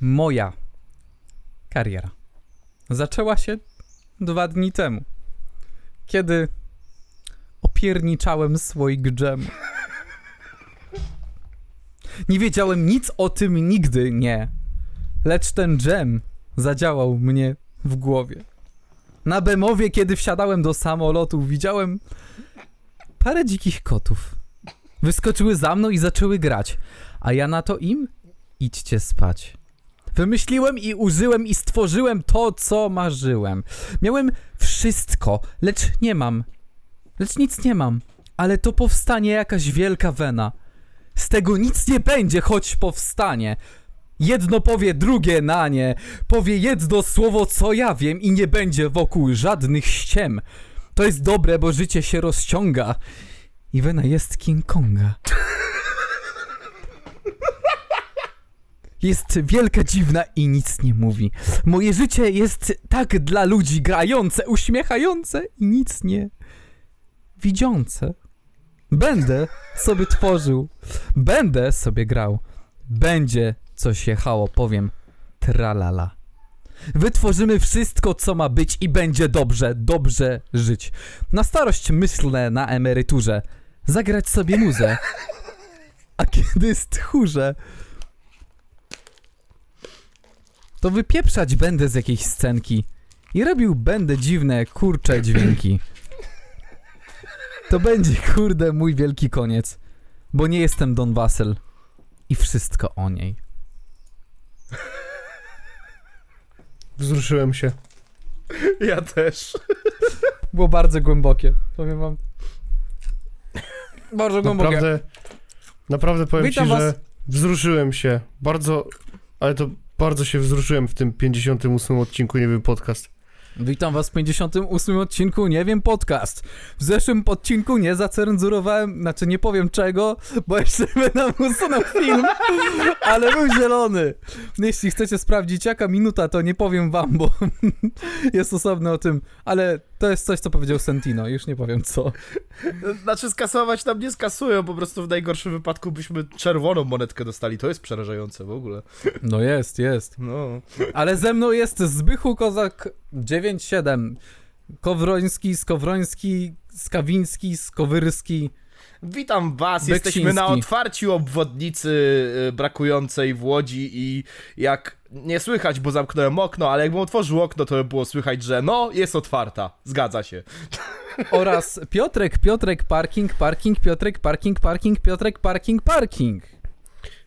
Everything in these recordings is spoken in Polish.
Moja kariera zaczęła się dwa dni temu, kiedy opierniczałem słoik dżemu. Nie wiedziałem nic o tym nigdy, nie. Lecz ten dżem zadziałał mnie w głowie. Na Bemowie, kiedy wsiadałem do samolotu, widziałem parę dzikich kotów. Wyskoczyły za mną i zaczęły grać. A ja na to im? Idźcie spać. Wymyśliłem i użyłem i stworzyłem to, co marzyłem. Miałem wszystko, lecz nie mam. Lecz nic nie mam. Ale to powstanie jakaś wielka wena. Z tego nic nie będzie, choć powstanie. Jedno powie drugie na nie. Powie jedno słowo, co ja wiem, i nie będzie wokół żadnych ściem. To jest dobre, bo życie się rozciąga. I wena jest King Konga. Jest wielka, dziwna i nic nie mówi. Moje życie jest tak dla ludzi grające, uśmiechające i nic nie widzące. Będę sobie tworzył, będę sobie grał, będzie coś jechało, powiem tralala. Wytworzymy wszystko, co ma być i będzie dobrze, dobrze żyć. Na starość myślę na emeryturze, zagrać sobie muzę. A kiedy stchórze, to wypieprzać będę z jakiejś scenki i robił będę dziwne, kurcze dźwięki. To będzie, kurde, mój wielki koniec, bo nie jestem Don Wassel i wszystko o niej. Wzruszyłem się. Ja też. Było bardzo głębokie, powiem wam. Bardzo głębokie. Naprawdę, naprawdę powiem Witam ci, was. że wzruszyłem się. Bardzo, ale to bardzo się wzruszyłem w tym 58 odcinku, nie wiem, podcast. Witam was w 58 odcinku Nie wiem podcast. W zeszłym odcinku nie zacenzurowałem, znaczy nie powiem czego, bo jeszcze by nam usunął film, ale był zielony. Jeśli chcecie sprawdzić jaka minuta, to nie powiem wam, bo jest osobny o tym, ale to jest coś, co powiedział Sentino, już nie powiem co. Znaczy skasować nam nie skasują, po prostu w najgorszym wypadku byśmy czerwoną monetkę dostali. To jest przerażające w ogóle. No jest, jest. No. Ale ze mną jest Zbychu Kozak 97, Kowroński, Skowroński, Skawiński, Skowyrski. Witam was, Beksiński. jesteśmy na otwarciu obwodnicy y, brakującej w Łodzi i jak nie słychać, bo zamknąłem okno, ale jakbym otworzył okno, to by było słychać, że no, jest otwarta. Zgadza się. oraz Piotrek, Piotrek, parking, parking, Piotrek, parking, parking, Piotrek, parking, parking.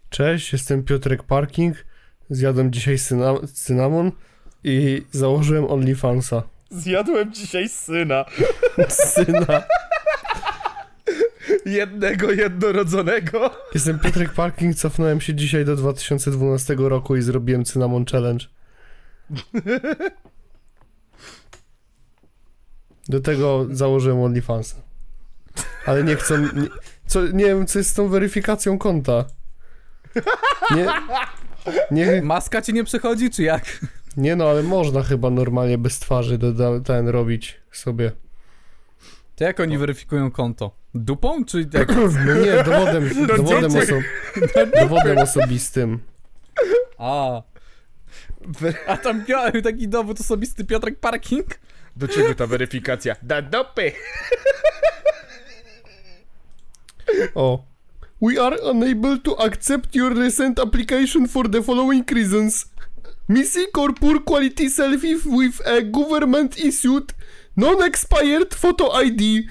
Cześć, jestem Piotrek Parking. Zjadłem dzisiaj cyna cynamon i założyłem OnlyFansa. Zjadłem dzisiaj syna. Syna. Jednego jednorodzonego. Jestem Piotrek Parking, cofnąłem się dzisiaj do 2012 roku i zrobiłem cynamon challenge. Do tego założyłem OnlyFansa. Ale nie chcą... Nie, co, nie wiem, co jest z tą weryfikacją konta. Nie... Nie, Maska ci nie przechodzi, czy jak? nie no, ale można chyba normalnie bez twarzy ten robić sobie. To jak oni weryfikują konto? Dupą, czy jak? No nie, dowodem, No dowodem, oso, dowodem osobistym. A. A tam miałem taki dowód osobisty Piotrek Parking? Do czego ta weryfikacja? Da dopy. O. We are unable to accept your recent application for the following reasons. Missing or poor quality selfie with a government issued non-expired photo ID.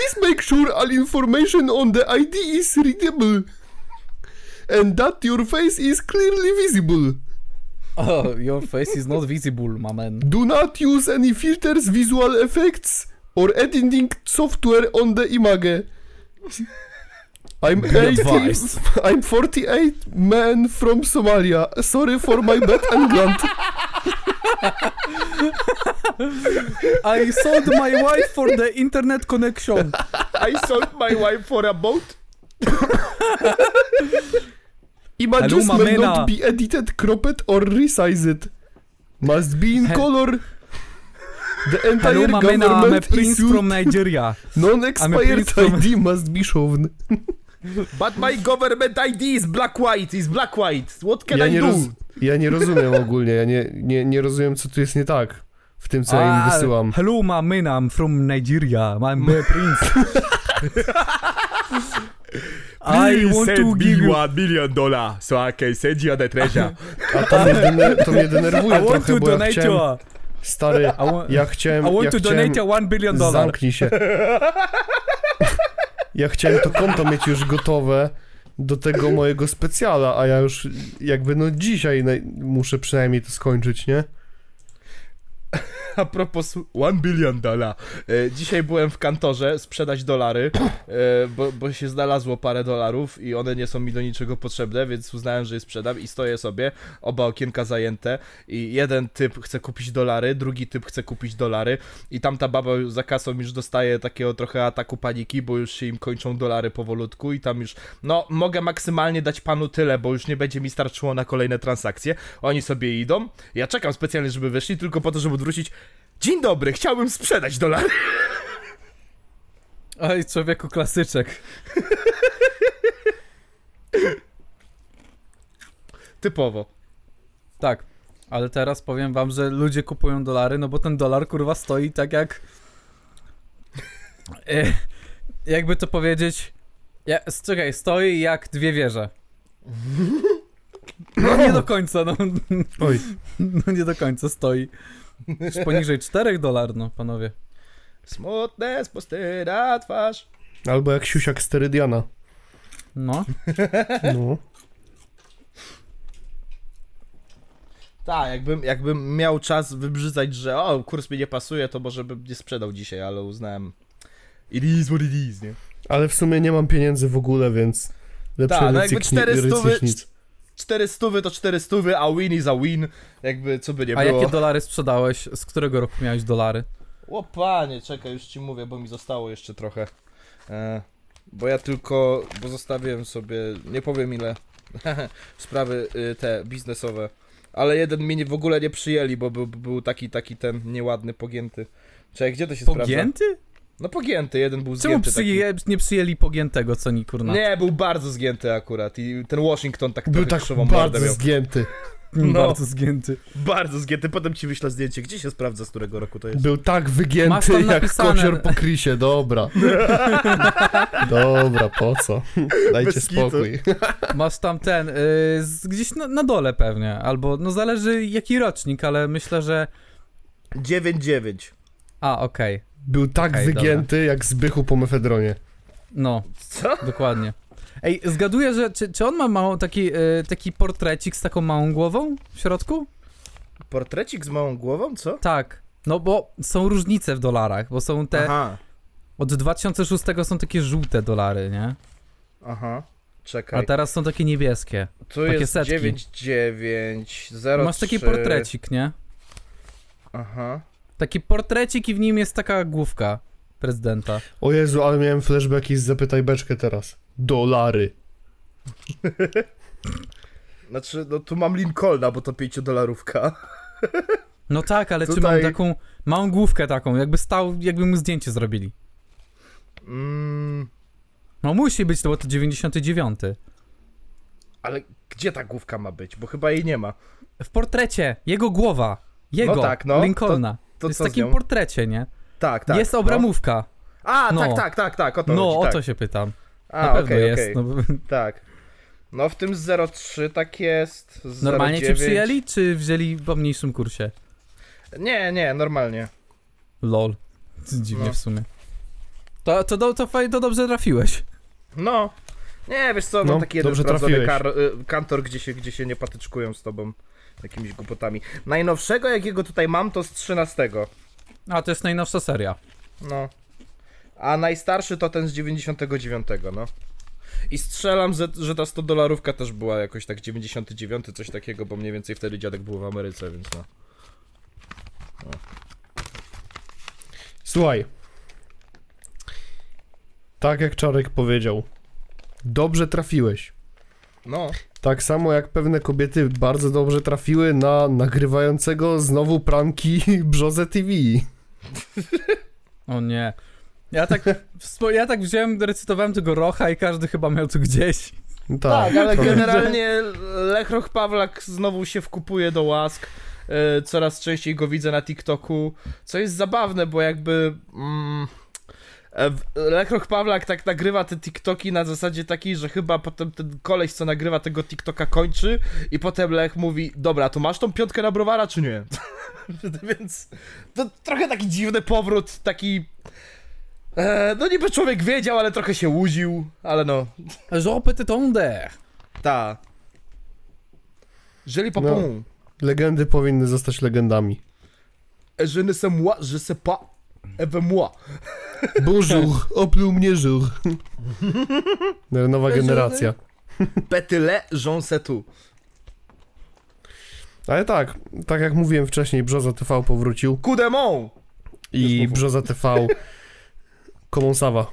Please make sure all information on the ID is readable. And that your face is clearly visible. Oh, your face is not visible, my man. Do not use any filters, visual effects, or editing software on the image. I'm Be 80, advised. I'm 48 man from Somalia. Sorry for my bad England. I sold my wife for the internet connection. I sold my wife for a boat. Images Hello, may not be edited, cropped, or resized. Must be in color. The Hello, entire I'm a government prince issued from Nigeria. I'm non-expired from- ID must be shown. But my government ID is black white, is black white. What can Ja I nie, do? roz, ja nie rozumiem ogólnie, ja nie, nie, nie rozumiem co tu jest nie tak w tym co ja im wysyłam. Hello, my man, I'm from Nigeria. I'm a prince. I want to give you... one million dollar so I can send you the treasure. A to mnie, dener, to mnie denerwuje I want trochę, to bo ja donate chciałem, stary, I want, ja chciałem, I want ja to chciałem, donate you one billion dollar. zamknij się. Ja chciałem to konto mieć już gotowe do tego mojego specjala, a ja już jakby no dzisiaj muszę przynajmniej to skończyć, nie? A propos one billion dollar. E, dzisiaj byłem w kantorze sprzedać dolary, e, bo, bo się znalazło parę dolarów i one nie są mi do niczego potrzebne, więc uznałem, że je sprzedam i stoję sobie, oba okienka zajęte i jeden typ chce kupić dolary, drugi typ chce kupić dolary i tamta baba za kasą już dostaje takiego trochę ataku paniki, bo już się im kończą dolary powolutku i tam już, no mogę maksymalnie dać panu tyle, bo już nie będzie mi starczyło na kolejne transakcje. Oni sobie idą, ja czekam specjalnie, żeby wyszli, tylko po to, żeby odwrócić Dzień dobry, chciałbym sprzedać dolary. Oj, człowieku, klasyczek. Typowo. Tak. Ale teraz powiem wam, że ludzie kupują dolary, no bo ten dolar kurwa stoi tak jak. E, jakby to powiedzieć. Ja, czekaj, stoi jak dwie wieże. No nie do końca, no, Oj, no nie do końca stoi. Już poniżej 4 dolar, no panowie. Smutne spustyna twarz. Albo jak siusiak sterydiana. No. no. Tak, jakbym, jakbym miał czas wybrzydzać, że o, kurs mi nie pasuje, to może bym nie sprzedał dzisiaj, ale uznałem it is what it is, nie? Ale w sumie nie mam pieniędzy w ogóle, więc lepsze tak, no jakby 400, nic. 4 stówy to 4 stówy, a win is a win. Jakby co by nie było. A jakie dolary sprzedałeś? Z którego roku miałeś dolary? O panie, czekaj, już ci mówię, bo mi zostało jeszcze trochę. E, bo ja tylko, bo zostawiłem sobie, nie powiem ile, sprawy y, te biznesowe. Ale jeden mnie w ogóle nie przyjęli, bo był, był taki, taki ten nieładny, pogięty. Czekaj, gdzie to się pogięty? sprawdza? Pogięty? No pogięty, jeden był Czemu zgięty taki. przyje, nie przyjęli pogiętego, co ni kurna? Nie, był bardzo zgięty akurat i ten Washington tak Był tak bardzo miał. zgięty. no. Bardzo zgięty. Bardzo zgięty, potem ci wyślę zdjęcie. Gdzie się sprawdza, z którego roku to jest? Był tak wygięty jak napisane- kosior po krisie, dobra. Dobra, po co? Dajcie Bez spokój. Masz tam ten, y, z, gdzieś na, na dole pewnie, albo no zależy jaki rocznik, ale myślę, że... 9-9. A, okej, Był tak Okej, wygięty jak Zbychu po mefedronie. no, Co? dokładnie. Ej, zgaduję, że czy, czy on ma małą, taki, y, taki portrecik z taką małą głową w środku? Portrecik z małą głową, co? Tak. No bo są różnice w dolarach, bo są te... Aha, Od 2006 są takie żółte dolary, nie? aha. A Czekaj. teraz są takie niebieskie. Tu takie jest setki. 9-9, 0 Masz taki portrecik, nie? Aha. Taki portrecik i w nim jest taka główka prezydenta. O Jezu, ale miałem flashbacki z Zapytaj Beczkę teraz. Dolary. Znaczy, no tu mam Lincolna, bo to 5 dolarówka. No tak, ale czy Tutaj- mam taką małą główkę taką, jakby stał, jakby mu zdjęcie zrobili. Mm, No musi być, to bo to 99. ale gdzie ta główka ma być? Bo chyba jej nie ma. W portrecie, jego głowa, jego, No tak, no, Lincolna. To jest co w takim portrecie, nie? Tak, tak. jest no. obramówka. A, No. tak, tak, tak, tak, o to No, chodzi, o tak. to się pytam. A, Na pewno okej, jest. okej. No, bo- Tak. No w tym 0,3 tak jest. normalnie 0,9. cię przyjęli, czy wzięli po mniejszym kursie? Nie, nie, normalnie. Lol. Dziwnie No. w sumie. To, to, to, to, faj- to dobrze trafiłeś. No. Nie, wiesz co, No, mam taki jeden dobrze trafiłeś. kar, y, kantor, gdzie się, gdzie się nie patyczkują z tobą jakimiś głupotami. Najnowszego, jakiego tutaj mam, to z 13. A, to jest najnowsza seria. No. A najstarszy to ten z 99, no. I strzelam, że, że ta 100 dolarówka też była jakoś tak 99, coś takiego, bo mniej więcej wtedy dziadek był w Ameryce, więc no. Słuchaj. Tak jak Czarek powiedział. Dobrze trafiłeś. No. Tak samo jak pewne kobiety bardzo dobrze trafiły na nagrywającego znowu pranki Brzoze TV. O nie. Ja tak, ja tak wziąłem, recytowałem tego Rocha i każdy chyba miał to gdzieś. No Tak, ale to- generalnie Lechroch Pawlak znowu się wkupuje do łask. E, Coraz częściej go widzę na TikToku, co jest zabawne, bo jakby. Mm, e, Lechroch Pawlak tak nagrywa te TikToki na zasadzie takiej, że chyba potem ten koleś, co nagrywa tego TikToka, kończy i potem Lech mówi: Dobra, to masz tą piątkę na browara, czy nie? Więc to trochę taki dziwny powrót, taki. E, no niby człowiek wiedział, ale trochę się łudził, ale no, Jean Petit Onde. ta. Żeli No. popon. Legendy powinny zostać legendami. Je ne sais moi, je sais pas. Ewe moi. Bonjour, opluł mnie żur. Nowa generacja. Petyle, tout. Ale tak, tak jak mówiłem wcześniej, Brzoza TV powrócił Coup de mon. i Brzoza TV Komąsawa.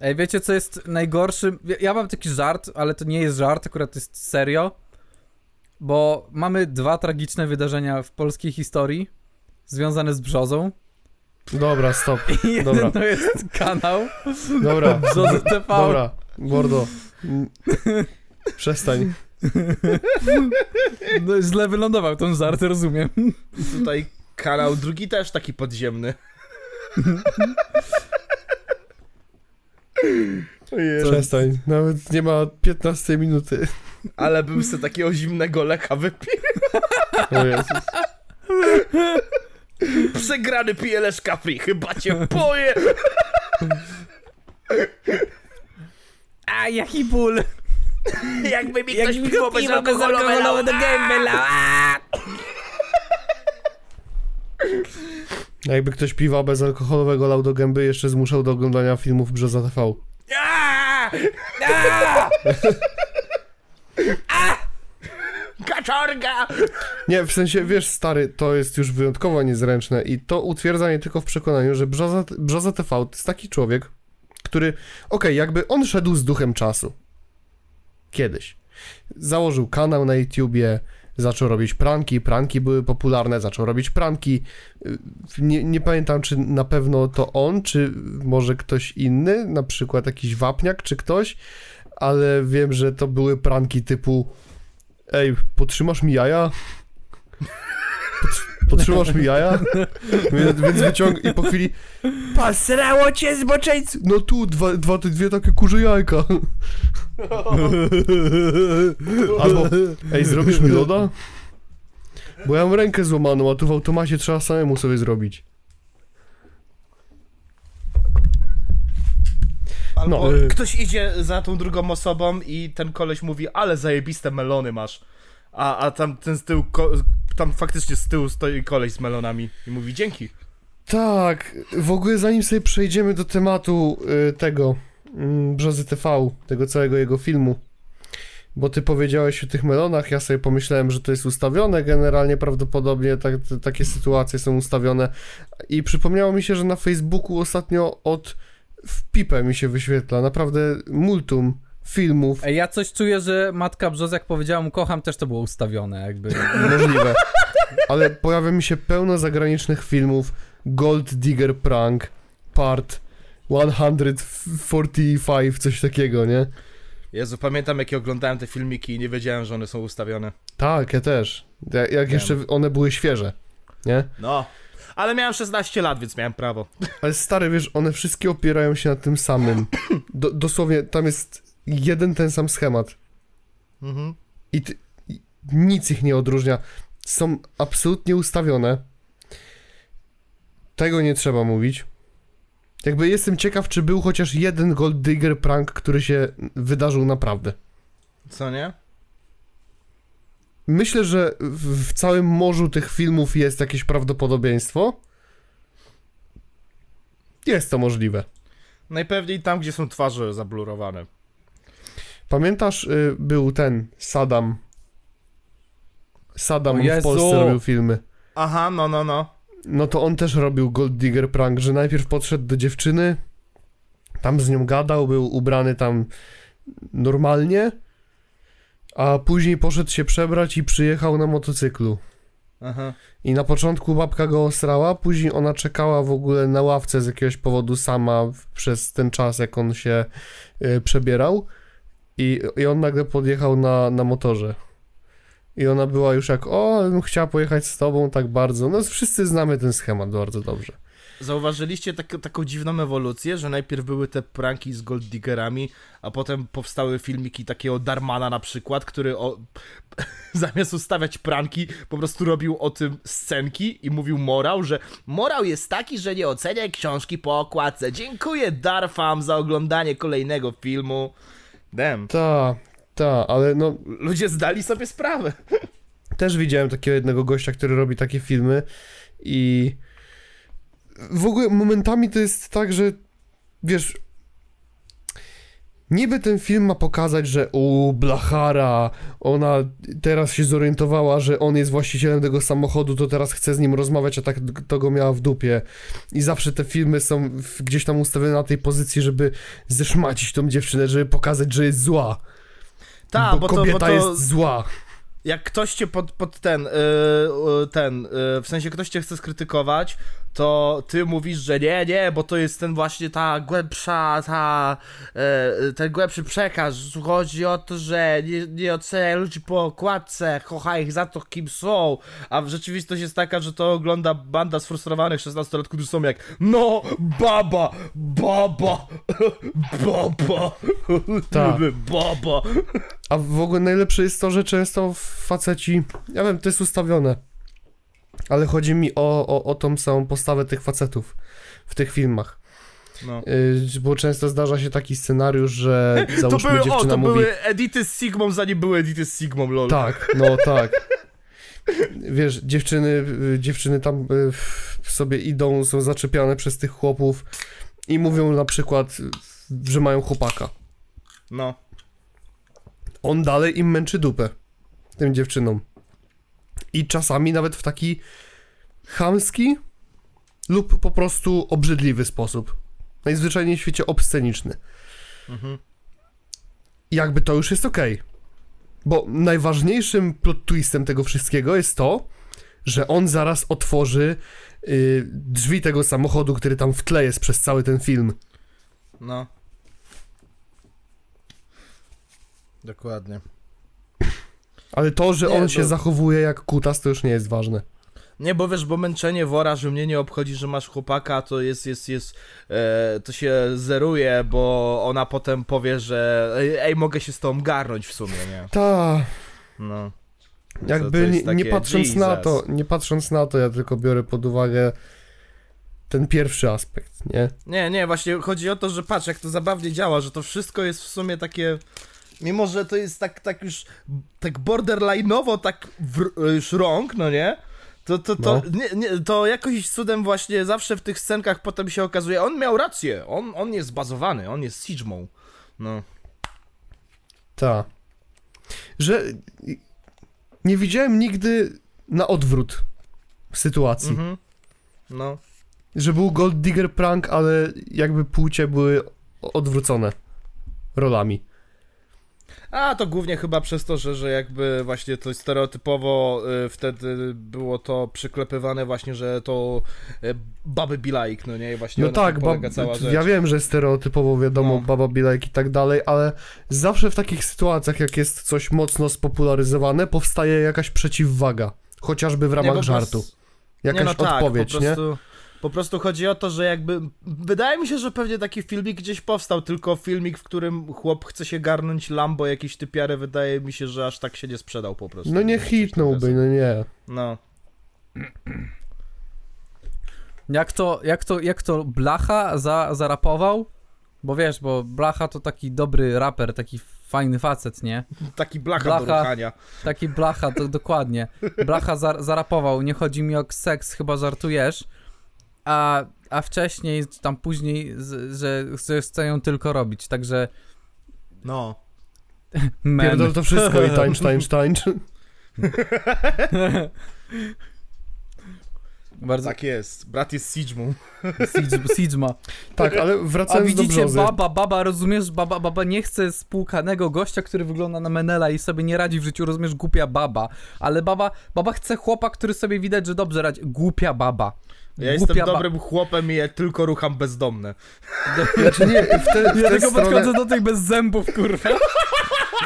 Ej, wiecie co jest najgorszym? Ja- Ja mam taki żart, ale to nie jest żart, akurat to jest serio. Bo mamy dwa tragiczne wydarzenia w polskiej historii związane z brzozą. Dobra, stop. I jeden Dobra. to jest kanał Dobra, Brzozy TV. dobra, Mordo. Mm. Przestań. No, źle wylądował ten żart, rozumiem. Tutaj kanał drugi też taki podziemny. Ojej. Przestań. Nawet nie ma 15 minuty. Ale bym sobie takiego zimnego leka wypił. O Jezus. Przegrany leszka free, chyba cię boję. A, jaki ból! Jakby mi Jak ktoś mi piwo bezalkoholowe do gęby lał. Jakby ktoś piwa bezalkoholowego lał do gęby, jeszcze zmuszał do oglądania filmów Brzoza TV. Aaa! Aaa! A! Kaczorga! Nie, w sensie, wiesz, stary, to jest już wyjątkowo niezręczne i to utwierdza mnie tylko w przekonaniu, że Brzoza, Brzoza TV to jest taki człowiek, który, okej, jakby on szedł z duchem czasu. Kiedyś. Założył kanał na YouTubie, zaczął robić pranki, pranki były popularne, zaczął robić pranki. Nie, nie pamiętam, czy na pewno to on, czy może ktoś inny, na przykład jakiś wapniak, czy ktoś, ale wiem, że to były pranki typu Ej, potrzymasz mi jaja? Pot- Potrzymasz mi jaja? Więc, więc wyciąg... i po chwili Pasrało cię zboczeńcu! No tu, dwa, dwa, dwie takie kurze jajka. Albo, ej, zrobisz mi loda? Bo ja mam rękę złamaną, a tu w automacie trzeba samemu sobie zrobić. Albo No. ktoś idzie za tą drugą osobą i ten koleś mówi, ale zajebiste melony masz. A, a tam ten z tyłu, tam faktycznie z tyłu stoi koleś z melonami i mówi dzięki. Tak, w ogóle zanim sobie przejdziemy do tematu y, tego y, Brzozy TV, tego całego jego filmu, bo ty powiedziałeś o tych melonach, ja sobie pomyślałem, że to jest ustawione, generalnie prawdopodobnie tak, takie sytuacje są ustawione i przypomniało mi się, że na Facebooku ostatnio od w pipę mi się wyświetla, naprawdę multum filmów, Ej, ja coś czuję, że matka Brzoz, jak powiedziała mu kocham, też to było ustawione, jakby. możliwe, ale pojawia mi się pełno zagranicznych filmów, Gold Digger Prank, Part 145, coś takiego, nie? Jezu, pamiętam jakie oglądałem te filmiki i nie wiedziałem, że one są ustawione. Tak, ja też. Ja- Jak Wiem. jeszcze one były świeże, nie? No. Ale miałem 16 lat, więc miałem prawo. Ale stary, wiesz, one wszystkie opierają się na tym samym. Do, dosłownie, tam jest jeden ten sam schemat. Mhm. I, ty, I nic ich nie odróżnia. Są absolutnie ustawione. Tego nie trzeba mówić. Jakby jestem ciekaw, czy był chociaż jeden Gold Digger prank, który się wydarzył naprawdę. Co nie? Myślę, że w, całym morzu tych filmów jest jakieś prawdopodobieństwo. Jest to możliwe. Najpewniej tam, gdzie są twarze zablurowane. Pamiętasz, y, był ten Saddam. Saddam w! Polsce robił filmy. Aha, no, no, no. No to on też robił Gold Digger prank, że najpierw podszedł do dziewczyny, tam z nią gadał, był ubrany tam normalnie, a później poszedł się przebrać i przyjechał na motocyklu. Aha. I na początku babka go osrała, później ona czekała w ogóle na ławce z jakiegoś powodu sama przez ten czas, jak on się y, przebierał. I, I on nagle podjechał na, na motorze. I ona była już jak, o, bym chciała pojechać z tobą tak bardzo. No wszyscy znamy ten schemat bardzo dobrze. Zauważyliście tak, taką dziwną ewolucję, że najpierw były te pranki z Gold Diggerami, a potem powstały filmiki takiego Darmana na przykład, który o, zamiast ustawiać pranki, po prostu robił o tym scenki i mówił morał, że morał jest taki, że nie oceniaj książki po okładce. Dziękuję Darfam za oglądanie kolejnego filmu. Damn. Ta, ta, ale no Ludzie zdali sobie sprawę. też widziałem takiego jednego gościa, który robi takie filmy i w ogóle momentami to jest tak, że wiesz, niby ten film ma pokazać, że u Blachara, ona teraz się zorientowała, że on jest właścicielem tego samochodu, to teraz chce z nim rozmawiać, a tak to go miała w dupie. I zawsze te filmy są gdzieś tam ustawione na tej pozycji, żeby zeszmacić tą dziewczynę, żeby pokazać, że jest zła. Tak, bo, bo, to, kobieta bo to jest zła. jak ktoś cię pod, pod ten, yy, ten, yy, w sensie ktoś cię chce skrytykować, to ty mówisz, że nie, nie, bo to jest ten właśnie ta głębsza, ta, yy, ten głębszy przekaz. Chodzi o to, że nie, nie oceniaj ludzi po okładce, kochaj ich za to, kim są. A w rzeczywistość jest taka, że to ogląda banda sfrustrowanych 16-latków, którzy są jak, no, baba, baba, baba, Tak. baba. A w ogóle najlepsze jest to, że często faceci, ja wiem, to jest ustawione, ale chodzi mi o, o, o tą samą postawę tych facetów w tych filmach. No. Yy, bo często zdarza się taki scenariusz, że To załóżmy były, o, dziewczyna to mówi... były Edity z Sigmą, zanim były Edity z Sigmą, lol. Tak, no tak. Wiesz, dziewczyny, y, dziewczyny tam y, sobie idą, są zaczepiane przez tych chłopów i mówią na przykład, y, że mają chłopaka. No. on dalej im męczy dupę, tym dziewczynom. I czasami nawet w taki chamski lub po prostu obrzydliwy sposób. Najzwyczajniej w świecie obsceniczny. Mhm. I jakby to już jest okej. Bo najważniejszym plot twistem tego wszystkiego jest to, że on zaraz otworzy y, drzwi tego samochodu, który tam w tle jest przez cały ten film. No. Dokładnie. Ale to, że Nie, on no- się zachowuje jak kutas, to już nie jest ważne. Nie, bo wiesz, bo męczenie wora, że mnie nie obchodzi, że masz chłopaka, to jest, jest, jest, e, to się zeruje, bo ona potem powie, że ej, mogę się z tą garnąć w sumie, nie? Ta, No. Jakby nie, nie patrząc na Jesus. to, nie patrząc na to, ja tylko biorę pod uwagę ten pierwszy aspekt, nie? Nie, nie, właśnie chodzi o to, że patrz, jak to zabawnie działa, że to wszystko jest w sumie takie. Mimo, że to jest tak, tak już tak borderline'owo, tak w, już rąk, no nie? To, to, to, No. nie, nie, to jakoś cudem właśnie zawsze w tych scenkach potem się okazuje, on miał rację, on, on jest bazowany, on jest Sigmą. No. Ta. Że nie widziałem nigdy na odwrót sytuacji. Mhm. No. Że był Gold Digger prank, ale jakby płcie były odwrócone rolami. A to głównie chyba przez to, że, że jakby właśnie to stereotypowo y, wtedy było to przyklepywane właśnie, że to y, baby be like, no nie? I właśnie No tak, tym ba- polega cała rzecz. ja wiem, że stereotypowo wiadomo, No. baba be like i tak dalej, ale zawsze w takich sytuacjach, jak jest coś mocno spopularyzowane, powstaje jakaś przeciwwaga. Chociażby w Nie, ramach po żartu. prostu- Jakaś nie, no tak, odpowiedź, po nie? Po prostu chodzi o to, że jakby. Wydaje mi się, że pewnie taki filmik gdzieś powstał, tylko filmik, w którym chłop chce się garnąć Lambo jakiś typiary, wydaje mi się, że aż tak się nie sprzedał po prostu. No nie hitnąłby, no nie. No. Jak to, jak to, jak to Blacha za, zarapował? Bo wiesz, bo Blacha to taki dobry raper, taki fajny facet, nie? Taki blacha, Blacha. do ruchania. Taki Blacha, to dokładnie. Blacha za, zarapował, nie chodzi mi o seks, chyba żartujesz. A, a wcześniej, tam później, z, że, że chce ją tylko robić, także... No. Pierdol to wszystko i tańcz, tańcz, tańcz. Bardzo Tak jest, brat jest Sigmą. Siege- Sigma. Tak, ale A wracając do widzicie, brzozy. baba, baba, rozumiesz, baba, baba nie chce spłukanego gościa, który wygląda na Menela i sobie nie radzi w życiu, rozumiesz, głupia baba. Ale baba, baba chce chłopa, który sobie widać, że dobrze radzi. Głupia baba. Ja jestem ba- dobrym chłopem i ja tylko rucham bezdomne. Znaczy nie, w tę, w Ja tylko stronę, podchodzę do tych bez zębów, kurwa.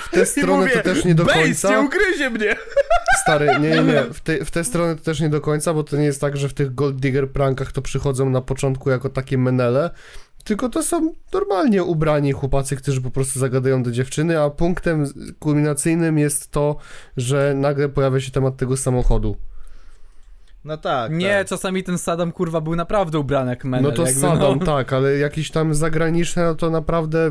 w tę stronę to też nie do Bejs, końca. nie ugryzie mnie! Stary, nie, nie, nie. W, te, w tę stronę to też nie do końca, bo to nie jest tak, że w tych Gold Digger prankach to przychodzą na początku jako takie menele, tylko to są normalnie ubrani chłopacy, którzy po prostu zagadają do dziewczyny, a punktem kulminacyjnym jest to, że nagle pojawia się temat tego samochodu. No tak, Nie, tak. czasami ten Saddam, kurwa, był naprawdę ubrany jak Menel. No to jakby, Saddam, no. tak, ale jakieś tam zagraniczne, no to naprawdę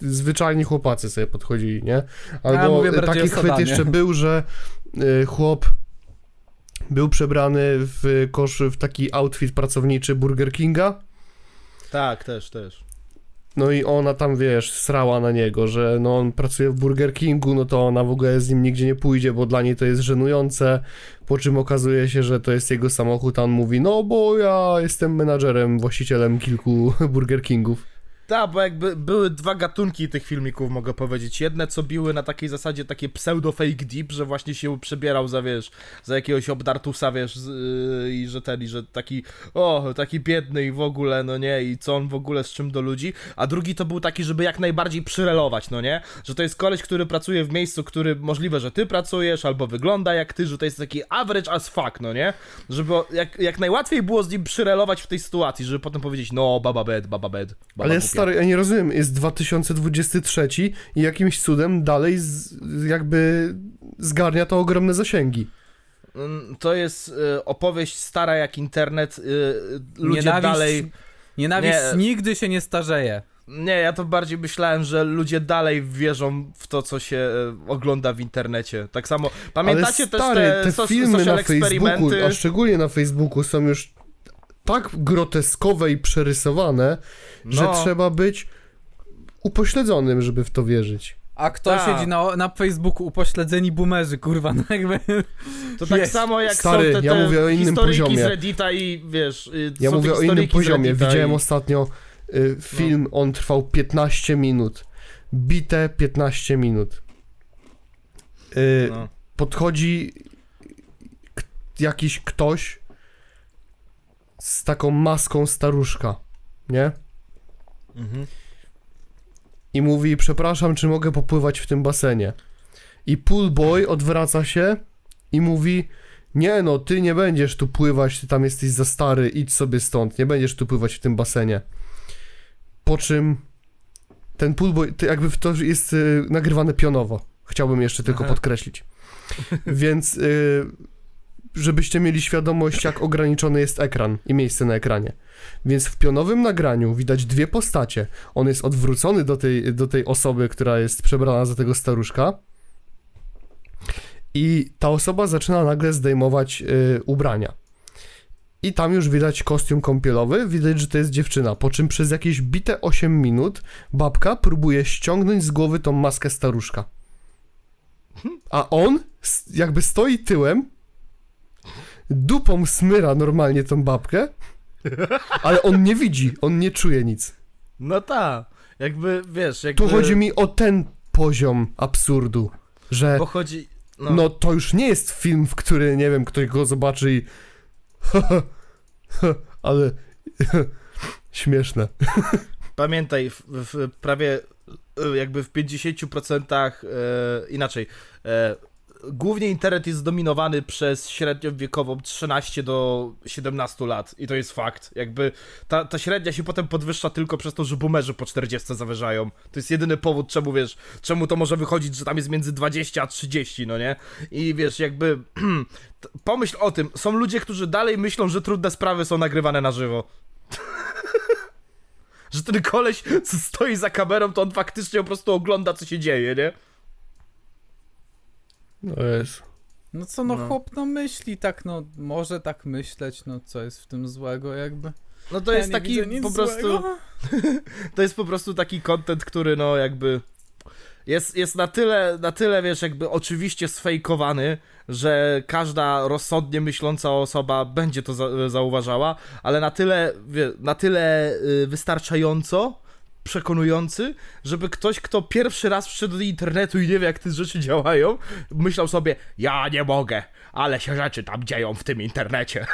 zwyczajni chłopacy sobie podchodzili, nie? Albo mówię bardziej taki chwyt jeszcze był, że y, chłop był przebrany w kosz, w taki outfit pracowniczy Burger Kinga, Tak, też, też. No i ona tam, wiesz, srała na niego, że no on pracuje w Burger Kingu, no to ona w ogóle z nim nigdzie nie pójdzie, bo dla niej to jest żenujące, po czym okazuje się, że to jest jego samochód, a on mówi, no bo ja jestem menadżerem, właścicielem kilku Burger Kingów. Tak, bo jakby były dwa gatunki tych filmików, mogę powiedzieć. Jedne, co biły na takiej zasadzie takie pseudo-fake deep, że właśnie się przebierał za, wiesz, za jakiegoś obdartusa, wiesz, yy, i że ten, i że taki, o, taki biedny i w ogóle, no nie, i co on w ogóle z czym do ludzi. A drugi to był taki, żeby jak najbardziej przyrelować, no nie? Że to jest koleś, który pracuje w miejscu, który możliwe, że ty pracujesz, albo wygląda jak ty, że to jest taki average as fuck, no nie? Żeby jak, jak najłatwiej było z nim przyrelować w tej sytuacji, żeby potem powiedzieć, no, baba bed, baba bed, baba Ale głupia. Stary, ja nie rozumiem, jest 2023 i jakimś cudem dalej z, jakby zgarnia to ogromne zasięgi. Mm, To jest y, opowieść stara jak internet. Y, ludzie Nienawiść, dalej. Nienawiść Nie. nigdy się nie starzeje. Nie, ja to bardziej myślałem, że ludzie dalej wierzą w to, co się y, ogląda w internecie. Tak samo. Pamiętacie stary, też te, te filmy social na Facebooku, a szczególnie na Facebooku są już tak groteskowe i przerysowane, że No. trzeba być upośledzonym, żeby w to wierzyć. A kto Tak. siedzi na, na Facebooku upośledzeni boomerzy, kurwa, no jakby... To tak Jest. samo jak Stary, są te, ja te mówię o innym historyjki poziomie. z Reddita i wiesz. y, Ja te mówię o innym poziomie. Widziałem i... ostatnio y, film, on trwał 15 minut. Bite 15 minut. Y, No. podchodzi k- jakiś ktoś z taką maską staruszka, nie? Mhm. I mówi, przepraszam, czy mogę popływać w tym basenie? I poolboy odwraca się i mówi, nie no, ty nie będziesz tu pływać, ty tam jesteś za stary, idź sobie stąd, nie będziesz tu pływać w tym basenie. Po czym ten poolboy, to jakby to jest y, nagrywane pionowo, chciałbym jeszcze tylko Aha. podkreślić. Więc y, żebyście mieli świadomość, jak ograniczony jest ekran i miejsce na ekranie. Więc w pionowym nagraniu widać dwie postacie. On jest odwrócony do tej, do tej osoby, która jest przebrana za tego staruszka. I ta osoba zaczyna nagle zdejmować y, ubrania. I tam już widać kostium kąpielowy, widać, że to jest dziewczyna. Po czym przez jakieś bite 8 minut babka próbuje ściągnąć z głowy tą maskę staruszka. A on jakby stoi tyłem, dupą smyra normalnie tą babkę, ale on nie widzi, on nie czuje nic. No tak. Jakby wiesz, jakby. Tu chodzi mi o ten poziom absurdu, że Bo chodzi. No, no to już nie jest film, w który, nie wiem, ktoś go zobaczy i ale śmieszne. Pamiętaj, w, w prawie jakby w 50% e, inaczej. E, głównie internet jest zdominowany przez średnią wiekową 13 do 17 lat i to jest fakt. Jakby ta, ta średnia się potem podwyższa tylko przez to, że boomerzy po 40 zawyżają. To jest jedyny powód, czemu wiesz, czemu to może wychodzić, że tam jest między 20 a 30, no nie? I wiesz, jakby pomyśl o tym, są ludzie, którzy dalej myślą, że trudne sprawy są nagrywane na żywo że ten koleś, co stoi za kamerą, to on faktycznie po prostu ogląda, co się dzieje, nie? No jest. No co, no, No. chłop no myśli tak, no może tak myśleć, no co jest w tym złego jakby. No to Ja jest taki po prostu, złego. to jest po prostu taki content, który no jakby jest, jest na tyle, na tyle, wiesz, jakby oczywiście sfejkowany, że każda rozsądnie myśląca osoba będzie to za, zauważała, ale na tyle, wie, na tyle y, wystarczająco przekonujący, żeby ktoś, kto pierwszy raz wszedł do internetu i nie wie, jak te rzeczy działają, myślał sobie, ja nie mogę, ale się rzeczy tam dzieją w tym internecie.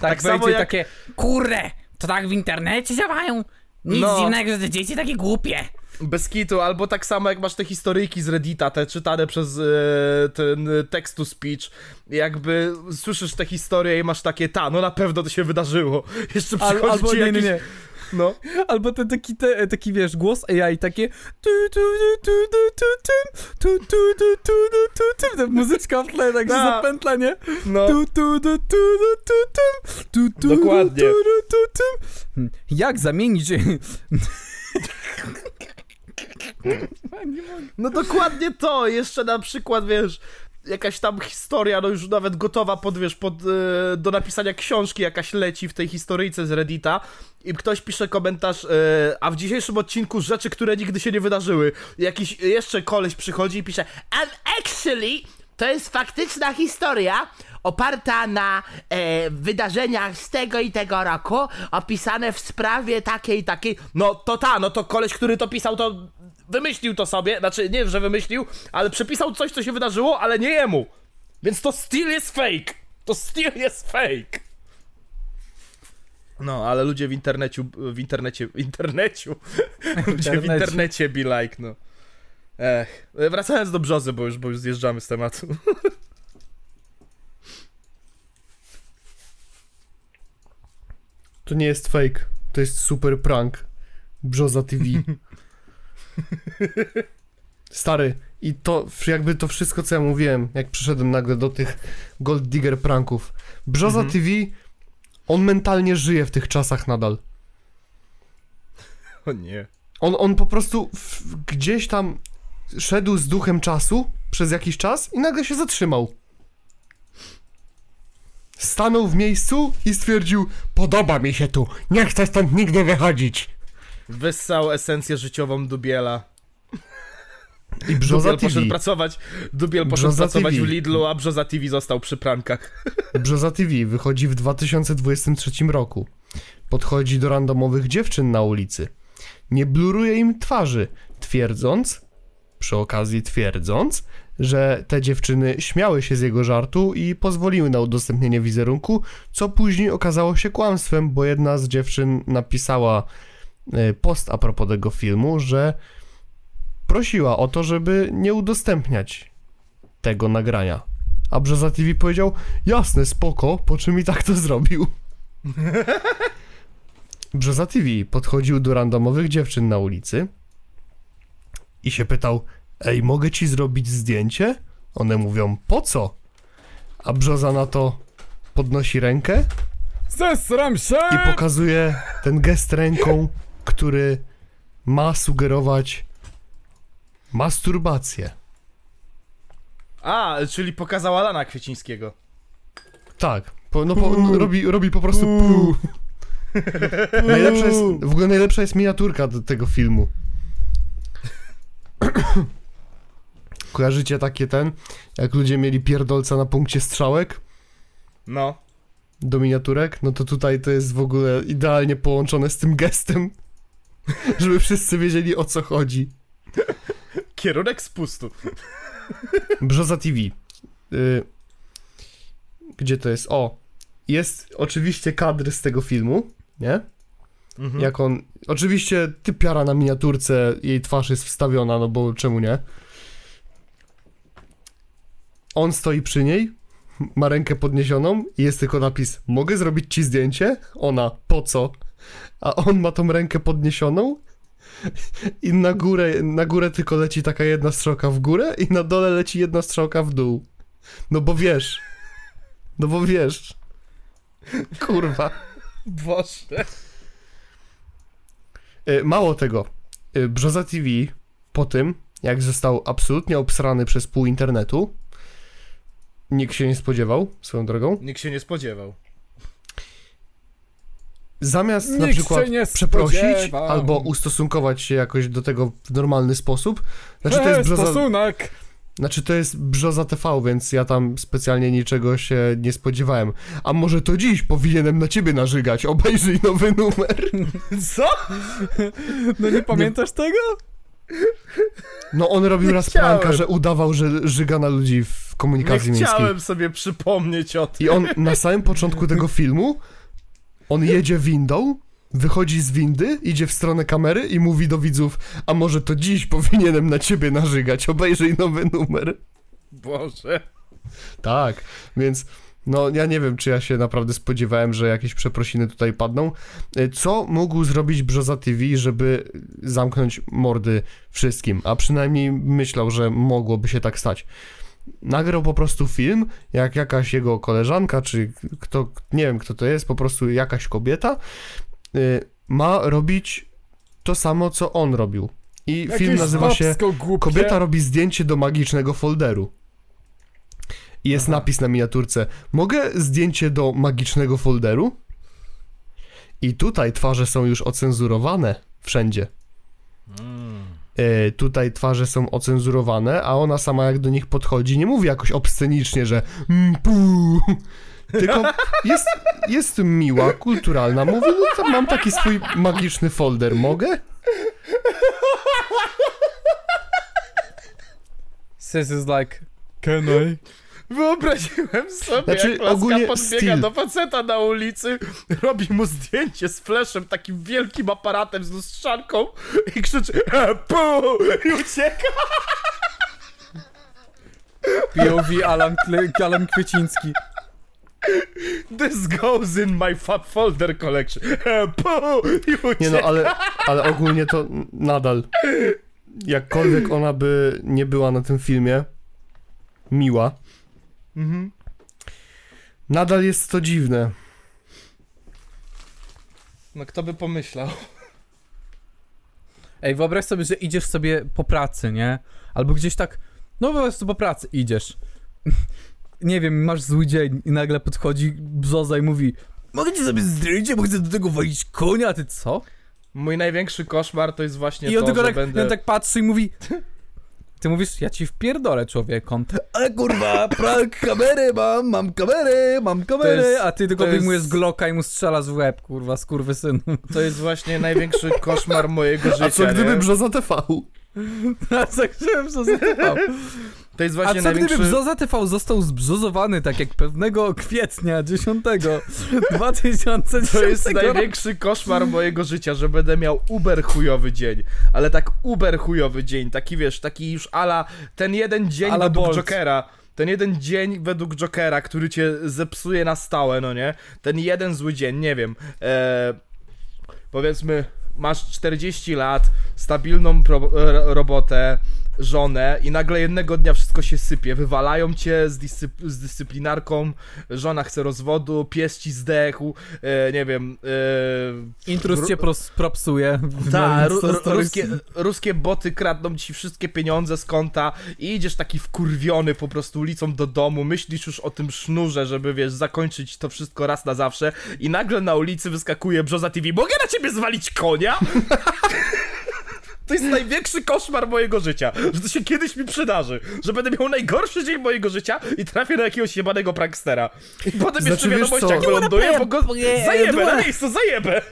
Tak, Tak samo jak- takie, kurde, to tak w internecie działają? Nic No. dziwnego, że te dzieci takie głupie. Bez kitu, albo tak samo jak masz te historyjki z Reddita, te czytane przez e, ten e, text to speech, jakby słyszysz te historie i masz takie, ta, no na pewno to się wydarzyło. Jeszcze Al, przychodzi albo ci nie, nie, jakiś... nie. No. Albo ten taki, te, taki wiesz, głos AI, takie muzyczka w tle, tak się zapętla, nie? No. Dokładnie. Jak zamienić... No dokładnie to, jeszcze na przykład, wiesz, jakaś tam historia, no już nawet gotowa pod, wiesz, pod, e, do napisania książki jakaś leci w tej historyjce z Reddita i ktoś pisze komentarz, e, a w dzisiejszym odcinku rzeczy, które nigdy się nie wydarzyły. Jakiś jeszcze koleś przychodzi i pisze, And actually, to jest faktyczna historia oparta na e, wydarzeniach z tego i tego roku, opisane w sprawie takiej i takiej. no to ta, no to koleś, który to pisał, to wymyślił to sobie, znaczy nie, że wymyślił, ale przepisał coś, co się wydarzyło, ale nie jemu. Więc to still jest fake. To still jest fake. No, ale ludzie w internecie, w internecie, w internecie, ludzie w Internecie. internecie be like, no. Ech, wracając do brzozy, bo już, bo już zjeżdżamy z tematu. To nie jest fake, to jest super prank. Brzoza TV. Stary, i to jakby to wszystko, co ja mówiłem, jak przyszedłem nagle do tych Gold Digger pranków. Brzoza Mhm. TV, on mentalnie żyje w tych czasach nadal. O nie. On, on po prostu w, gdzieś tam szedł z duchem czasu przez jakiś czas i nagle się zatrzymał. Stanął w miejscu i stwierdził: Podoba mi się tu, nie chcę stąd nigdy wychodzić. Wyssał esencję życiową Dubiela. I Brzoza Dubiel TV. poszedł pracować, Dubiel poszedł Brzoza pracować TV. w Lidlu, a Brzoza TV został przy prankach. Brzoza TV wychodzi w 2023 roku. Podchodzi do randomowych dziewczyn na ulicy. Nie bluruje im twarzy, twierdząc, przy okazji twierdząc, że te dziewczyny śmiały się z jego żartu i pozwoliły na udostępnienie wizerunku, co później okazało się kłamstwem, bo jedna z dziewczyn napisała post a propos tego filmu, że prosiła o to, żeby nie udostępniać tego nagrania. A Brzoza TV powiedział, jasne, spoko, po czym i tak to zrobił. Brzoza TV podchodził do randomowych dziewczyn na ulicy i się pytał, ej, mogę ci zrobić zdjęcie? One mówią, po co? A Brzoza na to podnosi rękę Zesram się! i pokazuje ten gest ręką, który ma sugerować masturbację. A, czyli pokazała Lana Kwiecińskiego. Tak, po, no, po, no, robi, robi po prostu pu. Najlepsza jest, w ogóle najlepsza jest miniaturka do tego filmu. Kojarzycie takie ten, jak ludzie mieli pierdolca na punkcie strzałek No. do miniaturek? No to tutaj to jest w ogóle idealnie połączone z tym gestem, żeby wszyscy wiedzieli o co chodzi. Kierunek spustu. Brzoza TV. Y, gdzie to jest? O, jest oczywiście kadr z tego filmu, nie? Mhm. Jak on. Oczywiście typiara na miniaturce, jej twarz jest wstawiona, no bo czemu nie? On stoi przy niej, ma rękę podniesioną i jest tylko napis: Mogę zrobić ci zdjęcie? Ona, po co? A on ma tą rękę podniesioną i na górę, na górę tylko leci taka jedna strzałka w górę i na dole leci jedna strzałka w dół. No bo wiesz. No bo wiesz. Kurwa. Boże. E, Mało tego, e, Brzoza TV po tym, jak został absolutnie obsrany przez pół internetu, nikt się nie spodziewał, swoją drogą, Nikt się nie spodziewał. Zamiast na Nikt przykład się nie przeprosić albo ustosunkować się jakoś do tego w normalny sposób, znaczy to jest brzoza, stosunek. znaczy to jest brzoza TV, więc ja tam specjalnie niczego się nie spodziewałem. A może to dziś powinienem na ciebie narzygać, obejrzyj nowy numer. Co? No nie pamiętasz tego? No on robił Nie raz chciałem. pranka, że udawał, że żyga na ludzi w Nie komunikacji miejskiej. chciałem sobie przypomnieć o tym. I on na samym początku tego filmu, on jedzie windą, wychodzi z windy, idzie w stronę kamery i mówi do widzów, a może to dziś powinienem na ciebie narzygać, obejrzyj nowy numer. Boże. Tak, więc no ja nie wiem, czy ja się naprawdę spodziewałem, że jakieś przeprosiny tutaj padną. E, Co mógł zrobić Brzoza TV, żeby zamknąć mordy wszystkim? A przynajmniej myślał, że mogłoby się tak stać. Nagrał po prostu film, jak jakaś jego koleżanka, czy kto, nie wiem kto to jest, po prostu jakaś kobieta, y, ma robić to samo, co on robił. I film nazywa się Kobieta robi zdjęcie do magicznego folderu. I jest Aha. napis na miniaturce. Mogę zdjęcie do magicznego folderu? I tutaj twarze są już ocenzurowane wszędzie. Mm. E, tutaj twarze są ocenzurowane, a ona sama jak do nich podchodzi, nie mówi jakoś obscenicznie, że mm, tylko jest, jest miła, kulturalna. Mówi, no to mam taki swój magiczny folder, mogę? Sis is like, can I? Wyobraziłem sobie, Znaczy, jak ogólnie podbiega styl. do faceta na ulicy, robi mu zdjęcie z fleszem, takim wielkim aparatem z lustrzanką i krzyczy e, pu! i ucieka. POV Alan, Alan Kwieciński. This goes in my fab folder collection. E, ucieka. Nie no, ale, ale ogólnie to nadal, jakkolwiek ona by nie była na tym filmie miła, Mhm. nadal jest to dziwne. No kto by pomyślał? Ej, wyobraź sobie, że idziesz sobie po pracy, nie? Albo gdzieś tak, no po prostu po pracy idziesz. Nie wiem, masz zły dzień i nagle podchodzi Brzoza i mówi Mogę ci sobie zdjęcie, bo chcę do tego walić konia, a ty co? Mój największy koszmar to jest właśnie I on to, tylko że tak, będę... i on tak patrzy i mówi Ty mówisz, ja ci wpierdolę człowiek, on Ale kurwa, prank, kamerę mam, mam kamerę, mam kamerę jest- A ty tylko to jest- wyjmujesz Glocka i mu strzelasz w łeb, kurwa, skurwysynu To jest właśnie największy koszmar mojego życia, A co gdyby nie? Brzoza TV? A co gdyby Brzoza TV? To jest A właśnie co największy... gdyby Brzoza TV został zbrzozowany tak jak pewnego kwietnia 10 2010 To jest największy koszmar mojego życia, że będę miał uber chujowy dzień. Ale tak uber chujowy dzień, taki wiesz, taki już ala ten jeden dzień Ala według Bolt. Jokera. Ten jeden dzień według Jokera, który cię zepsuje na stałe, no nie? Ten jeden zły dzień, nie wiem. E, powiedzmy, masz 40 lat, stabilną pro, ro, robotę, żonę i nagle jednego dnia wszystko się sypie. Wywalają cię z, dyscyp- z dyscyplinarką, żona chce rozwodu, pies ci zdechł, e, nie wiem. E, Intruz Ru- cię propsuje. w ta, moim ru, ru, Insta Stories. ruskie, ruskie boty kradną ci wszystkie pieniądze z konta i idziesz taki wkurwiony po prostu ulicą do domu, myślisz już o tym sznurze, żeby wiesz, zakończyć to wszystko raz na zawsze i nagle na ulicy wyskakuje Brzoza TV. Mogę na ciebie zwalić konia? To jest największy koszmar mojego życia, że to się kiedyś mi przydarzy, że będę miał najgorszy dzień mojego życia i trafię na jakiegoś jebanego prankstera. I potem Znaczy, jeszcze jak You wyląduję, bo go zajebę, na miejscu zajebę.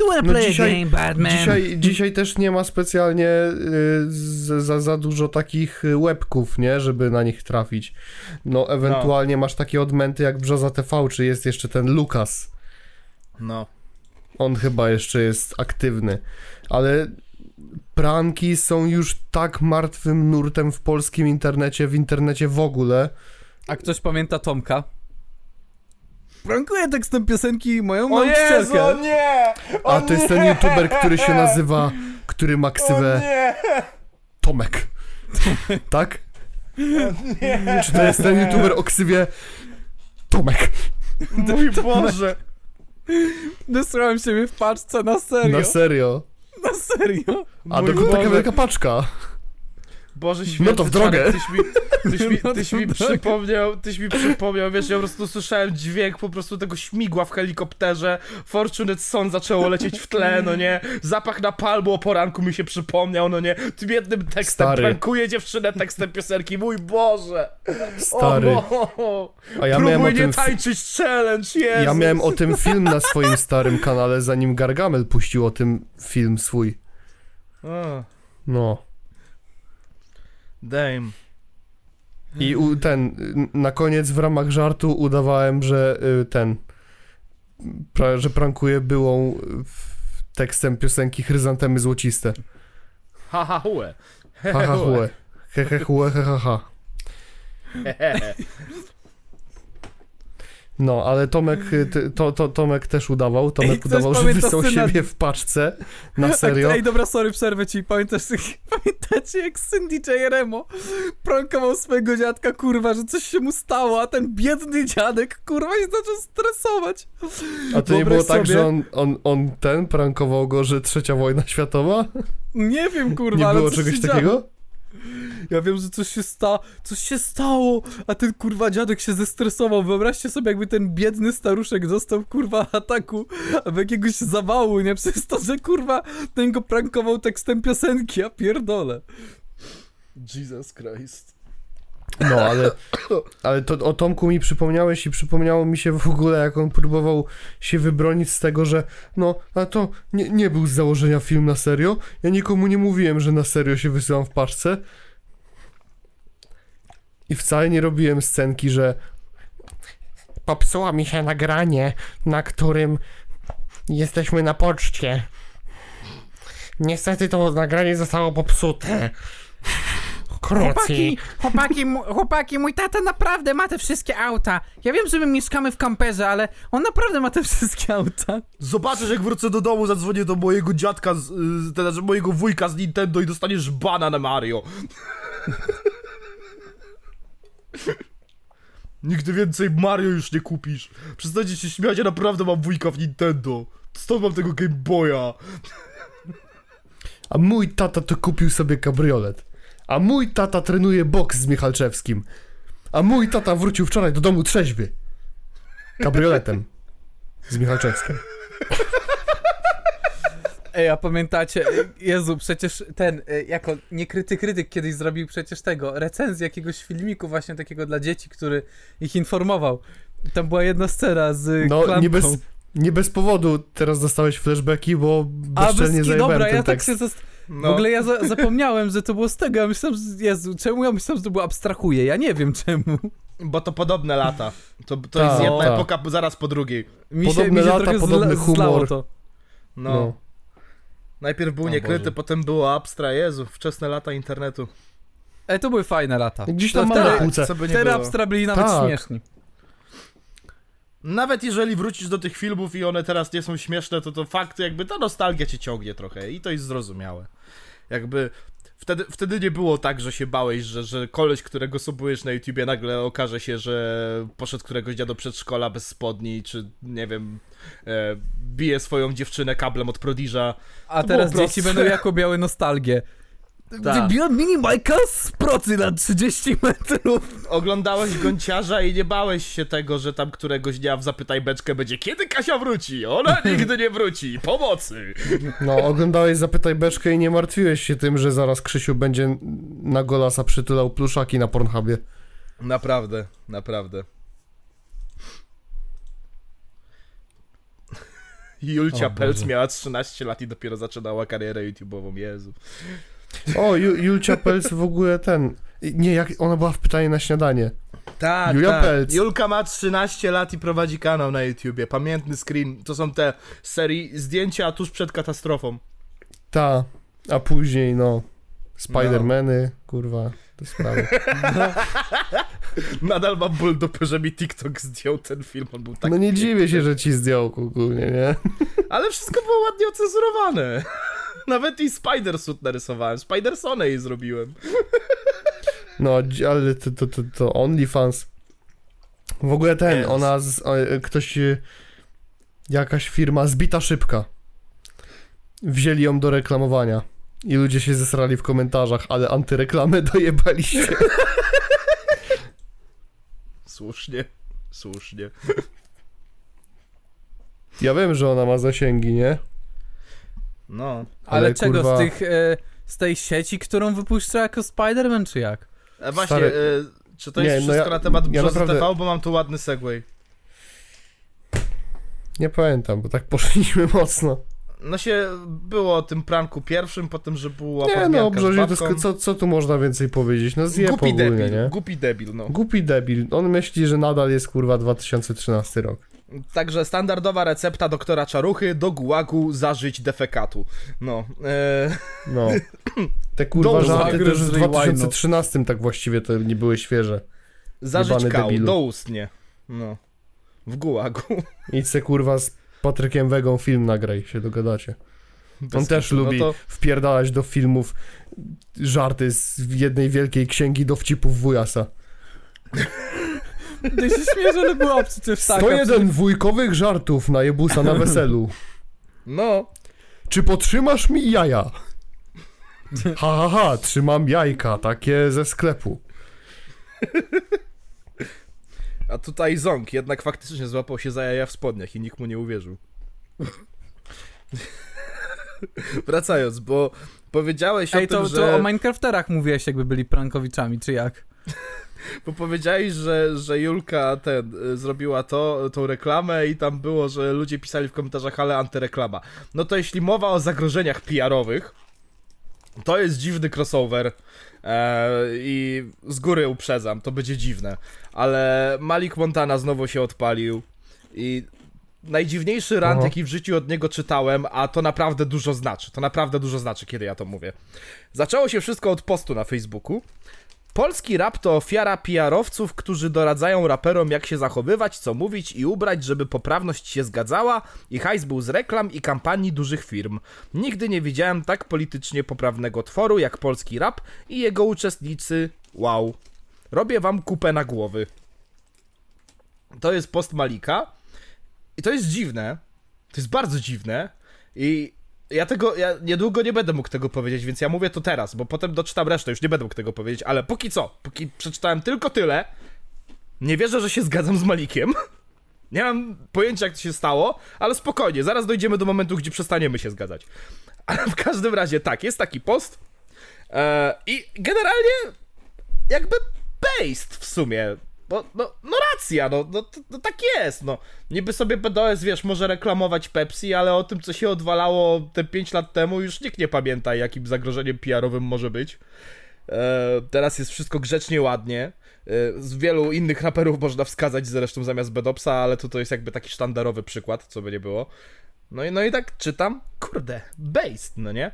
No play dzisiaj- a game, Batman? Dzisiaj, dzisiaj też nie ma specjalnie y, za, za dużo takich y, łebków, nie, żeby na nich trafić. No, ewentualnie masz takie odmęty jak Brzoza TV, czy jest jeszcze ten Lukas. No. On chyba jeszcze jest aktywny. Ale pranki są już tak martwym nurtem w polskim internecie, w internecie w ogóle. A ktoś pamięta Tomka? Prankuję tekstem piosenki moją O Jezu, nauczycielkę. o nie! O A to jest ten nie! youtuber, który się nazywa, który ma ksywę nie! Tomek. Tak? Czy to jest ten youtuber o ksywie Tomek? Mój Boże! Dosłałem siebie w paczce, na serio. Na serio. Na serio. A Mój to taka wielka paczka. Boże święty, No to w drogę. Czarek, Tyś mi, tyś mi, No tyś mi przypomniał, tyś mi przypomniał, wiesz, ja po prostu słyszałem dźwięk po prostu tego śmigła w helikopterze, Fortunate Son zaczęło lecieć w tle, no nie, zapach napalmu o poranku mi się przypomniał, no nie, tym jednym tekstem Stary. prankuje dziewczynę tekstem piosenki, mój Boże! Stary. O, A ja Próbuj miałem o nie tym... tańczyć challenge, Jezus. Ja miałem o tym film na swoim starym kanale, zanim Gargamel puścił o tym film swój. O, No. Damn. I u, ten, na koniec w ramach żartu udawałem, że y, ten, pra, że prankuję byłą y, w- tekstem piosenki Chryzantemy Złociste. Ha, ha, hue. Ha ha hue. He he hue, he ha ha. No, ale Tomek, y, to, to, Tomek też udawał. Tomek Ej, udawał, że wysłał scenariusz? siebie w paczce. Na serio. Ej, dobra, sorry, przerwę ci. Pamiętasz, pamiętacie jak Cindy J. Remo prankował swojego dziadka, kurwa, że coś się mu stało, a ten biedny dziadek, kurwa, się zaczął stresować. A to nie było tak, sobie- że on, on, on ten prankował go, że trzecia wojna światowa? Nie wiem, kurwa, Nie ale było czegoś takiego? Ja wiem, że coś się stało, coś się stało, a ten kurwa dziadek się zestresował. Wyobraźcie sobie, jakby ten biedny staruszek dostał kurwa ataku albo jakiegoś zawału, nie? Przez to, że kurwa ten go prankował tekstem piosenki, a pierdolę. Jesus Christ. No, ale, ale to o Tomku mi przypomniałeś i przypomniało mi się w ogóle, jak on próbował się wybronić z tego, że no, a to nie, nie był z założenia film na serio. Ja nikomu nie mówiłem, że na serio się wysyłam w paczce. I wcale nie robiłem scenki, że popsuło mi się nagranie, na którym jesteśmy na poczcie. Niestety to nagranie zostało popsute. Chłopaki, chłopaki, chłopaki, mój tata naprawdę ma te wszystkie auta. Ja wiem, że my mieszkamy w kamperze, ale on naprawdę ma te wszystkie auta. Zobaczysz, jak wrócę do domu, zadzwonię do mojego dziadka, z, y, znaczy mojego wujka z Nintendo i dostaniesz bana na Mario. Nigdy więcej Mario już nie kupisz. Przestańcie się śmiać, ja naprawdę mam wujka w Nintendo. Stąd mam tego Game Boya. A mój tata to kupił sobie kabriolet. A mój tata trenuje boks z Michalczewskim. A mój tata wrócił wczoraj do domu trzeźwy. Kabrioletem. Z Michalczewskim. Ej, a pamiętacie, Jezu, przecież ten, e, jako niekryty krytyk kiedyś zrobił przecież tego, recenzję jakiegoś filmiku właśnie takiego dla dzieci, który ich informował. Tam była jedna scena z No, klamką. nie bez, nie bez powodu teraz dostałeś flashbacki, bo bezczelnie bez zajebałem dobra, ten ja tak tekst. się zast... No. W ogóle ja za zapomniałem, że to było z tego, ja myślałem, że Jezu, czemu ja myślałem, że to było abstrahuje, ja nie wiem czemu. Bo to podobne lata. To, to Ta, jest jedna ta. epoka zaraz po drugiej. Mi się, Podobne mi się lata, trochę podobny humor. to. No. No. Najpierw był O niekryty, Boże. potem było abstra. Jezu, wczesne lata internetu. Ej, to były fajne lata. Gdzieś To tam mam wtedy- na półce. było. abstra byli nawet Tak. śmieszni. Nawet jeżeli wrócisz do tych filmów i one teraz nie są śmieszne, to to fakt, jakby ta nostalgia cię ciągnie trochę i to jest zrozumiałe. Jakby wtedy, wtedy nie było tak, że się bałeś, że, że koleś, którego subujesz na YouTubie nagle okaże się, że poszedł któregoś dnia do przedszkola bez spodni, czy nie wiem, e, bije swoją dziewczynę kablem od Prodiża. A To teraz dzieci będą jako białe nostalgię. Tak. Wybiłem mini Majka z procy na 30 metrów. Oglądałeś Gąciarza i nie bałeś się tego, że tam któregoś dnia w Zapytaj Beczkę będzie kiedy Kasia wróci? Ona nigdy nie wróci. Pomocy! No, oglądałeś Zapytaj Beczkę i nie martwiłeś się tym, że zaraz Krzysiu będzie na golasa przytulał pluszaki na Pornhubie. Naprawdę, naprawdę. Julcia Pelc miała 13 lat i dopiero zaczynała karierę YouTube'ową, Jezu. O, Ju, Julcia Pels w ogóle ten... Nie, jak ona była w pytanie na śniadanie. Tak, Julia tak. Pelc. Julka ma 13 lat i prowadzi kanał na YouTubie. Pamiętny screen. To są te serii zdjęcia tuż przed katastrofą. Ta, a później no... Spidermany, kurwa, te sprawy. Nadal mam ból dupy, że mi TikTok zdjął ten film. On był tak no nie dziwię się, że ci zdjął ogólnie, nie? Ale wszystko było ładnie ocenzurowane. Nawet i Spider-Suit narysowałem. Spider-Sony jej zrobiłem. No, ale to, to, to, to OnlyFans. W ogóle ten, Jest. ona, z, e, ktoś, e, jakaś firma, zbita szybka. Wzięli ją do reklamowania. I ludzie się zesrali w komentarzach, ale antyreklamę dojebaliście. Słusznie, słusznie. Ja wiem, że ona ma zasięgi, nie? No, Ale, Ale, czego, kurwa- z tych, e, z tej sieci, którą wypuszcza jako Spider-Man, czy jak? e, właśnie, Stary, e, czy to nie, jest no wszystko ja- na temat ja Brzozy naprawdę- TV, bo mam tu ładny segway. Nie pamiętam, bo tak poszliśmy mocno. No się było o tym pranku pierwszym, potem, że była Nie no, Brzozie, co, co tu można więcej powiedzieć? No zjeb Głupi ogólnie, debil, nie? głupi debil, no. Głupi debil. On myśli, że nadal jest kurwa 2013 rok. Także standardowa recepta doktora Czaruchy do gułagu zażyć defekatu. No, e, No. Te kurwa Dobrze, żarty też w z Rewindu. 2013 tak właściwie to nie były świeże. zażyć kał, debilu. doustnie. No, w gułagu. Idź se kurwa z Patrykiem Wegą film nagraj, się dogadacie. On Bez też kitu. lubi No to, wpierdalać do filmów żarty z jednej wielkiej księgi dowcipów wujasa. Ty się śmiesz, ale była przecież taka. 101 wujkowych żartów na jebusa na weselu. no, Czy potrzymasz mi jaja? Ha, ha, ha, trzymam jajka, takie ze sklepu. a tutaj Ząg jednak faktycznie złapał się za jaja w spodniach i nikt mu nie uwierzył. Wracając, bo powiedziałeś Ej, o tym, to, że... to o Minecrafterach mówiłeś, jakby byli prankowiczami, czy jak? Bo powiedziałeś, że, że Julka ten y, zrobiła to, tą reklamę i tam było, że ludzie pisali w komentarzach, ale antyreklama. No to jeśli mowa o zagrożeniach PR-owych, to jest dziwny crossover. E, I z góry uprzedzam, to będzie dziwne. Ale Malik Montana znowu się odpalił i najdziwniejszy rant, Aha. jaki w życiu od niego czytałem, a to naprawdę dużo znaczy. To naprawdę dużo znaczy, kiedy ja to mówię. Zaczęło się wszystko od postu na Facebooku. Polski rap to ofiara PR-owców, którzy doradzają raperom jak się zachowywać, co mówić i ubrać, żeby poprawność się zgadzała i hajs był z reklam i kampanii dużych firm. Nigdy nie widziałem tak politycznie poprawnego tworu jak polski rap i jego uczestnicy. Wow. Robię wam kupę na głowy. To jest post Malika i to jest dziwne. To jest bardzo dziwne i ja tego, ja niedługo nie będę mógł tego powiedzieć, więc ja mówię to teraz, bo potem doczytam resztę, już nie będę mógł tego powiedzieć, ale póki co, póki przeczytałem tylko tyle, nie wierzę, że się zgadzam z Malikiem. Nie mam pojęcia, jak to się stało, ale spokojnie, zaraz dojdziemy do momentu, gdzie przestaniemy się zgadzać. Ale w każdym razie, tak, jest taki post e, i generalnie jakby based w sumie. Bo, no, no racja, no, no, to, no tak jest, no. Niby sobie BDOS, wiesz, może reklamować Pepsi, ale o tym, co się odwalało te 5 lat temu, już nikt nie pamięta, jakim zagrożeniem PR-owym może być. E, teraz jest wszystko grzecznie, ładnie. E, z wielu innych raperów można wskazać zresztą zamiast Bedopsa, ale to, to jest jakby taki sztandarowy przykład, co by nie było. No i, no i tak czytam, kurde, based, no nie?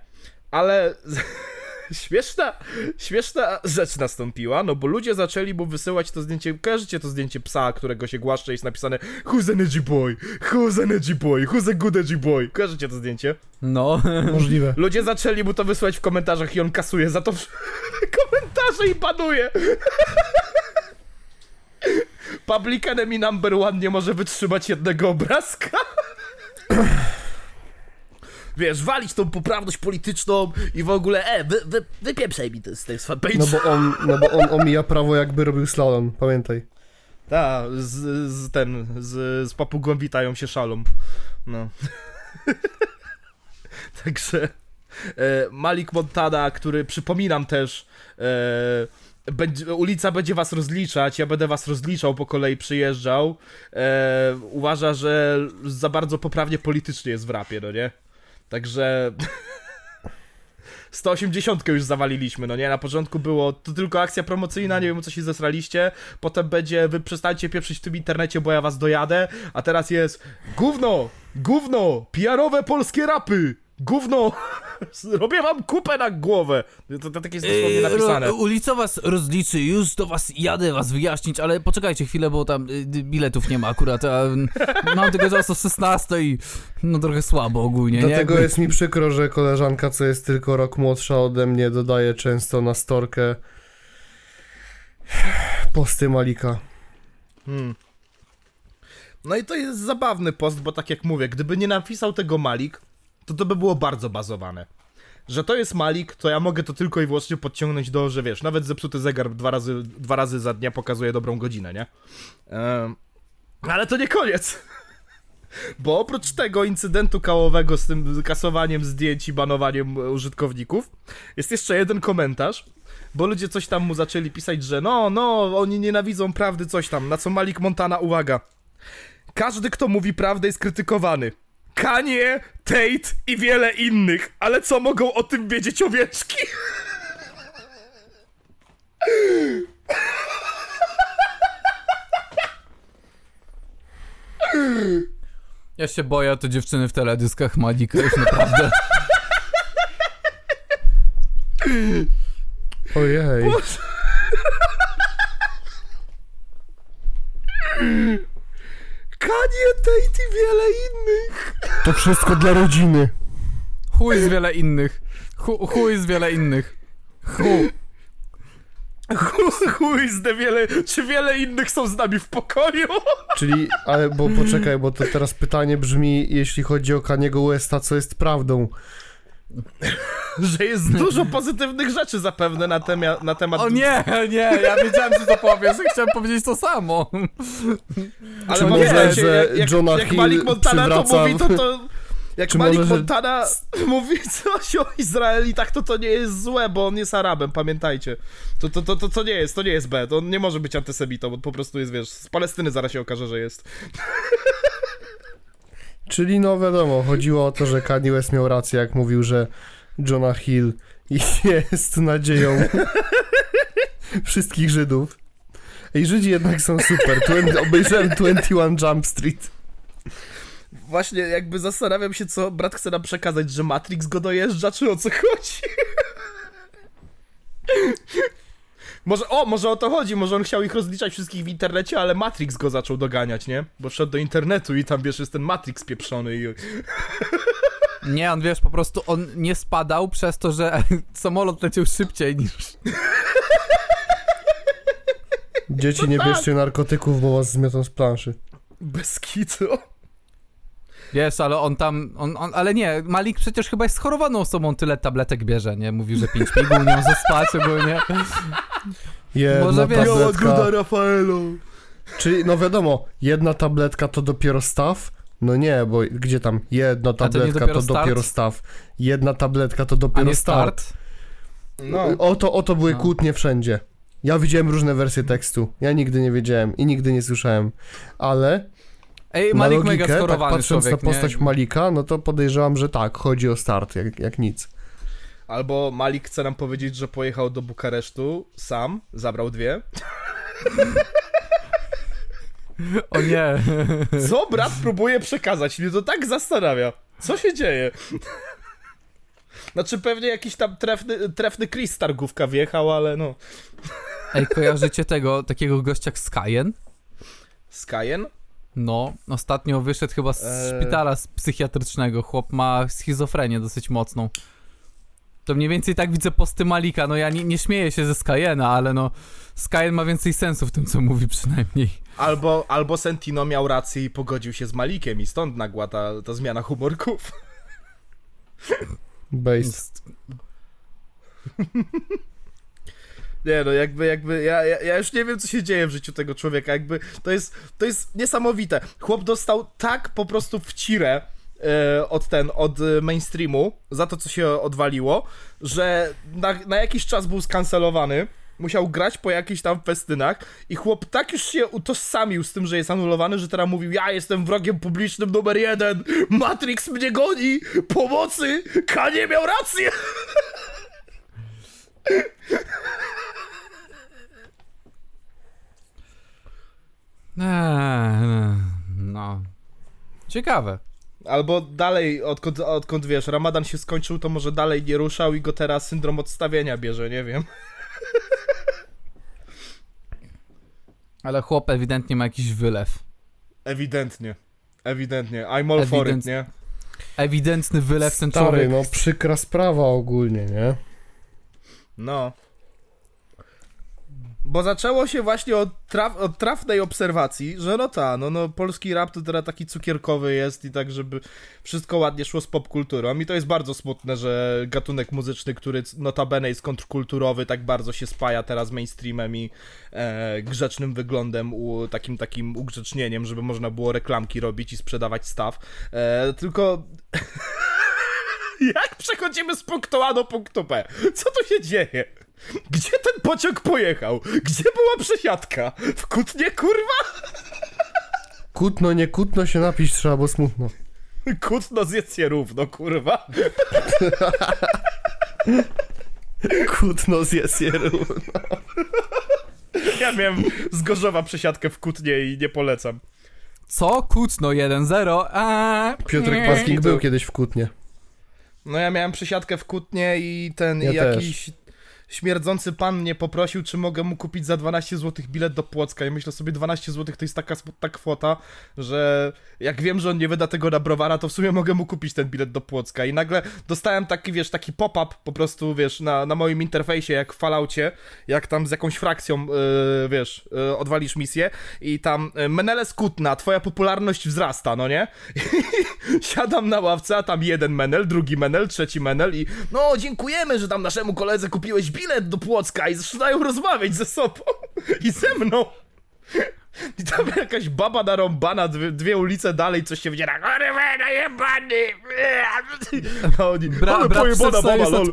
Ale śmieszna, śmieszna rzecz nastąpiła, no bo ludzie zaczęli mu wysyłać to zdjęcie, kojarzycie to zdjęcie psa, którego się głaszcze i jest napisane Who's energy boy? Who's energy boy? Who's a good energy boy? Kojarzycie to zdjęcie? No, Możliwe. Ludzie zaczęli mu to wysyłać w komentarzach i on kasuje za to komentarze i panuje. Public Enemy number one nie może wytrzymać jednego obrazka. Wiesz, walić tą poprawność polityczną i w ogóle, e, wy, wy, wypieprzaj mi to z tej fanpage. No bo on, no bo on omija prawo jakby robił slalom, pamiętaj. Ta, z, z ten, z, z papugą witają się szalom. No. Także e, Malik Montana, który przypominam też, e, będzie, ulica będzie was rozliczać, ja będę was rozliczał, po kolei przyjeżdżał. E, uważa, że za bardzo poprawnie politycznie jest w rapie, no nie? Także 180 już zawaliliśmy, no nie? Na początku było to tylko akcja promocyjna, nie wiem co się zesraliście. Potem będzie, wy przestańcie pieprzyć w tym internecie, bo ja was dojadę. A teraz jest gówno, gówno, PR-owe polskie rapy, gówno, robię wam kupę na głowę. To, to tak jest dosłownie napisane. Ro- ulica was rozliczy, już do was jadę was wyjaśnić, ale poczekajcie chwilę, bo tam y, biletów nie ma akurat, a mam tylko czas o 16 i no trochę słabo ogólnie, nie? Dlatego Jakby- jest mi przykro, że koleżanka, co jest tylko rok młodsza ode mnie, dodaje często na storkę posty Malika. Hmm. No i to jest zabawny post, bo tak jak mówię, gdyby nie napisał tego Malik, to to by było bardzo bazowane. że to jest Malik, to ja mogę to tylko i wyłącznie podciągnąć do, że wiesz, nawet zepsuty zegar dwa razy, dwa razy za dnia pokazuje dobrą godzinę, nie? Ale to nie koniec. Bo oprócz tego incydentu kałowego z tym kasowaniem zdjęć i banowaniem użytkowników, jest jeszcze jeden komentarz, bo ludzie coś tam mu zaczęli pisać, że no, no, oni nienawidzą prawdy, coś tam, na co Malik Montana, uwaga. Każdy, kto mówi prawdę, jest krytykowany. Kanye, Tate i wiele innych, ale co mogą o tym wiedzieć owieczki? Ja się boję, to dziewczyny w teledyskach Malika już naprawdę. Ojej. Kanye, Tate i wiele innych. To wszystko dla rodziny. Chuj z wiele innych. Chu, chuj z wiele innych. Chu. Chuj, chuj zde wiele, czy wiele innych są z nami w pokoju? Czyli, ale bo poczekaj, bo to teraz pytanie brzmi, jeśli chodzi o Kaniego Westa, co jest prawdą? Że jest dużo pozytywnych rzeczy zapewne na, temia, na temat... O nie, nie, ja wiedziałem, że to powiesz. Chciałem powiedzieć to samo. Ale Czy mam może, wrażenie, że jak, Jonah jak Hill Malik Montana to mówi, to to... Jak Czy Malik może, że- Montana mówi coś o Izraelitach, to to nie jest złe, bo on jest Arabem, pamiętajcie. To, to, to, to, to nie jest, to nie jest B, to on nie może być antysemitą, bo po prostu jest, wiesz, z Palestyny zaraz się okaże, że jest. Czyli no wiadomo, chodziło o to, że Kanye West miał rację, jak mówił, że Jonah Hill jest nadzieją wszystkich Żydów. Ej, Żydzi jednak są super. Twen- obejrzałem 21 Jump Street. Właśnie jakby zastanawiam się, co brat chce nam przekazać, że Matrix go dojeżdża, czy o co chodzi? Może, o, może o to chodzi, może on chciał ich rozliczać wszystkich w internecie, ale Matrix go zaczął doganiać, nie? Bo wszedł do internetu i tam, wiesz, jest ten Matrix pieprzony i... Nie, on wiesz, po prostu on nie spadał przez to, że samolot leciał szybciej niż... Dzieci, nie bierzcie narkotyków, bo was zmiotą z planszy. Bez kitu. Wiesz, ale on tam, on, on, ale nie, Malik przecież chyba jest schorowaną osobą, tyle tabletek bierze, nie? Mówi, że pięć piguł nie może spać ogólnie. Jedna Może wiesz- tabletka. Rafaelo. Czyli, no wiadomo, jedna tabletka to dopiero staw? No nie, bo gdzie tam? Jedna to tabletka to, dopiero start? dopiero staw. Jedna tabletka to A dopiero nie start. start? No. O to, o to były No. kłótnie wszędzie. Ja widziałem różne wersje tekstu. Ja nigdy nie wiedziałem i nigdy nie słyszałem. Ale Ej, na Malik logikę, mega tak patrząc człowiek, na postać nie? Malika, no to podejrzewam, że tak, chodzi o start, jak, jak nic. Albo Malik chce nam powiedzieć, że pojechał do Bukaresztu sam, zabrał dwie. O nie. Co brat próbuje przekazać? Mnie to tak zastanawia. Co się dzieje? Znaczy pewnie jakiś tam trefny, trefny Chris targówka wjechał, ale no... Ej, kojarzycie tego, takiego gościa jak Skyen? Skyen? No, ostatnio wyszedł chyba z Eee. szpitala z psychiatrycznego. Chłop ma schizofrenię dosyć mocną. To mniej więcej tak widzę posty Malika. No ja nie, nie śmieję się ze Skyena, ale no Skyen ma więcej sensu w tym, co mówi przynajmniej. Albo, albo Sentino miał rację i pogodził się z Malikiem i stąd nagła ta, ta zmiana humorków. Based. Nie no, jakby, jakby, ja, ja, już nie wiem, co się dzieje w życiu tego człowieka, jakby, to jest, to jest niesamowite. Chłop dostał tak po prostu w cirę e, od ten, od e, mainstreamu, za to, co się odwaliło, że na, na jakiś czas był skancelowany, musiał grać po jakichś tam festynach i chłop tak już się utożsamił z tym, że jest anulowany, że teraz mówił, ja jestem wrogiem publicznym numer jeden, Matrix mnie goni, pomocy, Kanie miał rację. Eee, no. Ciekawe. Albo dalej, odkąd, odkąd wiesz, Ramadan się skończył, to może dalej nie ruszał i go teraz syndrom odstawienia bierze, nie wiem. Ale chłop ewidentnie ma jakiś wylew. Ewidentnie. Ewidentnie. I'm all for it, nie? Ewidentny wylew ten Stary, człowiek. no przykra sprawa ogólnie, nie? No. Bo zaczęło się właśnie od, traf, od trafnej obserwacji, że no ta, no, no polski rap to teraz taki cukierkowy jest i tak, żeby wszystko ładnie szło z popkulturą i to jest bardzo smutne, że gatunek muzyczny, który notabene jest kontrkulturowy, tak bardzo się spaja teraz mainstreamem i e, grzecznym wyglądem, u, takim takim ugrzecznieniem, żeby można było reklamki robić i sprzedawać staw. E, tylko... Jak przechodzimy z punktu A do punktu B? Co tu się dzieje? Gdzie ten pociąg pojechał? Gdzie była przesiadka? W Kutnie, kurwa? Kutno, nie kutno się napić trzeba, bo smutno. Kutno zjedz je równo, kurwa. Kutno zjedz je równo. Ja miałem z Gorzowa przesiadkę w Kutnie i nie polecam. Co? Kutno 1-0. A Piotrek Pasking był kiedyś w Kutnie. No ja miałem przesiadkę w Kutnie i ten Ja jakiś śmierdzący pan mnie poprosił, czy mogę mu kupić za 12 zł bilet do Płocka i myślę sobie 12 zł to jest taka smutna kwota, że jak wiem, że on nie wyda tego na browara, to w sumie mogę mu kupić ten bilet do Płocka i nagle dostałem taki, wiesz, taki pop-up po prostu, wiesz, na, na moim interfejsie, jak w Falloutie, jak tam z jakąś frakcją, yy, wiesz, yy, odwalisz misję i tam yy, Meneles Kutna, twoja popularność wzrasta, no nie? Siadam na ławce, a tam jeden menel, drugi menel, trzeci menel i no dziękujemy, że tam naszemu koledze kupiłeś bilet do Płocka i zaczynają rozmawiać ze sobą i ze mną. I tam jakaś baba narąbana dwie, dwie ulice dalej coś się wdziera. Kurwa, najebany! A oni, Bra, ale brat pojebana baba, lol.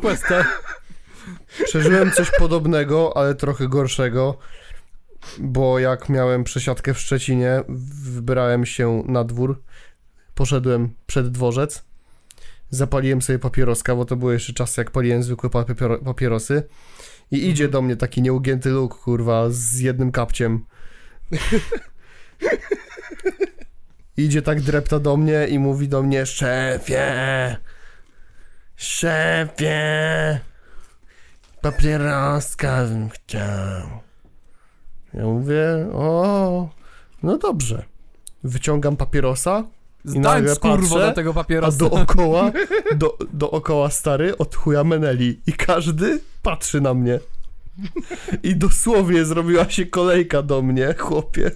Przeżyłem coś podobnego, ale trochę gorszego, bo jak miałem przesiadkę w Szczecinie, wybrałem się na dwór, poszedłem przed dworzec, zapaliłem sobie papieroska, bo to były jeszcze czasy, jak paliłem zwykłe papiero- papierosy i idzie do mnie taki nieugięty luk, kurwa, z jednym kapciem. Idzie tak drepta do mnie i mówi do mnie, szefie, szefie, papieroska bym chciał. Ja mówię, o, no dobrze. Wyciągam papierosa, I nagle Zdać kurwo patrzę, do tego a papierosa. dookoła, do, dookoła stary od chuja meneli. I każdy patrzy na mnie. I dosłownie zrobiła się kolejka do mnie, chłopie.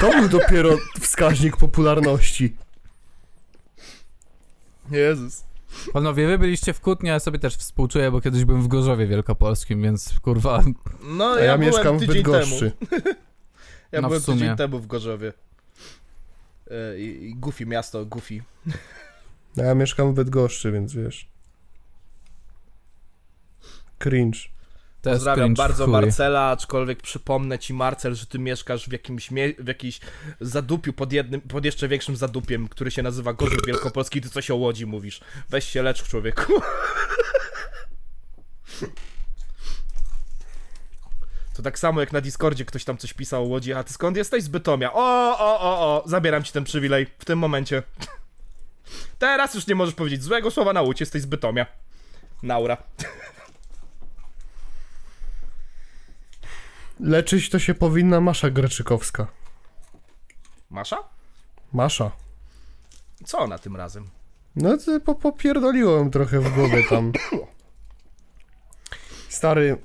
To był dopiero wskaźnik popularności. Jezus. Panowie, wy byliście w Kutnie, ja sobie też współczuję, bo kiedyś byłem w Gorzowie Wielkopolskim, więc kurwa, No A ja, ja, byłem mieszkam w Bydgoszczy. temu. Ja No w byłem tydzień temu w Gorzowie. E, I, i Goofy, miasto Goofy. A Ja mieszkam w Bydgoszczy, więc wiesz. Cringe. to Pozdrawiam bardzo chuj. Marcela, aczkolwiek przypomnę ci Marcel, że ty mieszkasz w jakimś, mie- w jakiejś zadupiu pod jednym, pod jeszcze większym zadupiem, który się nazywa Gorzów Wielkopolski, ty coś o Łodzi mówisz. Weź się lecz człowieku. To tak samo jak na Discordzie ktoś tam coś pisał o Łodzi, a ty skąd jesteś? Z Bytomia. O, o, o, o, zabieram ci ten przywilej w tym momencie. Teraz już nie możesz powiedzieć złego słowa na Łódź, jesteś z Bytomia. Naura. Leczyć to się powinna Masza Greczykowska. Masza? Masza. Co ona tym razem? No to po, popierdoliłem trochę w głowie tam. Stary.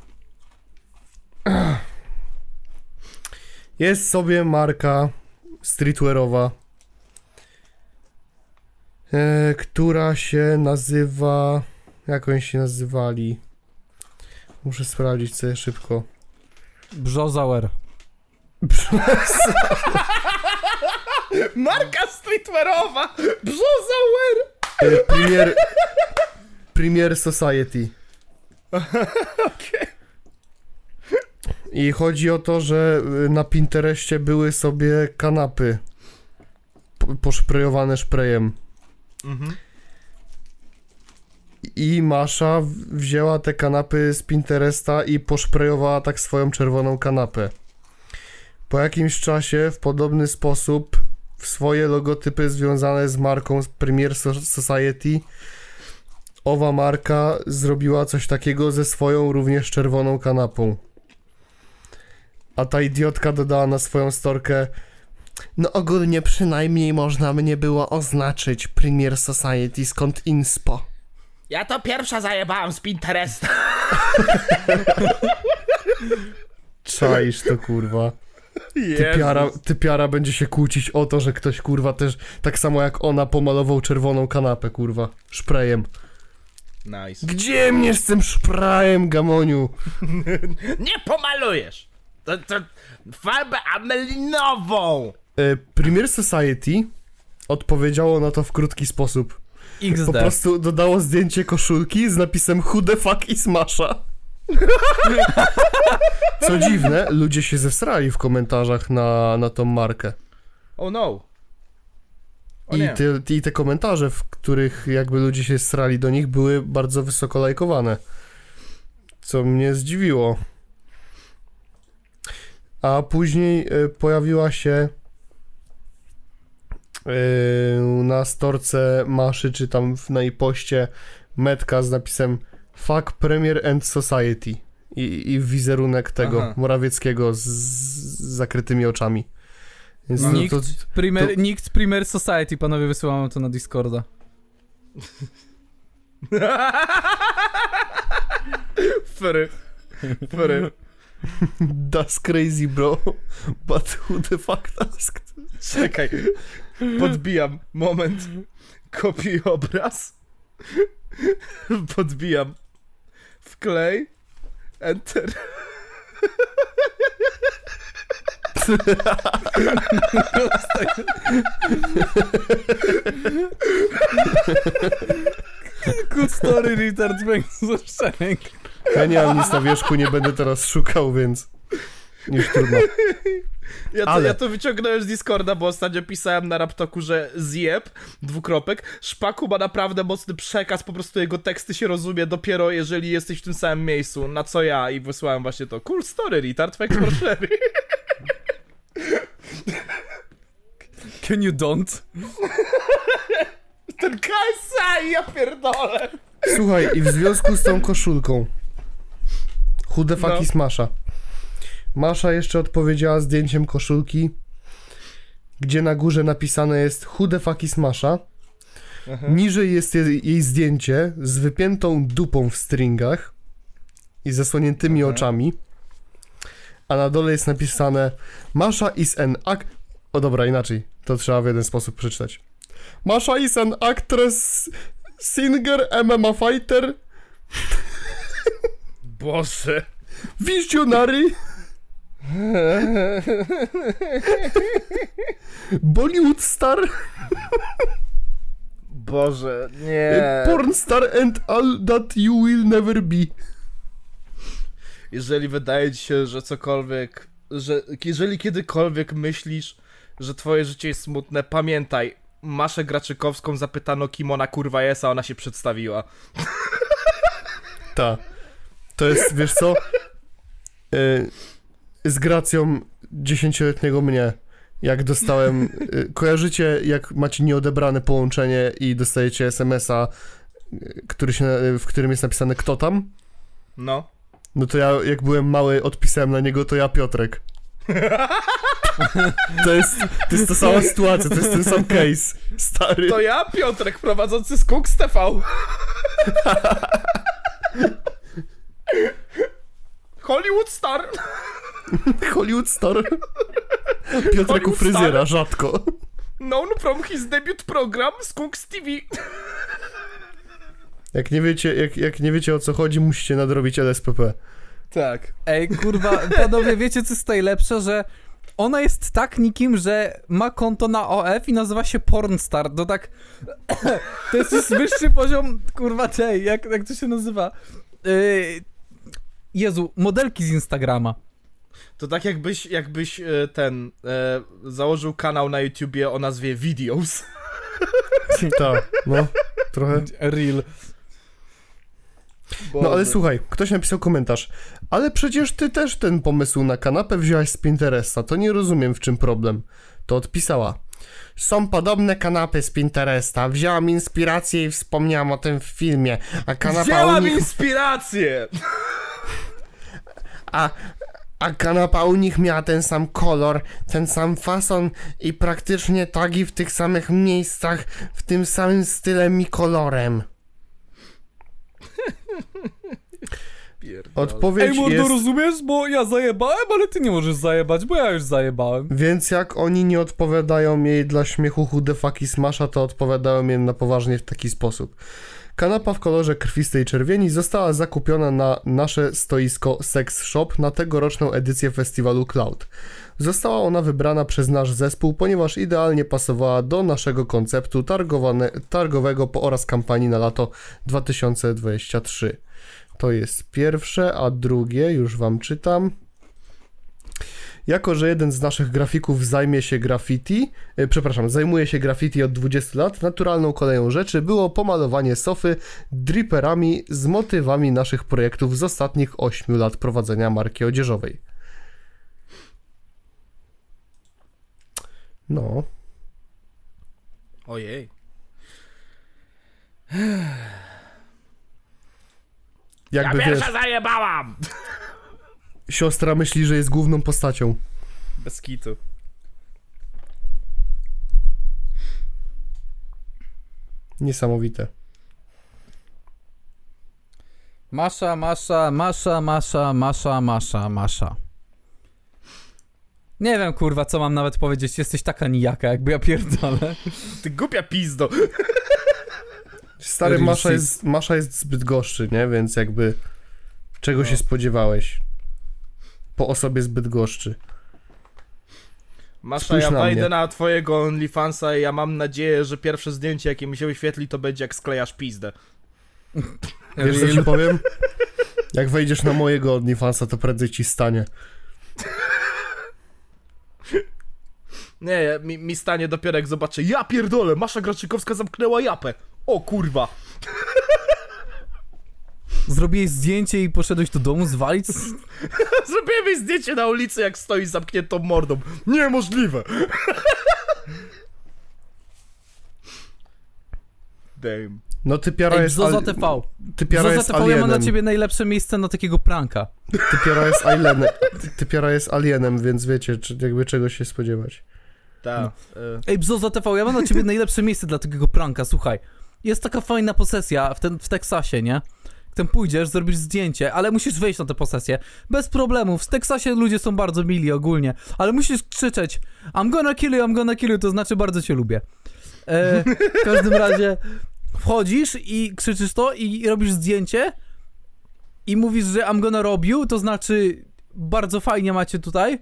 Jest sobie marka streetwearowa, e, która się nazywa. Jak oni się nazywali? Muszę sprawdzić sobie szybko. Brzozauer. Marka streetwearowa! Brzozauer! E, Premier. Premier Society. Okej. I chodzi o to, że y, na Pinterestie były sobie kanapy po- poszprejowane szprejem. Mhm. I Masza wzięła te kanapy z Pinteresta i poszprejowała tak swoją czerwoną kanapę. Po jakimś czasie w podobny sposób w swoje logotypy związane z marką Premier So- Society owa marka zrobiła coś takiego ze swoją również czerwoną kanapą. A ta idiotka dodała na swoją storkę no ogólnie przynajmniej można mnie było oznaczyć Premier Society skąd inspo. Ja to pierwsza zajebałam z Pinteresta. Czaisz to, kurwa. Typiara, typiara będzie się kłócić o to, że ktoś, kurwa, też tak samo jak ona pomalował czerwoną kanapę, kurwa, szprejem. Nice. Gdzie mnie z tym szprejem, gamoniu? Nie pomalujesz. To, to farbę amelinową. E, Premier Society odpowiedziało na to w krótki sposób. XD. Po prostu dodało zdjęcie koszulki z napisem Who the fuck is Masha? Co dziwne, ludzie się zesrali w komentarzach na, na tą markę. Oh no. O I te, I te komentarze, w których jakby ludzie się srali do nich, były bardzo wysoko lajkowane. Co mnie zdziwiło. A później e, pojawiła się e, na storce Maszy, czy tam w, na poście metka z napisem Fuck Premier and Society. I, i wizerunek tego Aha. Morawieckiego z, z zakrytymi oczami. Więc no, Nikt, to, primer, to- nikt Primer Society, panowie, wysyłamy to na Discorda. Fry. Fry. That's crazy, bro. But who the fuck asked? Czekaj. Podbijam. Moment. Kopiuj obraz. Podbijam. Wklej. Enter. Good story, retard bank szczęk. Ja nie mam nic na wierzchu, nie będę teraz szukał, więc już trudno. Ja to, Ale- ja to wyciągnąłem z Discorda, bo ostatnio pisałem na Raptoku, że zjeb, dwukropek, Szpaku ma naprawdę mocny przekaz, po prostu jego teksty się rozumie dopiero jeżeli jesteś w tym samym miejscu, na co ja i wysłałem właśnie to. Cool story, retard, thanks for sharing. Can you don't? Ten KSI, ja pierdolę. Słuchaj, i w związku z tą koszulką The fuck No. Masza? Masza jeszcze odpowiedziała zdjęciem koszulki, gdzie na górze napisane jest fuck is Masza? Niżej jest jej, jej zdjęcie z wypiętą dupą w stringach i zasłoniętymi oczami. A na dole jest napisane Masza is an act... O dobra, inaczej. To trzeba w jeden sposób przeczytać. Masza is an actress, singer, MMA fighter, Boże. visionary, Bollywood star, Boże, nie. porn star and all that you will never be. Jeżeli wydaje ci się, że cokolwiek, że jeżeli kiedykolwiek myślisz, że twoje życie jest smutne, pamiętaj, Maszę Graczykowską zapytano kim ona kurwa jest, a ona się przedstawiła. Ta. To jest, wiesz co? Y, z gracją dziesięcioletniego mnie. Jak dostałem. y, kojarzycie, jak macie nieodebrane połączenie i dostajecie SMS-a, y, który się, w którym jest napisane kto tam? No. No to ja, jak byłem mały, odpisałem na niego, to ja Piotrek. To jest, to jest ta sama sytuacja, to jest ten sam case. Stary. To ja, Piotrek, prowadzący skok z TV. Hollywood Star. Hollywood star. Piotrek u fryzjera, star. rzadko. Known from his debut program Skunks TV. Jak nie wiecie, jak, jak nie wiecie o co chodzi, musicie nadrobić LSPP. Tak. Ej, kurwa, panowie, wiecie co jest najlepsze, że ona jest tak nikim, że ma konto na OF i nazywa się Pornstar. To tak... To jest już wyższy poziom, kurwa, tej, jak, jak to się nazywa? Yy, Jezu, modelki z Instagrama. To tak jakbyś, jakbyś e, ten e, założył kanał na YouTubie o nazwie Videos. Tak, no, trochę. Real. No ale słuchaj, ktoś napisał komentarz. Ale przecież ty też ten pomysł na kanapę wziąłeś z Pinteresta, to nie rozumiem w czym problem. To odpisała. Są podobne kanapy z Pinteresta. Wzięłam inspirację i wspomniałam o tym w filmie. A kanapa u Wzięłam nich... inspirację! A, a kanapa u nich miała ten sam kolor, ten sam fason i praktycznie tagi w tych samych miejscach, w tym samym stylem i kolorem. Odpowiedź Ej, mordo, jest... rozumiesz? Bo ja zajebałem, ale ty nie możesz zajebać, bo ja już zajebałem. Więc jak oni nie odpowiadają jej dla śmiechu chude faki smasha, to odpowiadają jej na poważnie w taki sposób. Kanapa w kolorze krwistej czerwieni została zakupiona na nasze stoisko Sex Shop na tegoroczną edycję festiwalu Cloud. Została ona wybrana przez nasz zespół, ponieważ idealnie pasowała do naszego konceptu targowego oraz kampanii na lato 2023. To jest pierwsze, a drugie już wam czytam. Jako, że jeden z naszych grafików zajmie się graffiti, e, przepraszam, zajmuje się graffiti od 20 lat, naturalną koleją rzeczy było pomalowanie sofy dripperami z motywami naszych projektów z ostatnich 8 lat prowadzenia marki odzieżowej. No, Ojej. jakby ja wiesz, pierwsza zajebałam! Siostra myśli, że jest główną postacią. Bez kitu. Niesamowite. Masza, masza, masza, masza, masza, masza, masza. Nie wiem, kurwa, co mam nawet powiedzieć. Jesteś taka nijaka, jakby ja pierdolę. Ty głupia pizdo. Stary, Masza jest, Masza jest zbyt goszczy, nie? Więc jakby czego No. się spodziewałeś? Po osobie zbyt goszczy. Masza, Spójrz ja na wejdę mnie. na twojego OnlyFansa i ja mam nadzieję, że pierwsze zdjęcie, jakie mi się wyświetli, to będzie jak sklejasz pizdę. Wiesz co ci powiem? Jak wejdziesz na mojego OnlyFansa, to prędzej ci stanie. Nie, mi, mi stanie dopiero jak zobaczę, ja pierdolę, Masza Graczykowska zamknęła japę. O kurwa. Zrobiłeś zdjęcie i poszedłeś do domu zwalić? Zrobiłem jej zdjęcie na ulicy, jak stoi z zamkniętą mordą. Niemożliwe. Damn. No typiara Ej, jest, Zozo al... TV. typiara Zozo jest TV, ja mam alienem. dla ciebie najlepsze miejsce na takiego pranka. Typiara jest alienem. Typiara jest alienem, więc wiecie, czy, jakby czego się spodziewać. Tak. Ej, Bzozo TV, ja mam dla ciebie najlepsze miejsce dla takiego pranka, słuchaj. Jest taka fajna posesja w, ten, w Teksasie, nie? Tam pójdziesz, zrobisz zdjęcie, ale musisz wejść na tę posesję. Bez problemów. W Teksasie ludzie są bardzo mili ogólnie, ale musisz krzyczeć I'm gonna kill you, I'm gonna kill you, to znaczy bardzo cię lubię. E, w każdym razie wchodzisz i krzyczysz to i robisz zdjęcie i mówisz, że I'm gonna rob you, to znaczy bardzo fajnie macie tutaj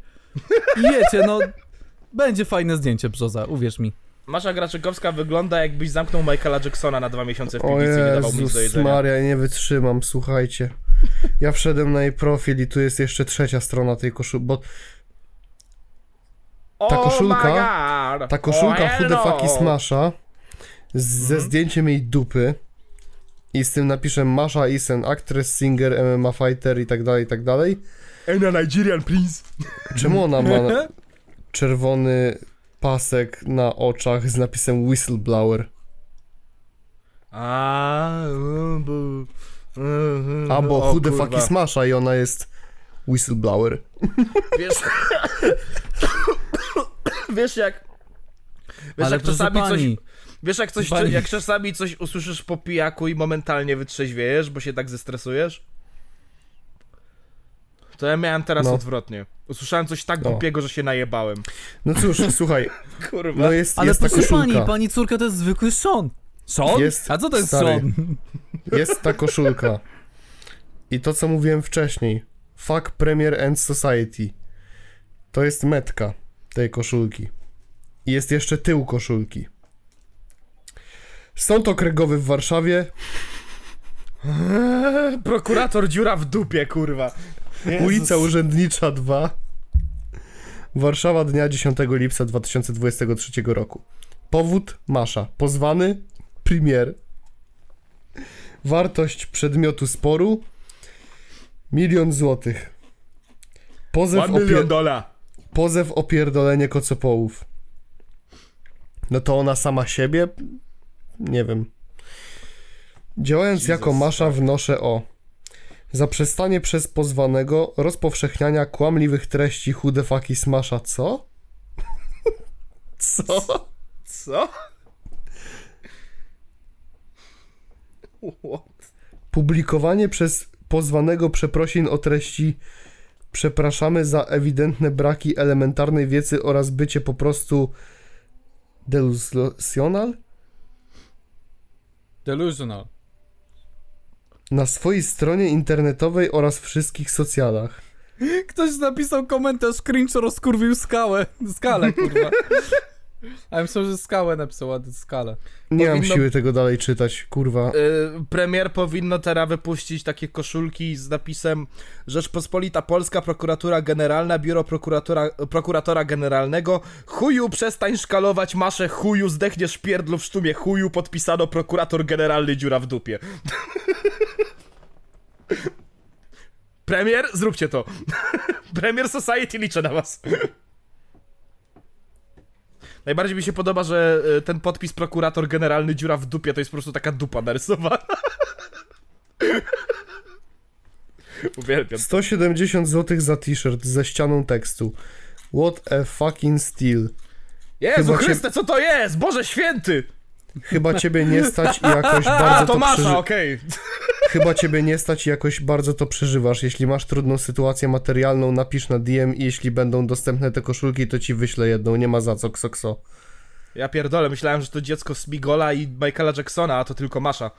i wiecie, no będzie fajne zdjęcie, Brzoza, uwierz mi. Masza Graczykowska wygląda jakbyś zamknął Michaela Jacksona na dwa miesiące w piwnicy i nie dawał mu nic do jedzenia. Maria, nie wytrzymam, słuchajcie. Ja wszedłem na jej profil i tu jest jeszcze trzecia strona tej koszulki, bo ta Oh koszulka- ta koszulka oh, hello. Faki Smasha z, ze Mhm. zdjęciem jej dupy i z tym napiszem Masha is an actress, singer, MMA fighter i tak dalej, i tak dalej. And a Nigerian please. Czemu ona ma czerwony pasek na oczach z napisem whistleblower? A, bo... Albo o, Chude kurwa. Faki Smasha i ona jest whistleblower. Wiesz... Wiesz jak... Wiesz ale jak czasami coś... pani, Wiesz jak coś... Pani- Jak czasami coś usłyszysz po pijaku i momentalnie wytrzeźwiejesz, bo się tak zestresujesz? To ja miałem teraz No. odwrotnie. Usłyszałem coś tak No. głupiego, że się najebałem. No cóż, słuchaj, Kurwa. no jest, ale jest proszę pani, pani córka to jest zwykły Sean. Sean? Jest, A co to jest stary. Jest ta koszulka. I to, co mówiłem wcześniej. Fuck Premier and Society. To jest metka tej koszulki. I jest jeszcze tył koszulki. Sąd okręgowy w Warszawie. Prokurator dziura w dupie, kurwa. Jezus. Ulica Urzędnicza 2. Warszawa dnia 10 lipca 2023 roku. Powód Masza. Pozwany Premier. Wartość przedmiotu sporu milion złotych. Pozew, One milion opie- dola. pozew o pierdolenie kocopołów. No to ona sama siebie? Nie wiem. Działając Jesus jako Masza wnoszę o zaprzestanie przez pozwanego rozpowszechniania kłamliwych treści chude faki smasha. Co? Co? Co? What? Publikowanie przez pozwanego przeprosin o treści przepraszamy za ewidentne braki elementarnej wiedzy oraz bycie po prostu delusional Delusional. Na swojej stronie internetowej oraz wszystkich socjalach. Ktoś napisał komentarz, cringe rozkurwił skałę. Skalę, kurwa. A ja myślałem, że skałę napisał, a skalę. Nie mam Powinno- siły tego dalej czytać, kurwa. Y, premier powinno teraz wypuścić takie koszulki z napisem Rzeczpospolita Polska, Prokuratura Generalna, Biuro Prokuratora, Prokuratora Generalnego. Chuju, przestań szkalować maszę, chuju, zdechniesz pierdlu w sztumie, chuju, podpisano Prokurator Generalny, dziura w dupie. Premier, zróbcie to. Premier Society liczę na was. Najbardziej mi się podoba, że y, ten podpis prokurator generalny dziura w dupie to jest po prostu taka dupa narysowana. Uwielbiam. 170 zł za t-shirt ze ścianą tekstu. What a fucking steal. Jezu Chyba Chryste, co to jest? Boże święty! Chyba ciebie nie stać i jakoś A, bardzo to to Masza, przeży... okej. Chyba ciebie nie stać i jakoś bardzo to przeżywasz. Jeśli masz trudną sytuację materialną, napisz na DM i jeśli będą dostępne te koszulki, to ci wyślę jedną. Nie ma za co, ksokso. Ja pierdolę, myślałem, że to dziecko Smigola i Michaela Jacksona, a to tylko Masza.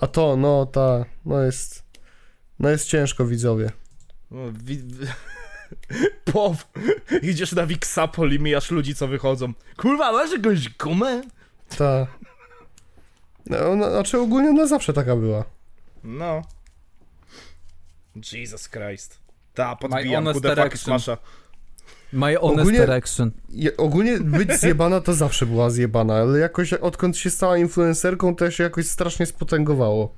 A to, no, ta, no jest... No jest ciężko, widzowie. No, wi- Pow. Idziesz na Wixapol i mijasz ludzi, co wychodzą. Kurwa, masz jakąś gumę? Ta... No, znaczy ogólnie ona zawsze taka była. No. Jesus Christ. Ta, podbijam, honest who the fuck is erection. Masza. My honest Ogólnie- erection. Je, ogólnie być zjebana to zawsze była zjebana, ale jakoś odkąd się stała influencerką, to się jakoś strasznie spotęgowało.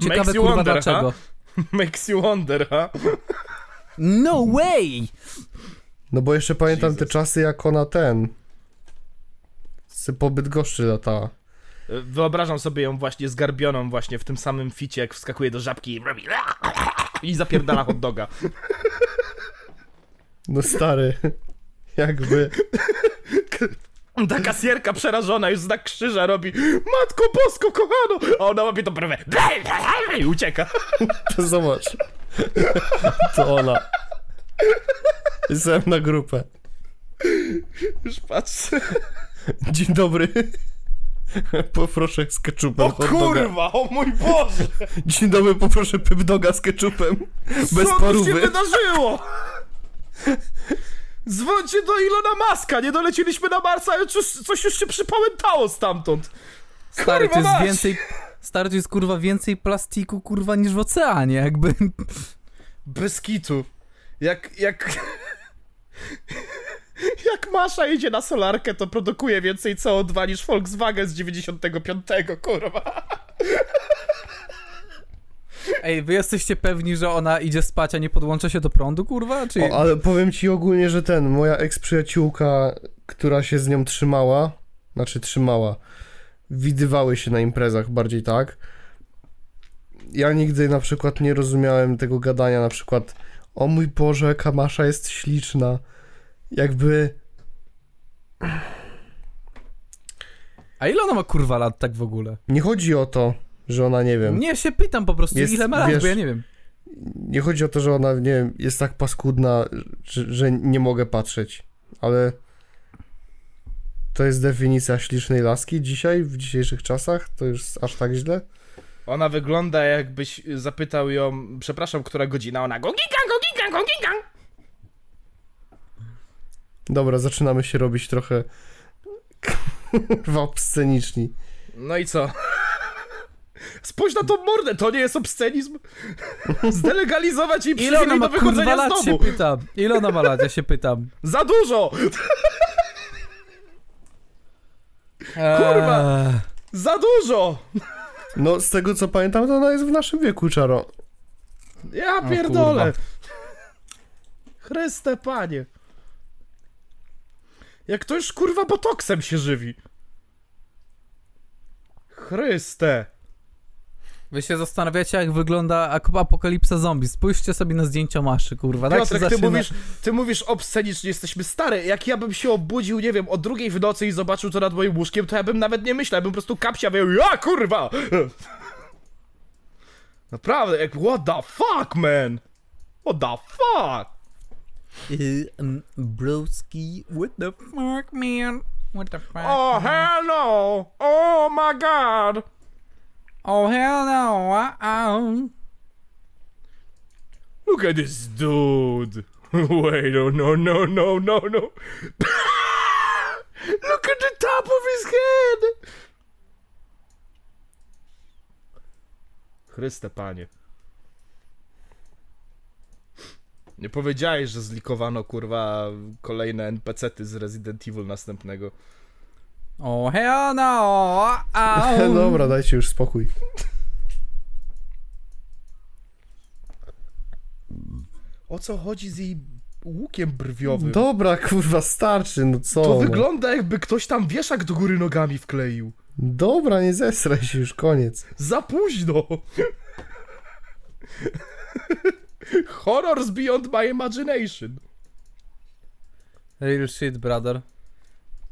Ciekawe Makes kurwa wonder, dlaczego. Makes you wonder, ha? No way! No bo jeszcze pamiętam te Jesus. czasy, jak ona ten... Z pobyt goszczy latała. Wyobrażam sobie ją właśnie zgarbioną właśnie w tym samym ficie, jak wskakuje do żabki i robi i zapierdala hot doga. No stary, jakby... Ta kasjerka przerażona już znak krzyża robi Matko Bosko, kochano! A ona łapie to brewę i ucieka. To zobacz. To ona. Jestem na grupę. Już patrzę. Dzień dobry. Poproszę z ketchupem O kurwa, o mój Boże! Dzień dobry, poproszę pyp doga z ketchupem. Bez Co tu się parówy. wydarzyło? Dzwońcie do Ilona Maska, nie dolecieliśmy na Marsa, ale coś, coś już się przypałętało stamtąd. Stary, to Kurwa jest mać! więcej... Stary, to jest kurwa więcej plastiku kurwa niż w oceanie, jakby... Bez kitu. Jak, jak... Jak Masza idzie na solarkę, to produkuje więcej CO2 niż Volkswagen z 95, kurwa. Ej, wy jesteście pewni, że ona idzie spać, a nie podłącza się do prądu, kurwa? Czy... O, ale powiem ci ogólnie, że ten, moja ex-przyjaciółka, która się z nią trzymała, znaczy trzymała, widywały się na imprezach bardziej tak. Ja nigdy na przykład nie rozumiałem tego gadania, na przykład o mój Boże, jaka Masza jest śliczna. Jakby, A ile ona ma kurwa lat tak w ogóle? nie chodzi o to, że ona, nie wiem, Nie, się pytam po prostu, Jest, ile ma lat, wiesz- bo ja nie wiem. nie chodzi o to, że ona, nie wiem, jest tak paskudna, że, że nie mogę patrzeć, ale to jest definicja ślicznej laski dzisiaj, w dzisiejszych czasach? To już aż tak źle? Ona wygląda jakbyś zapytał ją, przepraszam, która godzina, ona gongigang, gongigang, gongigang. Dobra, zaczynamy się robić trochę obsceniczni. No i co? Spójrz na tą mordę, to nie jest obscenizm? Zdelegalizować jej Ile ona przywilej ma do wychodzenia z lat, się domu. pytam. Ile ona ma lat, ja się pytam. Za dużo! Kurwa. Eee, Za dużo! No, z tego co pamiętam, to ona jest w naszym wieku, Czaro. Ja pierdolę. kurwa. Chryste panie. Jak to już kurwa botoksem się żywi. Chryste. Wy się zastanawiacie, jak wygląda apokalipsa zombie. Spójrzcie sobie na zdjęcia maszy, kurwa. Tak się Piotrek, ty mówisz, ty mówisz obscenicznie, jesteśmy stary. Jak ja bym się obudził, nie wiem, o drugiej w nocy i zobaczył to nad moim łóżkiem, to ja bym nawet nie myślał, ja bym po prostu kapcia wyjął, ja kurwa! Naprawdę, jak, what the fuck, man? What the fuck? Y, um, broski, what the fuck, man? What the fuck? Oh, hell no! Oh my god! Oh, hell no. Uh-oh. Look at this dude! Wait, oh no, no, no, no, no! Look at the top of his head! Chryste panie. Nie powiedziałeś, że zlikowano kurwa kolejne NPC-ty z Resident Evil następnego. Oh, hell no. Uh-oh. Dobra, dajcie już spokój. O co chodzi z jej łukiem brwiowym? Dobra, kurwa, starczy, no co? to no. wygląda jakby ktoś tam wieszak do góry nogami wkleił. Dobra, nie zesraj się, już koniec. Za późno! Horrors beyond my imagination. Real shit, brother.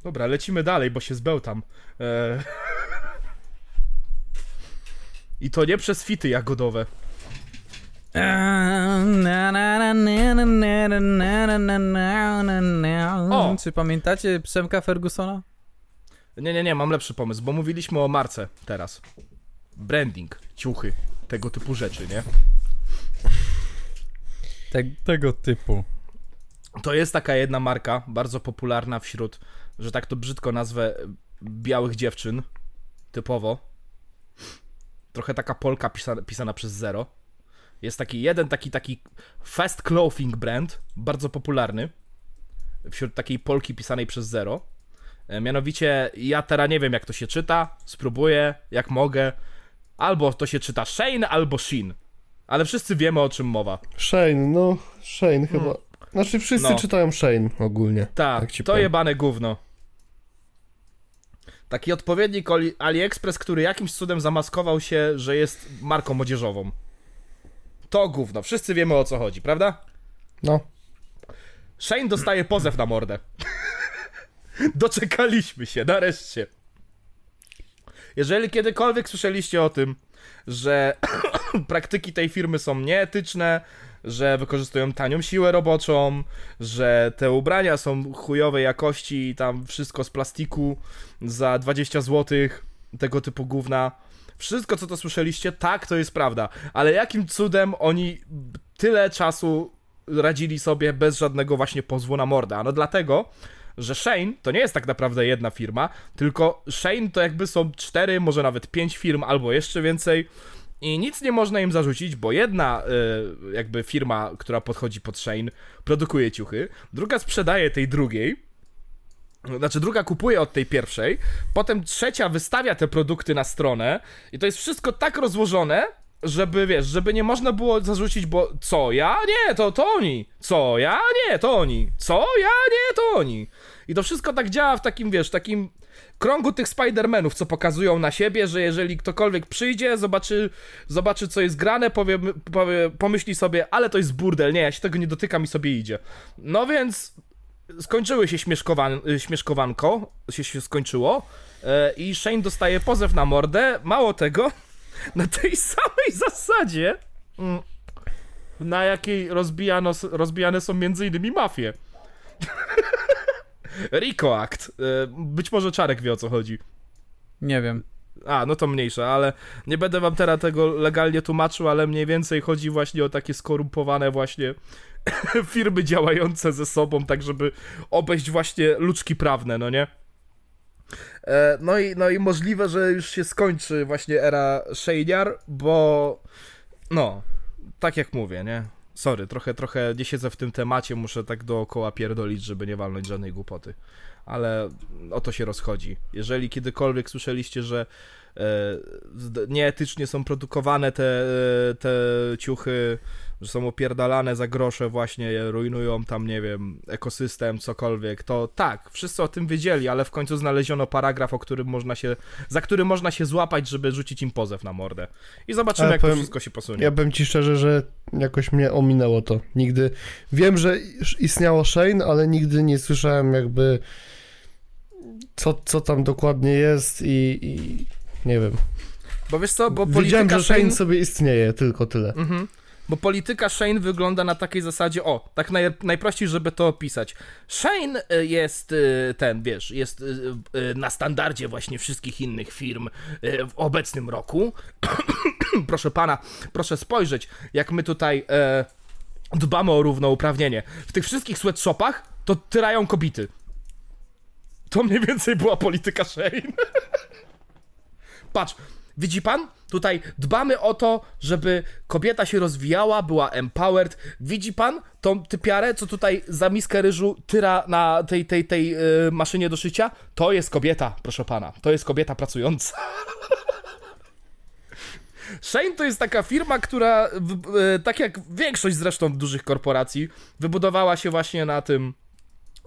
Dobra, lecimy dalej, bo się zbełtam. Eee... I to nie przez fity jagodowe. O! Czy pamiętacie Przemka Fergusona? Nie, nie, nie, mam lepszy pomysł, bo mówiliśmy o marce teraz. Branding, ciuchy, tego typu rzeczy, nie? Te, tego typu. To jest taka jedna marka, bardzo popularna wśród, że tak to brzydko nazwę, białych dziewczyn. Typowo. Trochę taka polka pisana, pisana przez zero. Jest taki jeden taki taki fast clothing brand, bardzo popularny. Wśród takiej polki pisanej przez zero. E, Mianowicie, ja teraz nie wiem jak to się czyta, spróbuję jak mogę. Albo to się czyta Shane, albo Shin. Ale wszyscy wiemy o czym mowa. Shane, no, Shane chyba. Znaczy wszyscy No. czytają Shane ogólnie. Tak, Tak to powiem. jebane gówno. Taki odpowiednik Ali- AliExpress, który jakimś cudem zamaskował się, że jest marką młodzieżową. To gówno, wszyscy wiemy o co chodzi, prawda? No. Shane dostaje pozew na mordę. Doczekaliśmy się, nareszcie. Jeżeli kiedykolwiek słyszeliście o tym, że praktyki tej firmy są nieetyczne, że wykorzystują tanią siłę roboczą, że te ubrania są chujowej jakości i tam wszystko z plastiku za 20 zł, tego typu gówna. Wszystko, co to słyszeliście, tak, to jest prawda. Ale jakim cudem oni tyle czasu radzili sobie bez żadnego właśnie pozwu na mordę? Ano dlatego, że Shane to nie jest tak naprawdę jedna firma, tylko Shane to jakby są cztery, może nawet pięć firm albo jeszcze więcej. I nic nie można im zarzucić, bo jedna y, jakby firma, która podchodzi pod Shane, produkuje ciuchy, druga sprzedaje tej drugiej, znaczy druga kupuje od tej pierwszej, potem trzecia wystawia te produkty na stronę i to jest wszystko tak rozłożone, żeby wiesz, żeby nie można było zarzucić, bo co ja? Nie, to, to oni. Co ja? Nie, to oni. Co ja? Nie, to oni. I to wszystko tak działa w takim, wiesz, takim krągu tych Spider-Manów, co pokazują na siebie, że jeżeli ktokolwiek przyjdzie, zobaczy, zobaczy co jest grane, powie, powie, pomyśli sobie, ale to jest burdel, nie, ja się tego nie dotykam i sobie idzie. No więc skończyły się śmieszkowan, śmieszkowanko, się, się skończyło e, i Shane dostaje pozew na mordę, mało tego, na tej samej zasadzie, mm, na jakiej rozbijano, rozbijane są między innymi mafie. Rico Act. E, Być może Czarek wie o co chodzi. Nie wiem. A, no to mniejsze, ale nie będę wam teraz tego legalnie tłumaczył, ale mniej więcej chodzi właśnie o takie skorumpowane właśnie firmy działające ze sobą, tak żeby obejść właśnie luczki prawne, no nie? E, no, i, no i możliwe, że już się skończy właśnie era Shadear, bo no, tak jak mówię, nie? Sorry, trochę, trochę nie siedzę w tym temacie, muszę tak dookoła pierdolić, żeby nie walnąć żadnej głupoty. Ale o to się rozchodzi. Jeżeli kiedykolwiek słyszeliście, że nieetycznie są produkowane te, te ciuchy, że są opierdalane za grosze, właśnie rujnują tam, nie wiem, ekosystem, cokolwiek, to tak, wszyscy o tym wiedzieli, ale w końcu znaleziono paragraf, o którym można się, za który można się złapać, żeby rzucić im pozew na mordę. I zobaczymy, jak to powiem- wszystko się posunie. Ja powiem ci szczerze, że jakoś mnie ominęło to. Nigdy. Wiem, że istniało Shane, ale nigdy nie słyszałem jakby co, co tam dokładnie jest i, i nie wiem. Bo wiesz co, bo Wiedziałem, polityka że Shane Shane... sobie istnieje, tylko tyle. Mhm. Bo polityka Shane wygląda na takiej zasadzie, o, tak naj, najprościej, żeby to opisać. Shane y, jest y, ten, wiesz, jest y, na standardzie właśnie wszystkich innych firm w obecnym roku. proszę pana, proszę spojrzeć, jak my tutaj e, dbamy o równouprawnienie. W tych wszystkich sweatshopach to tyrają kobiety. To mniej więcej była polityka Shane. Patrz, widzi pan? Tutaj dbamy o to, żeby kobieta się rozwijała, była empowered. Widzi pan tą typiarę, co tutaj za miskę ryżu tyra na tej, tej, tej y, maszynie do szycia? To jest kobieta, proszę pana. To jest kobieta pracująca. Shane to jest taka firma, która, tak jak większość zresztą dużych korporacji, wybudowała się właśnie na tym,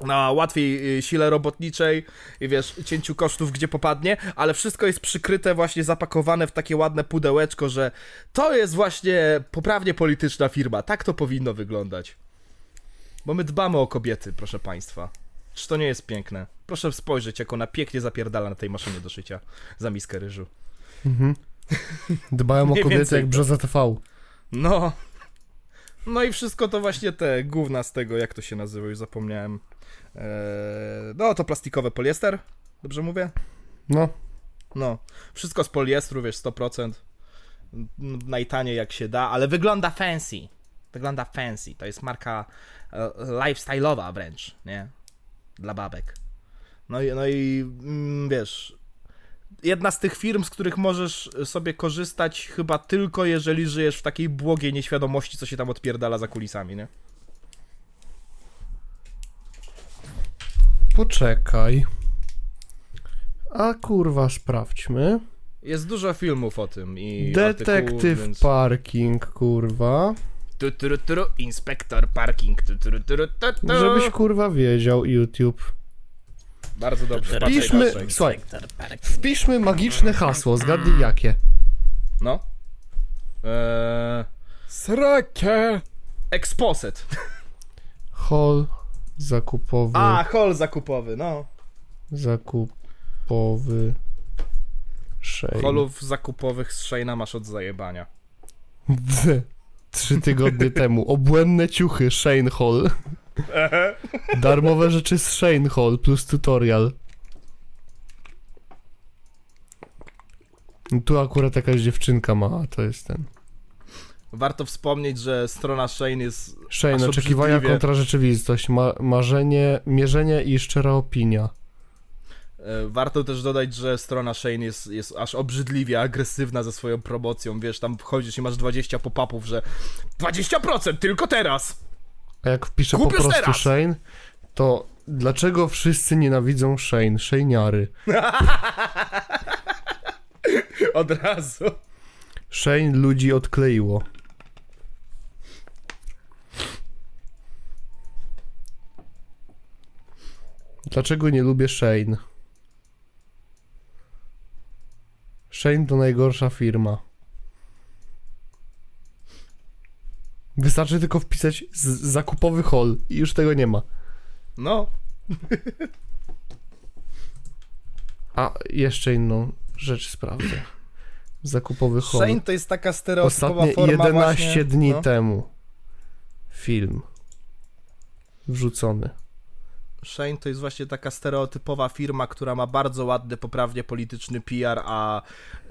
na łatwiej y, sile robotniczej i wiesz, cięciu kosztów gdzie popadnie, ale wszystko jest przykryte właśnie, zapakowane w takie ładne pudełeczko, że to jest właśnie poprawnie polityczna firma. Tak to powinno wyglądać. Bo my dbamy o kobiety, proszę państwa. Czy to nie jest piękne? Proszę spojrzeć, jak ona pięknie zapierdala na tej maszynie do szycia za miskę ryżu. Mhm. Dbają o kobiety jak brzoza TV. No. No i wszystko to właśnie te gówna z tego, jak to się nazywa, już zapomniałem. Eee, no to plastikowy poliester, dobrze mówię? No, No, wszystko z poliestru, wiesz, 100%. N- Najtaniej jak się da, ale wygląda fancy. Wygląda fancy. To jest marka e, lifestyle'owa wręcz, nie? Dla babek. No i, no i mm, wiesz, jedna z tych firm, z których możesz sobie korzystać chyba tylko jeżeli żyjesz w takiej błogiej nieświadomości, co się tam odpierdala za kulisami, nie? Poczekaj. A kurwa, sprawdźmy. Jest dużo filmów o tym i Detektyw więc... Parking, kurwa. Tu, tu, tu, inspektor parking. Tu, tu, tu, tu. Żebyś kurwa wiedział, YouTube. Bardzo dobrze. Wpiszmy, słuchaj, wpiszmy magiczne hasło, zgadnij jakie. No. Eee, Srakie! Exposet. Hall zakupowy, A, hall zakupowy, no. zakupowy, Shane. Holów zakupowych z Shane'a masz od zajebania. Trzy tygodnie temu. Obłędne ciuchy, Shane Hall. Darmowe rzeczy z Shane Hall plus tutorial. Tu akurat jakaś dziewczynka ma, a to jest ten. Warto wspomnieć, że strona Shane jest Shane, oczekiwania kontra rzeczywistość, ma marzenie, mierzenie i szczera opinia. E, Warto też dodać, że strona Shane jest, jest aż obrzydliwie agresywna ze swoją promocją. Wiesz, tam wchodzisz i masz 20 pop-upów, że 20% tylko teraz! A jak wpiszę po Kupisz prostu teraz! Shane, to dlaczego wszyscy nienawidzą Shane? Shane'iary. Od razu. Shane ludzi odkleiło. Dlaczego nie lubię Shane? Shane to najgorsza firma. Wystarczy tylko wpisać zakupowy hall i już tego nie ma. No, A jeszcze inną rzecz sprawdzę. Zakupowy hall. Shane to jest taka stereotypowa Ostatnie forma 11 właśnie, dni no. temu. Film. Wrzucony. Shane to jest właśnie taka stereotypowa firma, która ma bardzo ładny, poprawnie polityczny PR, a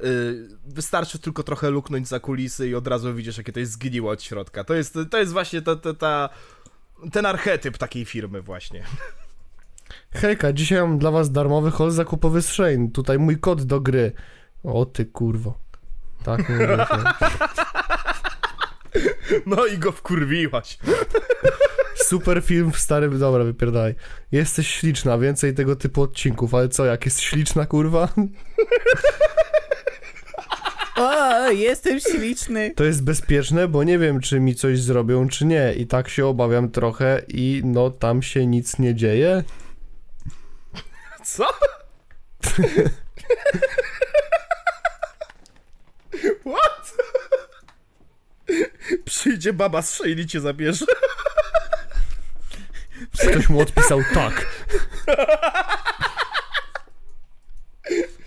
y, wystarczy tylko trochę luknąć za kulisy i od razu widzisz, jakie to jest zgniłe od środka. To jest, to jest właśnie ta, ta, ta, ten archetyp takiej firmy właśnie. Hejka, dzisiaj mam dla was darmowy hol zakupowy z Shane. Tutaj mój kod do gry. O ty kurwo. Tak mówię. No i go wkurwiłaś. Super film w starym... Dobra, wypierdaj. Jesteś śliczna, więcej tego typu odcinków, ale co, jak jest śliczna, kurwa? O, jestem śliczny. To jest bezpieczne, bo nie wiem, czy mi coś zrobią, czy nie. I tak się obawiam trochę i no tam się nic nie dzieje. Co? What? Przyjdzie baba z cię zabierze. Ktoś mu odpisał tak.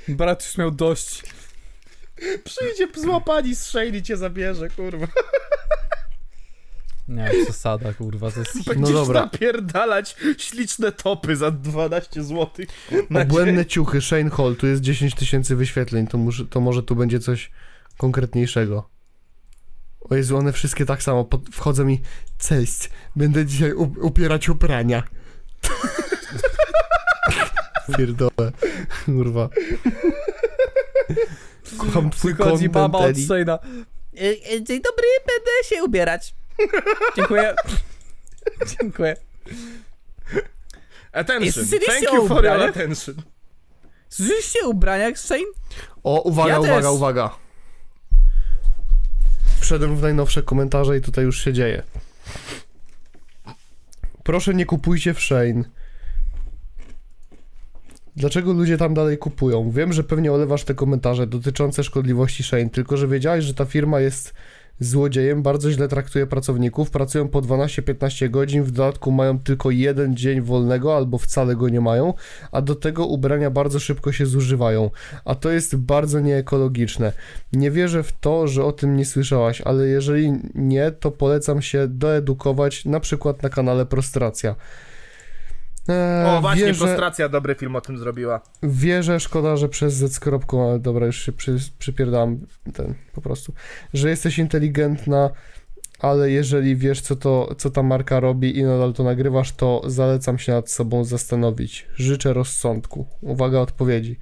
Brat już miał dość. Przyjdzie złapani z Shayli i cię zabierze, kurwa. Nie, przesada, kurwa, to jest... Będziesz dobra. napierdalać śliczne topy za 12 zł. Obłędne ciuchy, Shane Hall, tu jest 10 tysięcy wyświetleń, to, może- to może tu będzie coś konkretniejszego. O Jezu, one wszystkie tak samo, pod, wchodzą mi, cześć, będę dzisiaj up, upierać uprania. Pierdolę, kurwa. Kocham twój Przychodzi baba od. Shane'a. E, e, Dzień dobry, będę się ubierać. Dziękuję. Dziękuję. Attention. Thank you for your attention. Słyszeliście o ubraniach, Shane? O, uwaga, Ja uwaga, uwaga. Wszedłem w najnowsze komentarze i tutaj już się dzieje. Proszę nie kupujcie w Shane. Dlaczego ludzie tam dalej kupują? Wiem, że pewnie olewasz te komentarze dotyczące szkodliwości Shane, tylko że wiedziałeś, że ta firma jest złodziejem, bardzo źle traktuje pracowników, pracują po 12-15 godzin, w dodatku mają tylko jeden dzień wolnego albo wcale go nie mają, a do tego ubrania bardzo szybko się zużywają, a to jest bardzo nieekologiczne. Nie wierzę w to, że o tym nie słyszałaś, ale jeżeli nie, to polecam się doedukować, na przykład na kanale Prostracja. Eee, O, właśnie, wierzę, Prostracja dobry film o tym zrobiła. Wierzę, szkoda, że przez Z kropką, ale dobra, już się przy, przypierdam ten po prostu, że jesteś inteligentna, ale jeżeli wiesz, co, to, co ta marka robi i nadal to nagrywasz, to zalecam się nad sobą zastanowić. Życzę rozsądku. Uwaga odpowiedzi.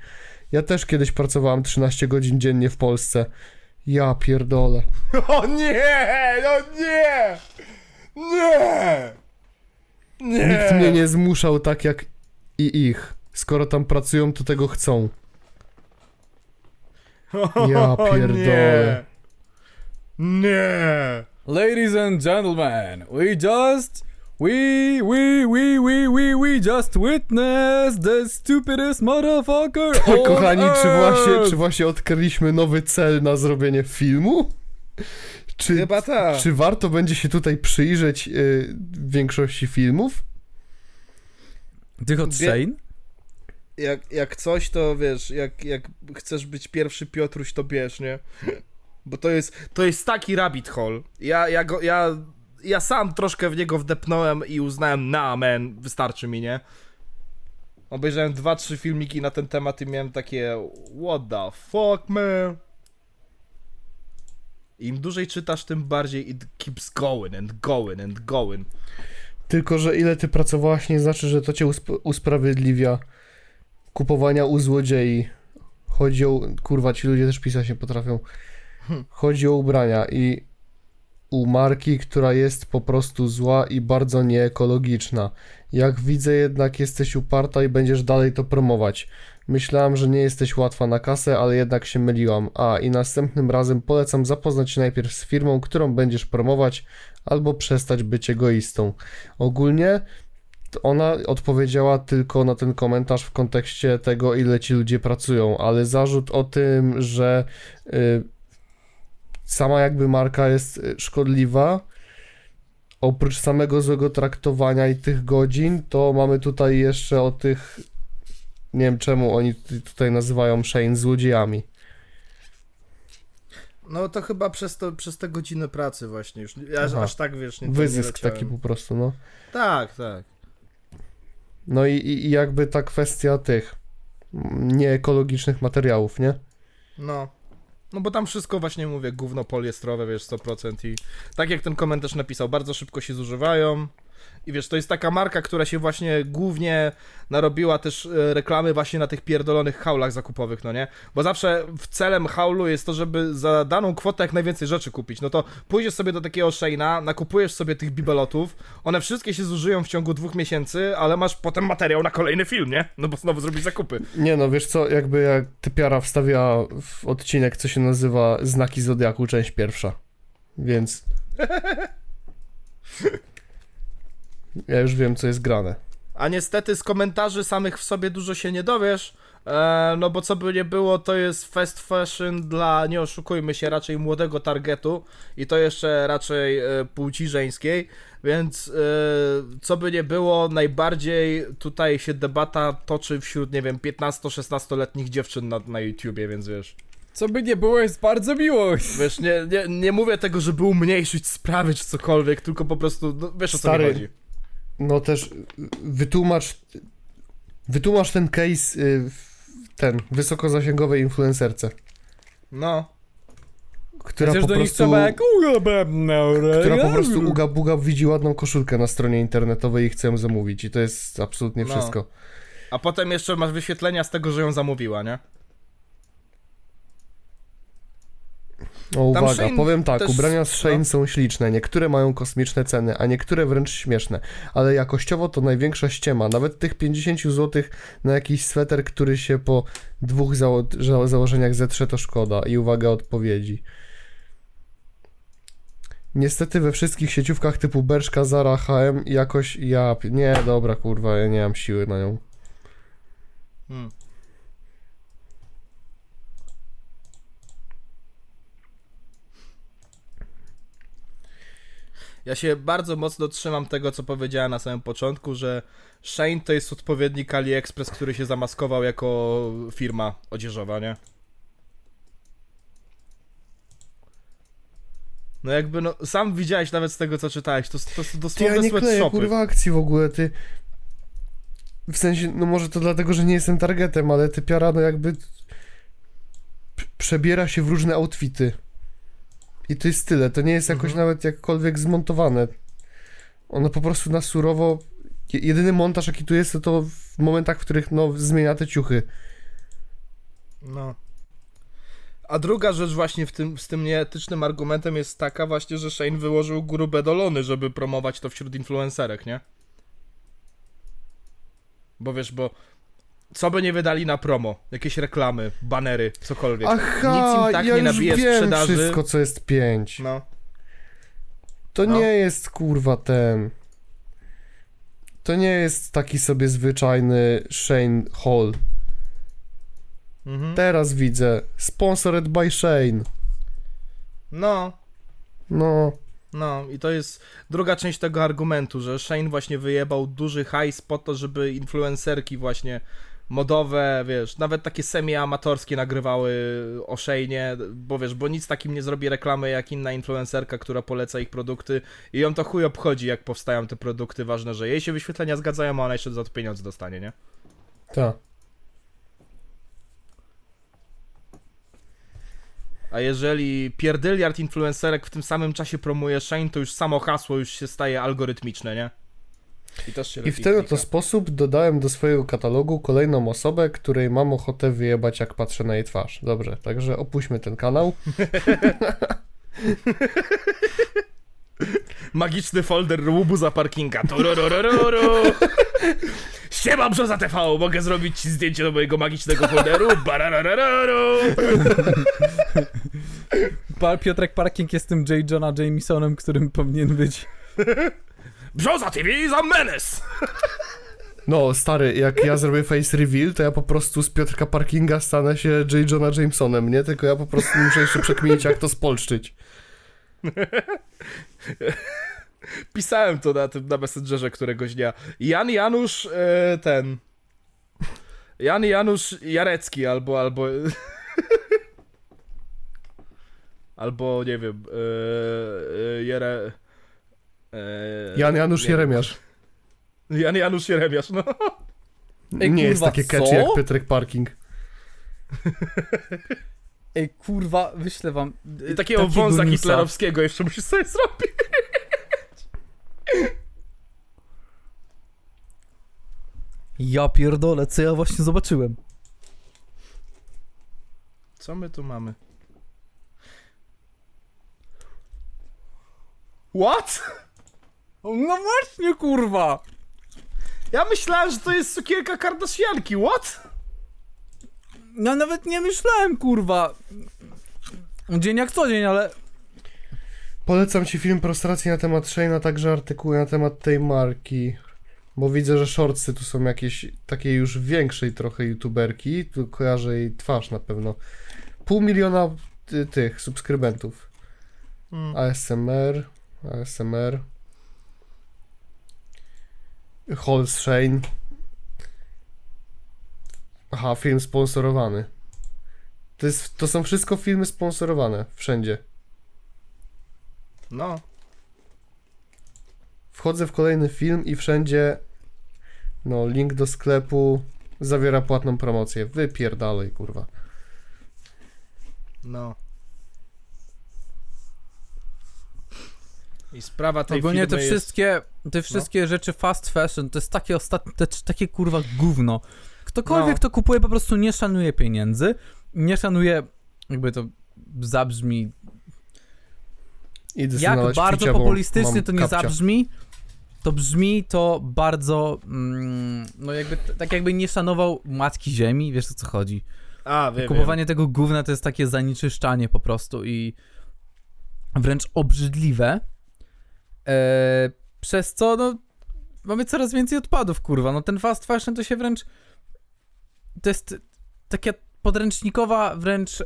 Ja też kiedyś pracowałam 13 godzin dziennie w Polsce. Ja pierdolę. O nie! No nie! Nie! Nie! Nikt mnie nie zmuszał tak jak i ich. Skoro tam pracują, to tego chcą. Ja pierdolę. Nie! Nie! Ladies and gentlemen, we just... We, we, we, we, we, we just witnessed the stupidest motherfucker on Kochani, czy earth. właśnie, czy właśnie odkryliśmy nowy cel na zrobienie filmu? Czy, Chyba tak. czy warto będzie się tutaj przyjrzeć y, większości filmów? Tych od Wie-? Jak, jak coś, to wiesz, jak, jak chcesz być pierwszy Piotruś, to bierz, nie? Bo to jest, to jest taki rabbit hole. Ja, ja, go, ja, ja sam troszkę w niego wdepnąłem i uznałem, na man, wystarczy mi, nie? Obejrzałem dwa, trzy filmiki na ten temat i miałem takie, what the fuck, man? Im dłużej czytasz, tym bardziej it keeps going and going and going. Tylko, że ile ty pracowałaś, nie znaczy, że to cię usp- usprawiedliwia kupowania u złodziei. Chodzi o... Kurwa, ci ludzie też pisać nie potrafią. Chodzi o ubrania i u marki, która jest po prostu zła i bardzo nieekologiczna. Jak widzę jednak jesteś uparta i będziesz dalej to promować. Myślałam, że nie jesteś łatwa na kasę, ale jednak się myliłam. A i następnym razem polecam zapoznać się najpierw z firmą, którą będziesz promować, albo przestać być egoistą. Ogólnie ona odpowiedziała tylko na ten komentarz w kontekście tego, ile ci ludzie pracują, ale zarzut o tym, że y, sama jakby marka jest y, szkodliwa, oprócz samego złego traktowania i tych godzin, to mamy tutaj jeszcze o tych, nie wiem czemu oni tutaj nazywają Shane złodziejami. No to chyba przez, to, przez te godziny pracy właśnie już. Aż, Aha. aż tak wiesz, nie, nie Wyzysk leciałem. taki po prostu, no. Tak, tak. No i, i i jakby ta kwestia tych mm, nieekologicznych materiałów, nie? No. No bo tam wszystko właśnie mówię, gówno poliestrowe, wiesz, 100% i tak jak ten komentarz napisał, bardzo szybko się zużywają, I wiesz, to jest taka marka, która się właśnie głównie narobiła też e, reklamy właśnie na tych pierdolonych haulach zakupowych, no nie? Bo zawsze w celem haulu jest to, żeby za daną kwotę jak najwięcej rzeczy kupić. No to pójdziesz sobie do takiego Shane'a, nakupujesz sobie tych bibelotów, one wszystkie się zużyją w ciągu dwóch miesięcy, ale masz potem materiał na kolejny film, nie? No bo znowu zrobić zakupy. Nie no, wiesz co, jakby jak typiara wstawia w odcinek, co się nazywa Znaki Zodiaku, część pierwsza. Więc... Ja już wiem, co jest grane. A niestety z komentarzy samych w sobie dużo się nie dowiesz, e, no bo co by nie było, to jest fast fashion dla, nie oszukujmy się, raczej młodego targetu i to jeszcze raczej e, płci żeńskiej, więc e, co by nie było, najbardziej tutaj się debata toczy wśród, nie wiem, 15-16-letnich dziewczyn na, na YouTubie, więc wiesz. Co by nie było, jest bardzo miło. Wiesz, nie, nie, nie mówię tego, żeby umniejszyć sprawy czy cokolwiek, tylko po prostu, no, wiesz o co Stary, mi chodzi. No też wytłumacz... Wytłumacz ten case, y, ten, wysokozasięgowej influencerce, No. która po do prostu... jak. Która po prostu uga buga widzi ładną koszulkę na stronie internetowej i chce ją zamówić i to jest absolutnie No. wszystko. A potem jeszcze masz wyświetlenia z tego, że ją zamówiła, nie? O, uwaga, Shane powiem tak, też- ubrania z Shane no. są śliczne, niektóre mają kosmiczne ceny, a niektóre wręcz śmieszne, ale jakościowo to największa ściema, nawet tych 50 zł na jakiś sweter, który się po dwóch zało za założeniach zetrze to szkoda i uwaga odpowiedzi. Niestety we wszystkich sieciówkach typu Bershka, Zara, H&M jakoś ja... Nie, dobra kurwa, ja nie mam siły na nią. Hmm. Ja się bardzo mocno trzymam tego, co powiedziała na samym początku, że Shane to jest odpowiednik AliExpress, który się zamaskował jako firma odzieżowa, nie? No jakby, no, sam widziałeś nawet z tego, co czytałeś, to, to, to Ty, dosłowne ja nie kleję sweatshopy. kurwa akcji w ogóle, ty... W sensie, no może to dlatego, że nie jestem targetem, ale ty piara no jakby... p- Przebiera się w różne outfity. I to jest tyle, to nie jest jakoś Mhm. nawet jakkolwiek zmontowane. Ono po prostu na surowo... je- Jedyny montaż jaki tu jest, to, to w momentach, w których no zmienia te ciuchy. No. A druga rzecz właśnie w tym, z tym nieetycznym argumentem jest taka właśnie, że Shane wyłożył grube dolony, żeby promować to wśród influencerek, nie? Bo wiesz, bo co by nie wydali na promo? Jakieś reklamy, banery, cokolwiek. Aha, Nic im tak ja nie nabije wiem sprzedaży. wszystko, co jest 5. No. To No. nie jest kurwa ten. To nie jest taki sobie zwyczajny Shane Hall. Mhm. Teraz widzę. Sponsored by Shane. No. No. No i to jest druga część tego argumentu, że Shane właśnie wyjebał duży hajs po to, żeby influencerki właśnie modowe, wiesz, nawet takie semi-amatorskie nagrywały o Shane'ie, bo wiesz, bo nic takim nie zrobi reklamy jak inna influencerka, która poleca ich produkty i ją to chuj obchodzi, jak powstają te produkty, ważne, że jej się wyświetlenia zgadzają, a ona jeszcze za to pieniądze dostanie, nie? Tak. A jeżeli pierdyliard influencerek w tym samym czasie promuje Shane, to już samo hasło już się staje algorytmiczne, nie? I też się I w ten oto sposób dodałem do swojego katalogu kolejną osobę, której mam ochotę wyjebać, jak patrzę na jej twarz. Dobrze, także opuśćmy ten kanał. Magiczny folder łubuza parkinga. Siema Brzoza TV, mogę zrobić ci zdjęcie do mojego magicznego folderu. Piotrek Parking jest tym J. Johna Jamesonem, którym powinien być. Brzoza TV za menes. No, stary, jak ja zrobię face reveal, to ja po prostu z Piotrka Parkinga stanę się J. Johna Jamesonem, nie? Tylko ja po prostu muszę jeszcze przekminić, jak to spolszczyć. Pisałem to na tym, na Messengerze któregoś dnia. Jan Janusz, e, ten... Jan Janusz Jarecki albo, albo... albo, nie wiem, e, e, Jere... E, Jan Janusz. Jeremiasz. Jan Janusz Jeremiasz, no. Ej, nie jest kurwa, takie co? catchy jak Piotrek Parking. Ej, kurwa, wyślę wam. I takiego wąsa newsa. hitlerowskiego jeszcze musisz sobie zrobić. Ja pierdolę, co ja właśnie zobaczyłem. Co my tu mamy? What? No właśnie, kurwa! Ja myślałem, że to jest sukienka Kardashianki, what? Ja nawet nie myślałem, kurwa. Dzień jak co dzień, ale... Polecam ci film Prostracji na temat Shane'a, także artykuły na temat tej marki. Bo widzę, że shortsy tu są jakieś takiej już większej trochę youtuberki. Tu kojarzę jej twarz na pewno. Pół miliona ty, tych subskrybentów. Hmm. ASMR, ASMR. Shane. Aha, film sponsorowany. To, jest, to są wszystko filmy sponsorowane, wszędzie. No. Wchodzę w kolejny film i wszędzie no, link do sklepu zawiera płatną promocję. Wypierdalej, kurwa. No. I sprawa tej Ogólnie te jest... wszystkie, te wszystkie rzeczy fast fashion to jest takie ostatnie, takie kurwa gówno. Ktokolwiek No. to kupuje po prostu nie szanuje pieniędzy, nie szanuje, jakby to zabrzmi, Idę jak bardzo picia, populistycznie to nie kapcia. zabrzmi, to brzmi to bardzo, mm, no jakby, tak jakby nie szanował matki ziemi, wiesz o co chodzi. A, wiem, Kupowanie tego gówna to jest takie zanieczyszczanie po prostu i wręcz obrzydliwe. E, przez co, no, mamy coraz więcej odpadów, kurwa. No ten fast fashion to się wręcz. To jest taka podręcznikowa wręcz. E,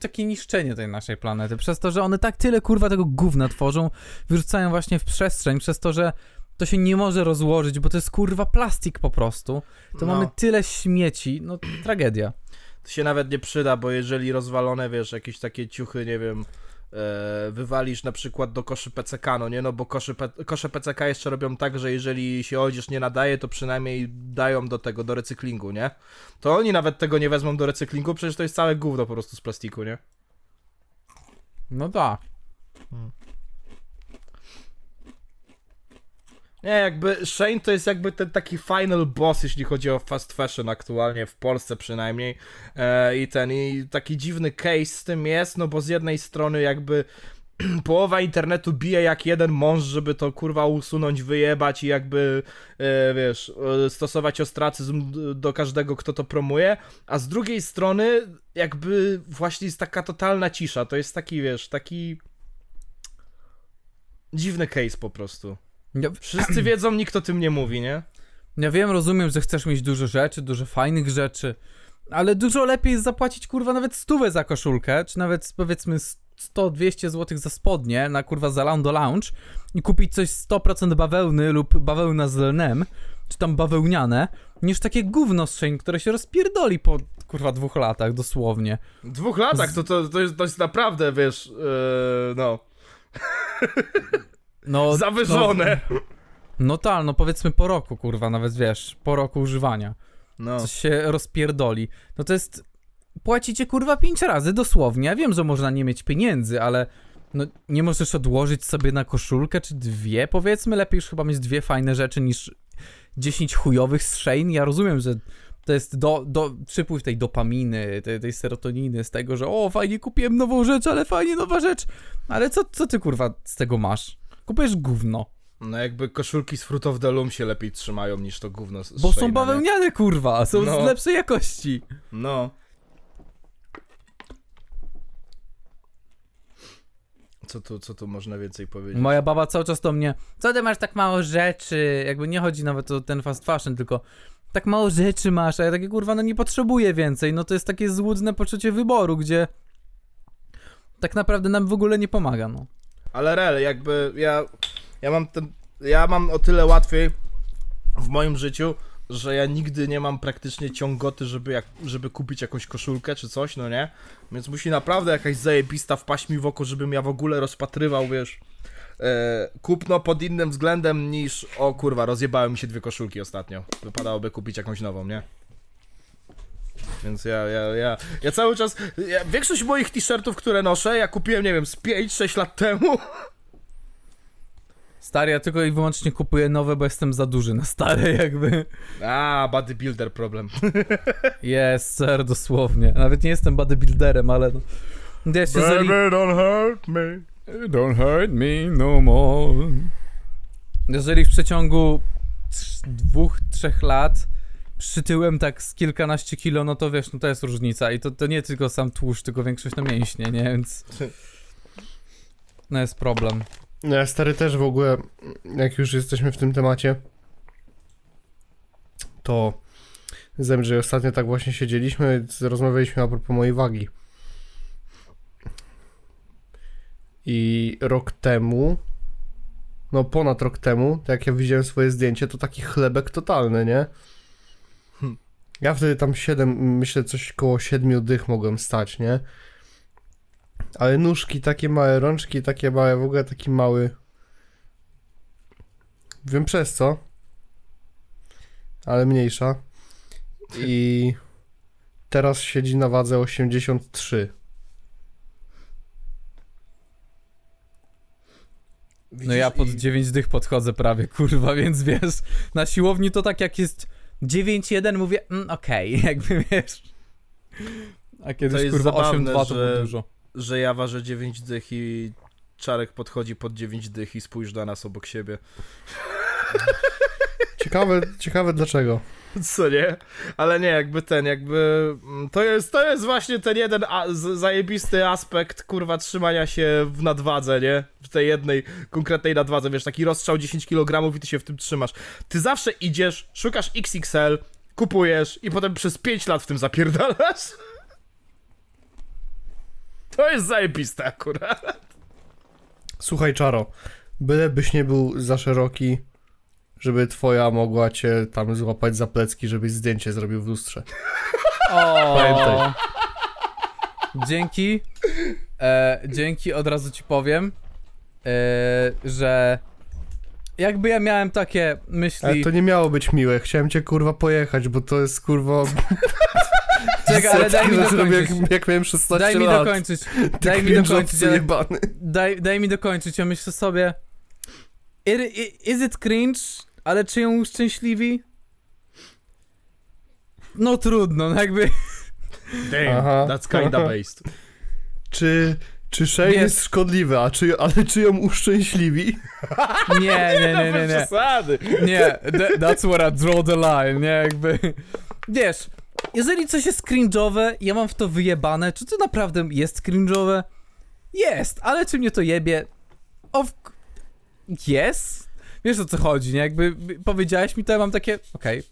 takie niszczenie tej naszej planety. Przez to, że one tak tyle kurwa tego gówna tworzą, wyrzucają właśnie w przestrzeń, przez to, że to się nie może rozłożyć, bo to jest kurwa plastik po prostu. To No. mamy tyle śmieci, no tragedia. To się nawet nie przyda, bo jeżeli rozwalone, wiesz, jakieś takie ciuchy, nie wiem, wywalisz na przykład do koszy PCK, no nie, no bo koszy, kosze PCK jeszcze robią tak, że jeżeli się odzież nie nadaje, to przynajmniej dają do tego, do recyklingu, nie? To oni nawet tego nie wezmą do recyklingu, przecież to jest całe gówno po prostu z plastiku, nie? No tak. Nie, jakby Shane to jest jakby ten taki final boss, jeśli chodzi o fast fashion aktualnie, w Polsce przynajmniej. E, I ten, i taki dziwny case z tym jest, no bo z jednej strony jakby połowa internetu bije jak jeden mąż, żeby to kurwa usunąć, wyjebać i jakby, e, wiesz, e, stosować ostracyzm do każdego, kto to promuje, a z drugiej strony jakby właśnie jest taka totalna cisza, to jest taki, wiesz, taki dziwny case po prostu. Ja, Wszyscy wiedzą, nikt o tym nie mówi, nie? ja wiem, rozumiem, że chcesz mieć dużo rzeczy, dużo fajnych rzeczy, ale dużo lepiej jest zapłacić kurwa nawet stówę za koszulkę, czy nawet powiedzmy 100-200 zł za spodnie na kurwa Zalando Lounge i kupić coś 100% bawełny lub bawełna z lnem, czy tam bawełniane, niż takie gówno z Shein, które się rozpierdoli po kurwa dwóch latach dosłownie. Dwóch latach to, to, to, jest, to jest naprawdę, wiesz, yy, no, No, zawyżone. No, no tak, no powiedzmy po roku kurwa, nawet wiesz, po roku używania. No, coś się rozpierdoli. No to jest. Płacicie kurwa pięć razy dosłownie. Ja wiem, że można nie mieć pieniędzy, ale no nie możesz odłożyć sobie na koszulkę czy dwie, powiedzmy. Lepiej już chyba mieć dwie fajne rzeczy niż 10 chujowych z Shane. Ja rozumiem, że to jest do, do, przypływ tej dopaminy, tej, tej serotoniny, z tego, że o, fajnie kupiłem nową rzecz, ale fajnie nowa rzecz. Ale co, co ty kurwa z tego masz? Kupujesz gówno. no jakby koszulki z Fruit of the Loom się lepiej trzymają niż to gówno z, Bo są bawełniane kurwa, są No. z lepszej jakości. No. Co tu, co tu można więcej powiedzieć? Moja baba cały czas do mnie, co ty masz tak mało rzeczy, jakby nie chodzi nawet o ten fast fashion, tylko tak mało rzeczy masz, a ja takie kurwa, no nie potrzebuję więcej, no to jest takie złudne poczucie wyboru, gdzie tak naprawdę nam w ogóle nie pomaga, no. Ale rel, jakby ja, ja mam ten, ja mam o tyle łatwiej w moim życiu, że ja nigdy nie mam praktycznie ciągoty, żeby, jak, żeby kupić jakąś koszulkę czy coś, no nie? Więc musi naprawdę jakaś zajebista wpaść mi w oko, żebym ja w ogóle rozpatrywał, wiesz, e, kupno pod innym względem niż, o kurwa, rozjebały mi się dwie koszulki ostatnio. Wypadałoby kupić jakąś nową, nie? Więc ja, ja, ja, ja cały czas, ja, większość moich t-shirtów, które noszę, ja kupiłem, nie wiem, z 5-6 lat temu. Stary, ja tylko i wyłącznie kupuję nowe, bo jestem za duży na stare, jakby. A, bodybuilder problem. Jest, ser, dosłownie. Nawet nie jestem bodybuilderem, ale no. Wiesz, jeżeli... don't hurt me. Don't hurt me no more. Jeżeli w przeciągu dwóch, trzech lat przytyłem tak z kilkanaście kilo, no to wiesz, no to jest różnica. I to, to nie tylko sam tłuszcz, tylko większość na mięśnie, nie? Więc... No jest problem. No ja stary też w ogóle, jak już jesteśmy w tym temacie, to że ostatnio tak właśnie siedzieliśmy, rozmawialiśmy a propos mojej wagi. I rok temu, no ponad rok temu, jak ja widziałem swoje zdjęcie, to taki chlebek totalny, nie? Ja wtedy tam 7, myślę coś koło 7 dych mogłem stać, nie? Ale nóżki takie małe, rączki takie małe, w ogóle taki mały. Wiem przez co. Ale mniejsza. I teraz siedzi na wadze 83. No ja pod 9 dych podchodzę prawie, kurwa, więc wiesz, na siłowni to tak jak jest 9-1 mówię, mm, okej, jakby wiesz. A kiedyś jest kurwa zabawne, 8-2 to że- było dużo. Że ja ważę 9 dych i Czarek podchodzi pod 9 dych i spójrz na nas obok siebie. Ciekawe, ciekawe dlaczego. Co nie? Ale nie, jakby ten, jakby. mm, To jest, to jest właśnie ten jeden a, z, zajebisty aspekt, kurwa, trzymania się w nadwadze, nie? W tej jednej konkretnej nadwadze, wiesz, taki rozstrzał 10 kg i ty się w tym trzymasz. Ty zawsze idziesz, szukasz XXL, kupujesz i potem przez 5 lat w tym zapierdalasz. To jest zajebiste akurat. Słuchaj, Czaro, bylebyś nie był za szeroki, żeby twoja mogła cię tam złapać za plecki, żebyś zdjęcie zrobił w lustrze. O, Pamiętaj. Dzięki. E, dzięki, od razu ci powiem, e, że jakby ja miałem takie Ale myśli. to nie miało być miłe, chciałem cię kurwa pojechać, bo to jest kurwa... Czekaj, ale daj mi dokończyć. jak, jak miałem 16 Daj mi lat. dokończyć. Daj mi dokończyć. ale-. Daj, daj mi dokończyć, ja myślę sobie. It, is it cringe? Ale czy ją uszczęśliwi? No trudno, no jakby. Damn, Aha. that's kinda based. Czy, czy Wiesz- jest szkodliwy, a czy, ale czy ją uszczęśliwi? Nie, nie, nie, nie, nie. Przesady. Nie, tha- that's where I draw the line, nie, jakby. Wiesz, jeżeli coś jest cringe'owe, ja mam w to wyjebane, czy to naprawdę jest cringe'owe? Jest, ale czy mnie to jebie? Of... Jest? Wiesz o co chodzi, nie? Jakby powiedziałeś mi to, ja mam takie, okej.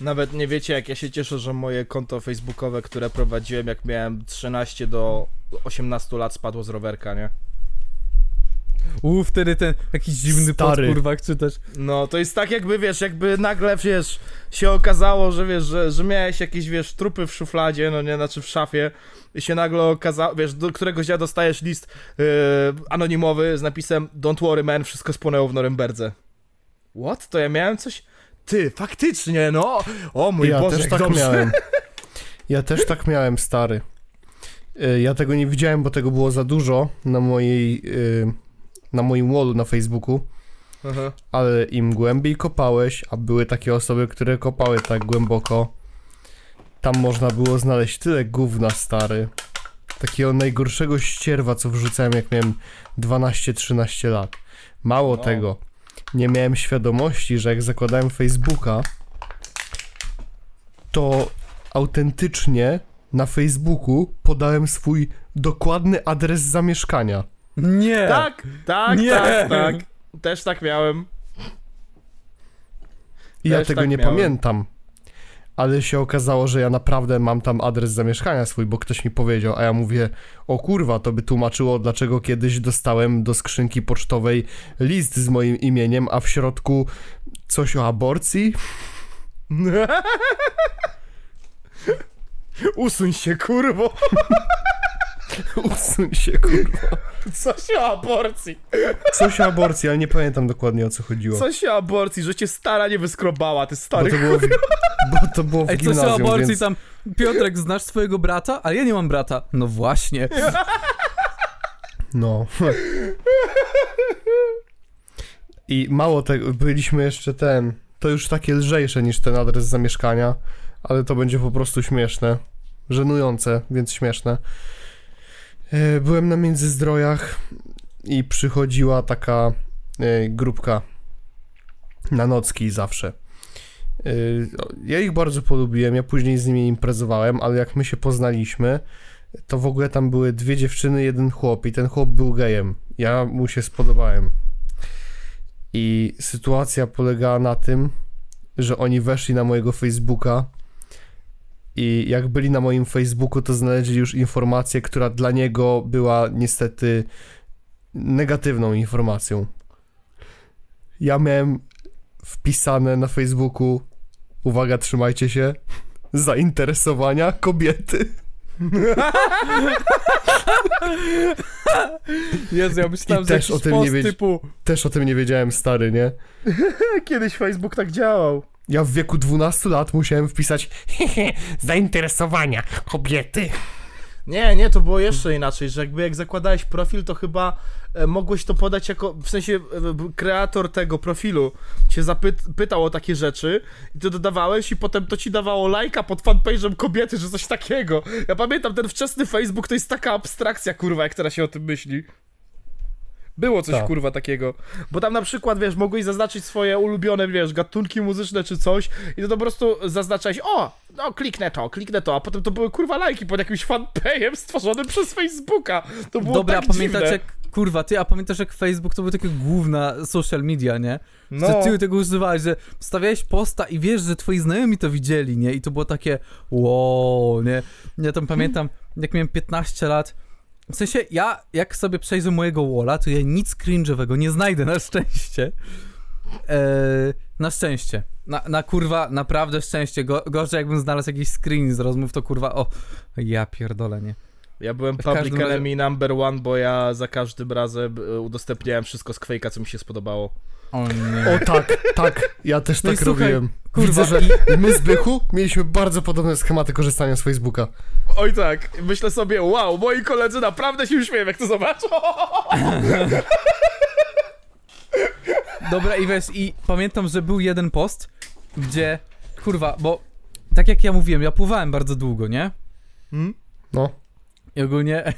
Nawet nie wiecie, jak ja się cieszę, że moje konto facebookowe, które prowadziłem, jak miałem 13 do 18 lat, spadło z rowerka, nie? Uuu, wtedy ten jakiś pot, Stary. kurwa, czytasz. No, to jest tak jakby, wiesz, jakby nagle, wiesz, się okazało, że wiesz, że, że miałeś jakieś, wiesz, trupy w szufladzie, no nie, znaczy w szafie i się nagle okazało, wiesz, do któregoś dnia dostajesz list yy, anonimowy z napisem Don't worry man, wszystko spłonęło w Norymberdze. What? To ja miałem coś? Ty, faktycznie, no! O mój ja Boże, też tak dobrze. miałem. Ja też tak miałem, stary. Y, Ja tego nie widziałem, bo tego było za dużo na mojej, y, na moim wallu na Facebooku, Aha. ale im głębiej kopałeś, a były takie osoby, które kopały tak głęboko, tam można było znaleźć tyle gówna, stary. Takiego najgorszego ścierwa, co wrzucałem, jak miałem 12-13 lat. Mało No. tego, nie miałem świadomości, że jak zakładałem Facebooka, to autentycznie na Facebooku podałem swój dokładny adres zamieszkania. Nie! Tak, tak, Nie. tak, tak. Też tak miałem. I ja Też tego tak nie miałem. pamiętam. Ale się okazało, że ja naprawdę mam tam adres zamieszkania swój, bo ktoś mi powiedział, a ja mówię, o kurwa, to by tłumaczyło, dlaczego kiedyś dostałem do skrzynki pocztowej list z moim imieniem, a w środku coś o aborcji? Usuń się, kurwo. Usuń się, kurwa. Coś o aborcji. Coś o aborcji, ale nie pamiętam dokładnie o co chodziło. Coś o aborcji, że cię stara nie wyskrobała, ty Bo stary to było w, bo to było w Ej, coś o gimnazjum, aborcji więc... tam. Piotrek, znasz swojego brata? Ale ja nie mam brata. No właśnie. No. I mało tego, byliśmy jeszcze ten, to już takie lżejsze niż ten adres zamieszkania, ale to będzie po prostu śmieszne. Żenujące, więc śmieszne. E, Byłem na Międzyzdrojach i przychodziła taka e, grupka na nocki zawsze. E, Ja ich bardzo polubiłem, ja później z nimi imprezowałem, ale jak my się poznaliśmy, to w ogóle tam były dwie dziewczyny, jeden chłop i ten chłop był gejem. Ja mu się spodobałem. I sytuacja polegała na tym, że oni weszli na mojego Facebooka i jak byli na moim Facebooku, to znaleźli już informację, która dla niego była niestety negatywną informacją. Ja miałem wpisane na Facebooku, uwaga, trzymajcie się, zainteresowania kobiety. Jezu, ja myślałem, I że też o tym nie wiedz- typu... Też o tym nie wiedziałem, stary, nie? Kiedyś Facebook tak działał. Ja w wieku 12 lat musiałem wpisać zainteresowania kobiety. Nie, nie, to było jeszcze inaczej, że jakby jak zakładałeś profil, to chyba e, mogłeś to podać jako, w sensie e, kreator tego profilu cię zapytał o takie rzeczy i ty dodawałeś i potem to ci dawało lajka pod fanpage'em kobiety, że coś takiego. Ja pamiętam, ten wczesny Facebook to jest taka abstrakcja, kurwa, jak teraz się o tym myśli. Było coś, Tak. kurwa, takiego. Bo tam na przykład, wiesz, mogłeś zaznaczyć swoje ulubione, wiesz, gatunki muzyczne czy coś i to, to po prostu zaznaczałeś, o, no kliknę to, kliknę to, a potem to były, kurwa, lajki pod jakimś fanpage'em stworzonym przez Facebooka. To było Dobra, tak a pamiętasz dziwne. jak... Kurwa, ty, a pamiętasz jak Facebook to był taka główna social media, nie? No. Że ty tego używałeś, że stawiałeś posta i wiesz, że twoi znajomi to widzieli, nie? I to było takie wow, nie? Ja tam pamiętam, jak miałem 15 lat, w sensie ja, jak sobie przejrzę mojego walla, to ja nic cringe'owego nie znajdę, na szczęście. Eee, na szczęście. Na, na kurwa, naprawdę szczęście. Go, gorzej jakbym znalazł jakiś screen z rozmów, to kurwa, o, ja pierdolę, nie? Ja byłem W public każdym razie- enemy number one, bo ja za każdym razem e, udostępniałem wszystko z Quake'a, co mi się spodobało. O nie. O tak, tak, ja też No tak słuchaj, robiłem. kurwa, Widzę, że my z Bychu mieliśmy bardzo podobne schematy korzystania z Facebooka. Oj tak, myślę sobie, wow, moi koledzy naprawdę się uśmieją, jak to zobaczą. Dobra, i wiesz, i pamiętam, że był jeden post, gdzie, kurwa, bo tak jak ja mówiłem, ja pływałem bardzo długo, nie? Hmm? No. I ogólnie,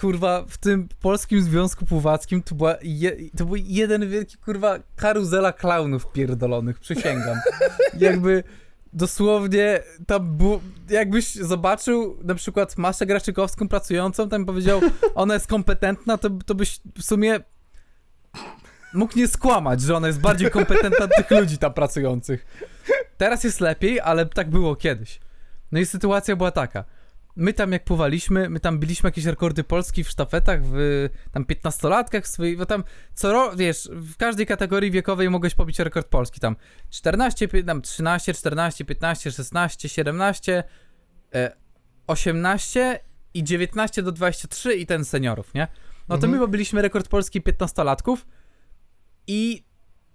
kurwa, w tym Polskim Związku Pływackim to, była je, to był jeden wielki, kurwa, karuzela klaunów pierdolonych, przysięgam. Jakby dosłownie tam było, jakbyś zobaczył na przykład Maszę Graczykowską pracującą, tam powiedział, ona jest kompetentna, to, to byś w sumie mógł nie skłamać, że ona jest bardziej kompetentna od tych ludzi tam pracujących. Teraz jest lepiej, ale tak było kiedyś. No i sytuacja była taka. My tam jak pływaliśmy, my tam biliśmy jakieś rekordy Polski w sztafetach, w tam 15-latkach swoich, bo tam co ro, wiesz, w każdej kategorii wiekowej mogłeś pobić rekord Polski, tam 14, pi- tam 13, 14, 15, 16, 17, e, 18 i 19 do 23 i ten seniorów, nie? No to Mhm. my byliśmy rekord Polski 15-latków i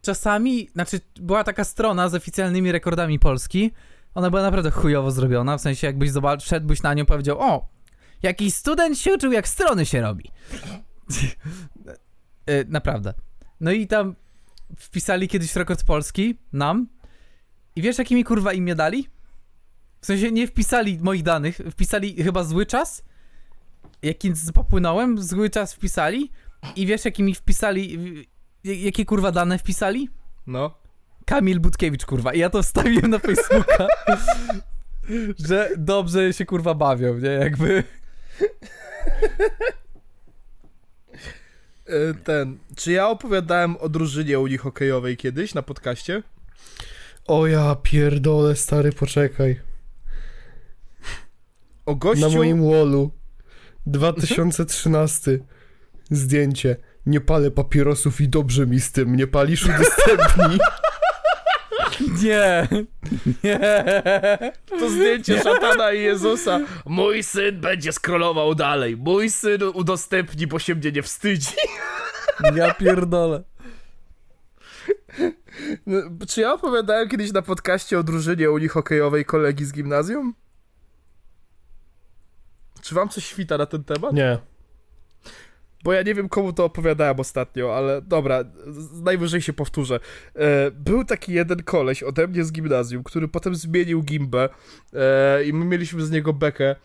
czasami, znaczy była taka strona z oficjalnymi rekordami Polski, ona była naprawdę chujowo zrobiona, w sensie jakbyś zobaczył, wszedłbyś na nią powiedział, o, jakiś student się uczył, jak strony się robi. E, naprawdę. No i tam wpisali kiedyś rekord Polski nam i wiesz, jaki mi kurwa imię dali? W sensie nie wpisali moich danych, wpisali chyba zły czas, jaki popłynąłem, zły czas wpisali i wiesz, jaki mi wpisali, jakie kurwa dane wpisali? No. Kamil Budkiewicz, kurwa. I ja to wstawiłem na Facebooka, że dobrze się kurwa bawią, nie? Jakby. E, Ten, czy ja opowiadałem o drużynie unihokejowej kiedyś na podcaście? O ja pierdolę, stary, poczekaj. O gościu... Na moim wallu 2013 zdjęcie. Nie palę papierosów i dobrze mi z tym. Nie palisz, udostępnij. Nie! Nie! To zdjęcie szatana i Jezusa. Mój syn będzie scrollował dalej. Mój syn udostępni, bo się mnie nie wstydzi. Ja pierdolę. No, Czy ja opowiadałem kiedyś na podcaście o drużynie unihokejowej kolegi z gimnazjum? Czy wam coś świta na ten temat? Nie. Bo ja nie wiem komu to opowiadałem ostatnio, ale dobra, najwyżej się powtórzę. E, był taki jeden koleś ode mnie z gimnazjum, który potem zmienił gimbę e, i my mieliśmy z niego bekę, e,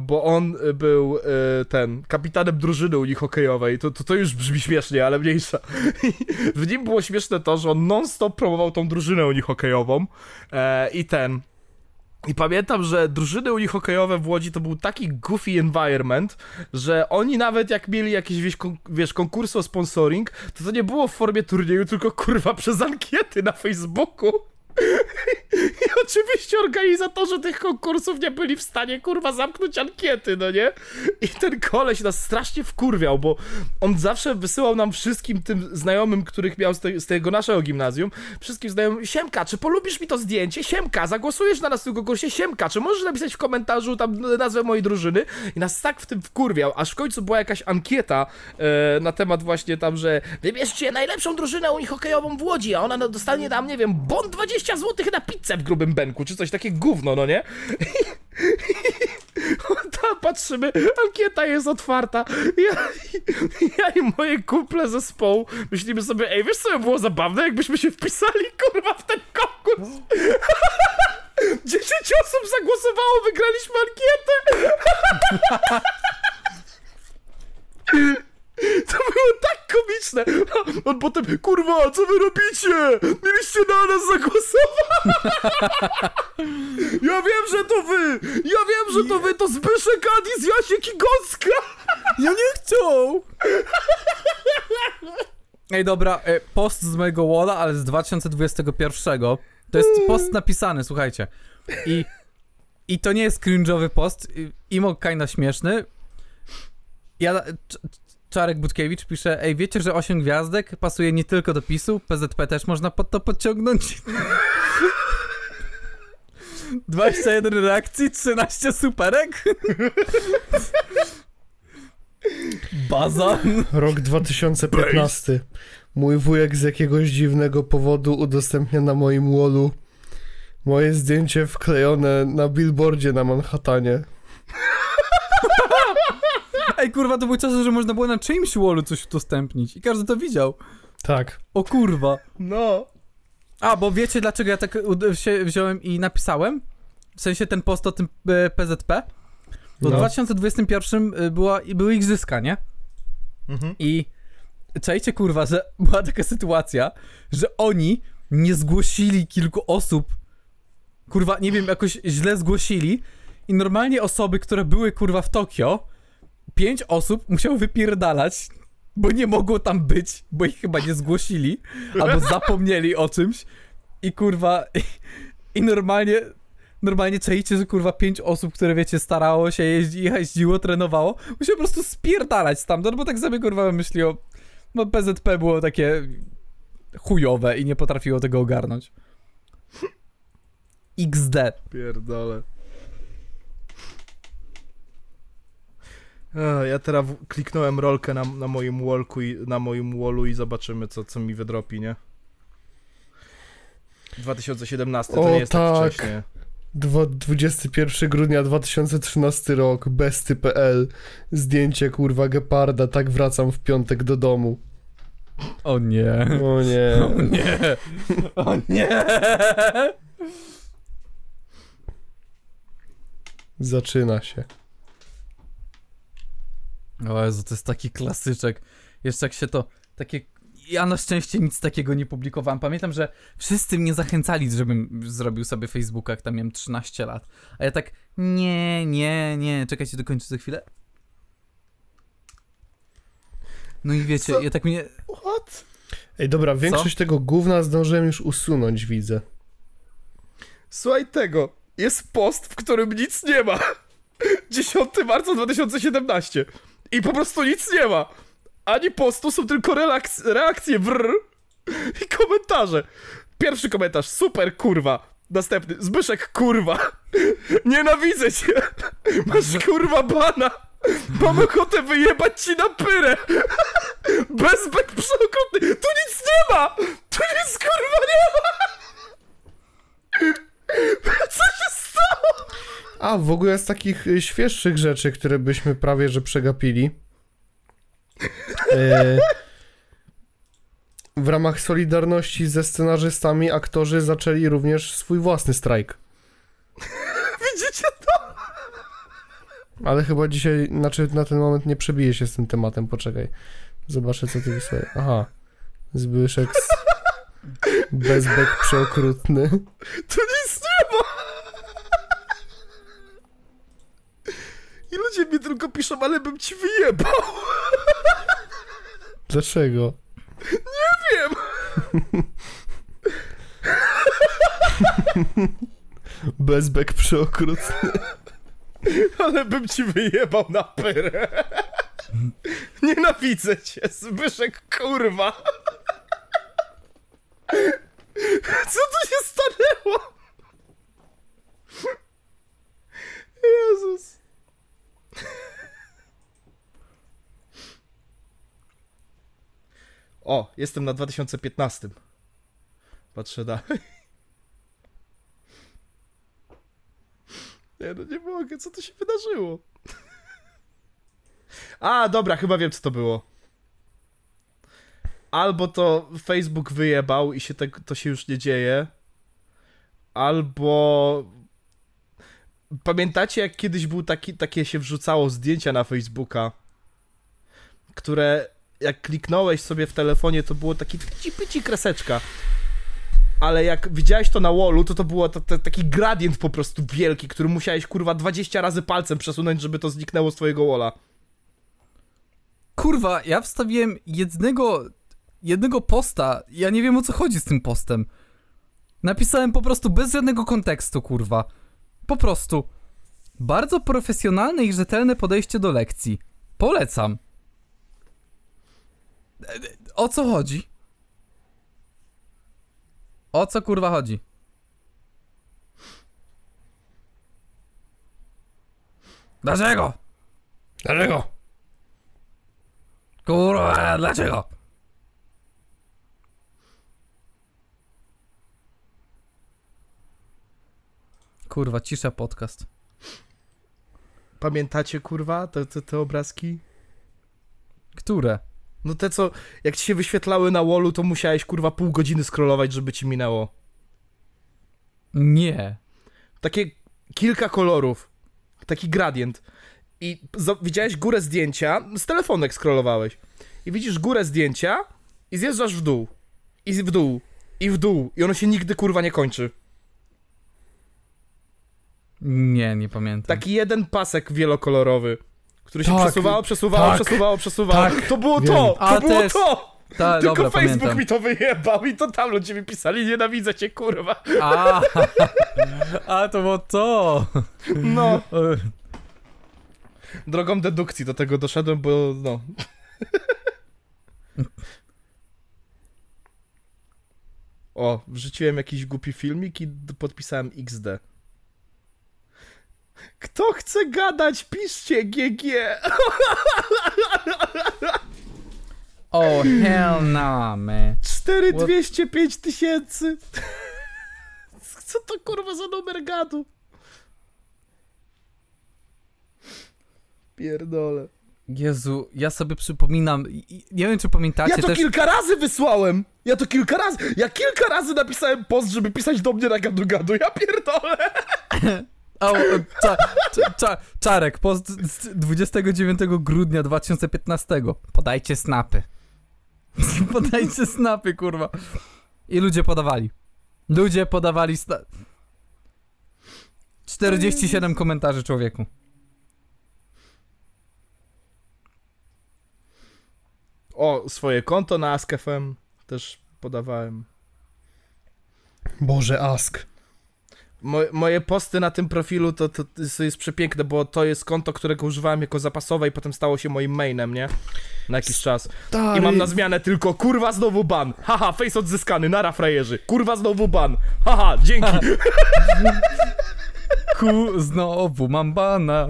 bo on był ten, kapitanem drużyny u nich hokejowej. To, to, to już brzmi śmiesznie, ale mniejsza. w nim było śmieszne to, że on non-stop promował tą drużynę u nich hokejową i ten... I pamiętam, że drużyny u nich hokejowe w Łodzi to był taki goofy environment, że oni nawet jak mieli jakieś, wiesz, kon- wiesz konkursy o sponsoring, to to nie było w formie turnieju, tylko kurwa przez ankiety na Facebooku. I oczywiście organizatorzy tych konkursów nie byli w stanie, kurwa, zamknąć ankiety, no nie? I ten koleś nas strasznie wkurwiał, bo on zawsze wysyłał nam wszystkim tym znajomym, których miał z, te, z tego naszego gimnazjum, wszystkim znajomym, Siemka, czy polubisz mi to zdjęcie? Siemka, zagłosujesz na nas w tym konkursie? Siemka, czy możesz napisać w komentarzu tam nazwę mojej drużyny? I nas tak w tym wkurwiał, aż w końcu była jakaś ankieta e, na temat właśnie tam, że wybierzcie najlepszą drużynę unihokejową w Łodzi, a ona dostanie tam, nie wiem, bon 20 zł na pizzę w grubym benku, czy coś takie gówno, no nie? Tam patrzymy, ankieta jest otwarta. Ja, ja i moje kumple zespołu myślimy sobie, ej, wiesz co by było zabawne, jakbyśmy się wpisali, kurwa, w ten konkurs. 10 osób zagłosowało, wygraliśmy ankietę. To było tak komiczne. On potem, kurwa, co wy robicie? Mieliście na nas zagłosować. Ja wiem, że to wy! Ja wiem, że to wy! To Zbyszek, Adis, Jasiek i Gąska! Ja nie chcą! Ej, dobra, e, post z mojego walla, ale z 2021. To jest post napisany, słuchajcie. I, i to nie jest cringe'owy post. i- Imo kinda śmieszny. Ja, Czarek Budkiewicz pisze, ej, wiecie, że 8 gwiazdek pasuje nie tylko do PiSu, PZP też można pod to podciągnąć. 21 reakcji, 13 superek. Baza. Rok 2015. Mój wujek z jakiegoś dziwnego powodu udostępnia na moim wallu moje zdjęcie wklejone na billboardzie na Manhattanie. Ej, kurwa, to był czas, że można było na czyimś wallu coś udostępnić i każdy to widział. Tak. O kurwa. No. A, bo wiecie dlaczego ja tak się wziąłem i napisałem? W sensie ten post o tym e, PZP? Bo w No. 2021 y, była, i były igrzyska, nie? Mhm. I czajcie kurwa, że była taka sytuacja, że oni nie zgłosili kilku osób, kurwa, nie wiem, jakoś źle zgłosili i normalnie osoby, które były kurwa w Tokio, pięć osób musiało wypierdalać, bo nie mogło tam być, bo ich chyba nie zgłosili, albo zapomnieli o czymś i kurwa, i, i normalnie normalnie czaicie, że kurwa pięć osób, które wiecie, starało się jeździ, jeździło, trenowało, musiało po prostu spierdalać stamtąd, bo tak sobie kurwa myśli o... No PZP było takie chujowe i nie potrafiło tego ogarnąć. XD. Pierdolę. Ja teraz kliknąłem rolkę na, na moim wallku i na moim wallu i zobaczymy co, co mi wydropi, nie? 2017 to O, nie jest tak, tak. wcześnie. Dwa- 21 grudnia 2013 rok, besty.pl. Zdjęcie kurwa geparda, tak wracam w piątek do domu. O nie. O nie. O nie. O nie. Zaczyna się. O Jezu, to jest taki klasyczek. Jeszcze jak się to takie... Ja na szczęście nic takiego nie publikowałem. Pamiętam, że wszyscy mnie zachęcali, żebym zrobił sobie Facebooka, jak tam miałem 13 lat. A ja tak, nie, nie, nie, czekajcie, dokończę za chwilę. No i wiecie, Co? ja tak mnie... What? Ej, dobra, większość tego gówna zdążyłem już usunąć, widzę. Słuchaj tego. Jest post, w którym nic nie ma. 10 marca 2017. I po prostu nic nie ma. Ani postu, są tylko reakcje brr i komentarze. Pierwszy komentarz, super kurwa. Następny, Zbyszek kurwa. Nienawidzę cię. Masz kurwa bana. Mam ochotę wyjebać ci na pyrę. Bezbek przeokrutny. Tu nic nie ma. Tu nic kurwa nie ma. Co się stało? A, w ogóle z takich y, świeższych rzeczy, które byśmy prawie że przegapili. E, w ramach solidarności ze scenarzystami aktorzy zaczęli również swój własny strajk. Widzicie to? Ale chyba dzisiaj, znaczy na ten moment nie przebiję się z tym tematem, poczekaj. Zobaczę co ty wysłałeś. Aha. Zbyszek z... Bezbek przeokrutny. Tu nic nie ma! I ludzie mi tylko piszą, ale bym ci wyjebał. Dlaczego? Wiem. Bezbek przeokrutny. Ale bym ci wyjebał na pyrę. Nienawidzę cię, Zbyszek, kurwa. Co tu się stanęło? Jezus. O, jestem na 2015. Patrzę dalej. Nie, no nie mogę, co tu się wydarzyło? A, dobra, chyba wiem, co to było. Albo to Facebook wyjebał i się te, to się już nie dzieje, albo... Pamiętacie, jak kiedyś był taki, takie się wrzucało zdjęcia na Facebooka, które jak kliknąłeś sobie w telefonie, to było taki pyci kreseczka. Ale jak widziałeś to na wallu, to to to, taki gradient po prostu wielki, który musiałeś kurwa 20 razy palcem przesunąć, żeby to zniknęło z twojego walla. Kurwa, ja wstawiłem jednego, jednego posta. Ja nie wiem o co chodzi z tym postem. Napisałem po prostu bez żadnego kontekstu, kurwa. Po prostu. Bardzo profesjonalne i rzetelne podejście do lekcji. Polecam. O co chodzi? O co kurwa chodzi? Dlaczego? Dlaczego? Kurwa, dlaczego? Kurwa, cisza podcast. Pamiętacie kurwa te, te, te obrazki? Które? No te co, jak ci się wyświetlały na wallu, to musiałeś kurwa pół godziny scrollować, żeby ci minęło. Nie. Takie kilka kolorów. Taki gradient. I widziałeś górę zdjęcia, z telefonu jak scrollowałeś. I widzisz górę zdjęcia i zjeżdżasz w dół. I w dół. I w dół. I ono się nigdy kurwa nie kończy. Nie, nie pamiętam. Taki jeden pasek wielokolorowy. Który się Tak, przesuwało, przesuwało, tak, przesuwało, przesuwało. tak, to było wiem. to! To A, było też. to! Ta, Tylko dobra, Facebook pamiętam. mi to wyjebał i to tam ludzie mi pisali, nienawidzę cię, kurwa. A, a, to było to. No. Drogą dedukcji do tego doszedłem, bo no. O, wrzuciłem jakiś głupi filmik i podpisałem XD. Kto chce gadać, piszcie GG. O, hell no, man. 4205 tysięcy. Co to kurwa za numer gadu? Pierdolę. Jezu, ja sobie przypominam, nie wiem czy pamiętacie Ja to też... kilka razy wysłałem! Ja to kilka razy, ja kilka razy napisałem post, żeby pisać do mnie na gadu gadu, ja pierdolę! O, cza, cza, czarek, post z 29 grudnia 2015. Podajcie snapy. Podajcie snapy, kurwa. I ludzie podawali. Ludzie podawali sna... 47 komentarzy człowieku. O, swoje konto na Ask.fm też podawałem. Boże, ask. Mo moje posty na tym profilu to, to, to jest przepiękne, bo to jest konto, którego używałem jako zapasowe i potem stało się moim mainem, nie? Na jakiś czas. I mam na zmianę tylko kurwa znowu ban. Haha, face odzyskany, nara frajerzy. Kurwa znowu ban. Haha, dzięki. Ku, znowu mam bana.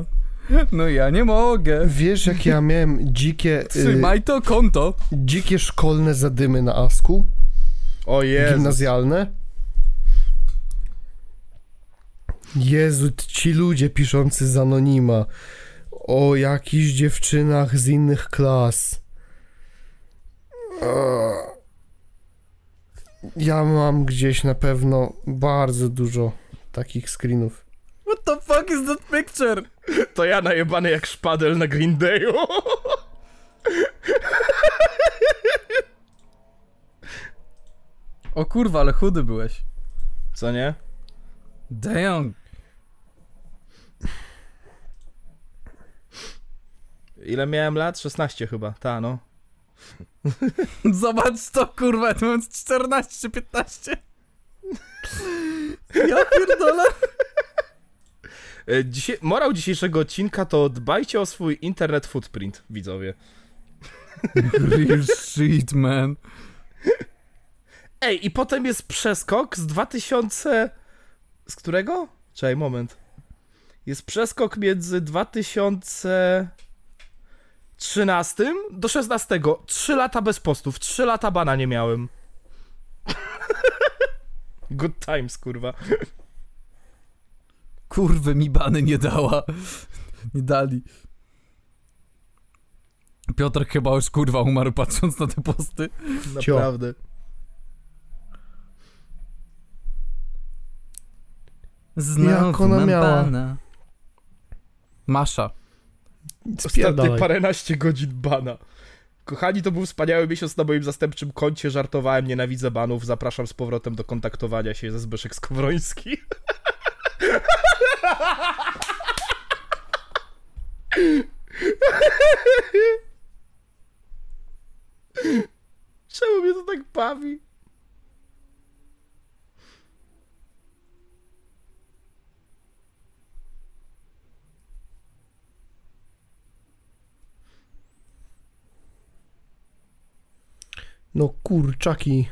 No ja nie mogę. Wiesz, jak ja miałem dzikie, y, Trzymaj to konto. dzikie szkolne zadymy na asku? O Jezu. Gimnazjalne? Jezu, ci ludzie piszący z anonima o jakichś dziewczynach z innych klas. Ja mam gdzieś na pewno bardzo dużo takich screenów. What the fuck is that picture? To ja najebany jak szpadel na Green Dayu. O kurwa, ale chudy byłeś. Co nie? Damn. Ile miałem lat? 16 chyba, ta no. Zobacz to, kurwa, tu mam 14 czy 15. Ja pierdolę. E, Dzisiaj, morał dzisiejszego odcinka to dbajcie o swój internet footprint, widzowie. Real shit, man. Ej, i potem jest przeskok z 2000... Z którego? Czekaj, moment. Jest przeskok między 2013 do 16. Trzy lata bez postów, trzy lata bana nie miałem. Good times, kurwa. Kurwy mi bany nie dała. Nie dali. Piotr chyba już kurwa umarł patrząc na te posty. Naprawdę. Znowu Jak ona miała? bana. Masza. Ostatnie paręnaście godzin bana. Kochani, to był wspaniały miesiąc na moim zastępczym koncie. Żartowałem, nienawidzę banów. Zapraszam z powrotem do kontaktowania się ze Zbyszek Skowroński. Czemu mnie to tak bawi? No kurczaki.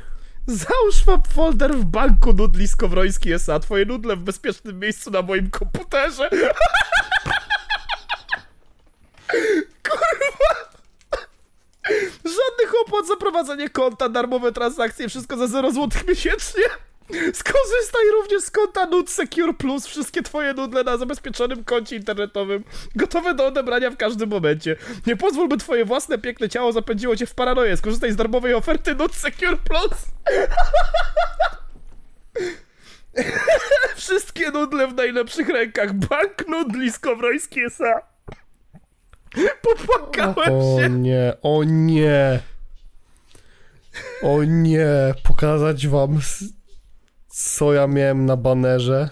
Załóż folder w banku nudli Skowroński S.A. Twoje nudle w bezpiecznym miejscu na moim komputerze. Kurwa. Żadnych opłat za prowadzenie konta, darmowe transakcje, wszystko za 0 zł miesięcznie. Skorzystaj również z konta Nud Secure Plus. Wszystkie twoje nudle na zabezpieczonym koncie internetowym. Gotowe do odebrania w każdym momencie. Nie pozwól, by twoje własne piękne ciało zapędziło cię w paranoję. Skorzystaj z darmowej oferty Nud Secure Plus. Wszystkie nudle w najlepszych rękach. Bank Nudli Skowroński S.A. Popłakałem O się. nie, o nie. O nie, pokazać wam co ja miałem na banerze.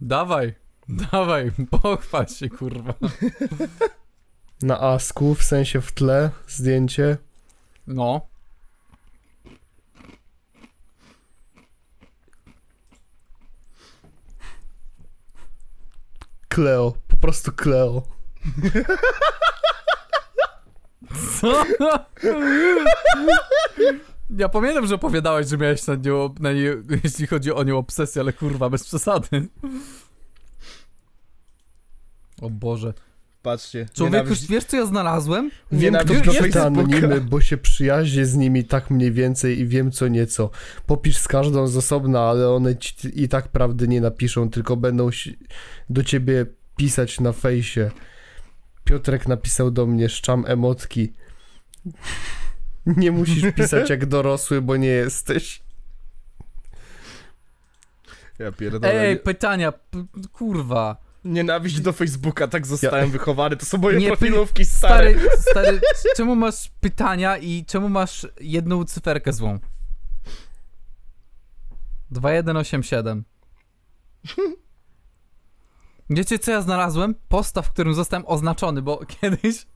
Dawaj. Dawaj, pochwal się, kurwa. Na asku, w sensie w tle, zdjęcie. No. Kleo, po prostu Kleo. Co? Ja pamiętam, że opowiadałeś, że miałeś na nią, na nie, jeśli chodzi o nią obsesję, ale kurwa, bez przesady. O Boże. Patrzcie. Człowieku, nienawiść- wiesz co ja znalazłem? Wiem, kto Facebooka. anonimy, bo się przyjaźnię z nimi tak mniej więcej i wiem co nieco. Popisz z każdą z osobna, ale one ci i tak prawdy nie napiszą, tylko będą do ciebie pisać na fejsie. Piotrek napisał do mnie, szczam emotki. Nie musisz pisać jak dorosły, bo nie jesteś. Ja pierdolę. Ej, pytania, p- kurwa. Nienawiść do Facebooka, tak zostałem wychowany. To są moje Nie, profilówki stare. Stary, stary, czemu masz pytania i czemu masz jedną cyferkę złą? 2187. Wiecie co ja znalazłem? Posta, w którym zostałem oznaczony, bo kiedyś,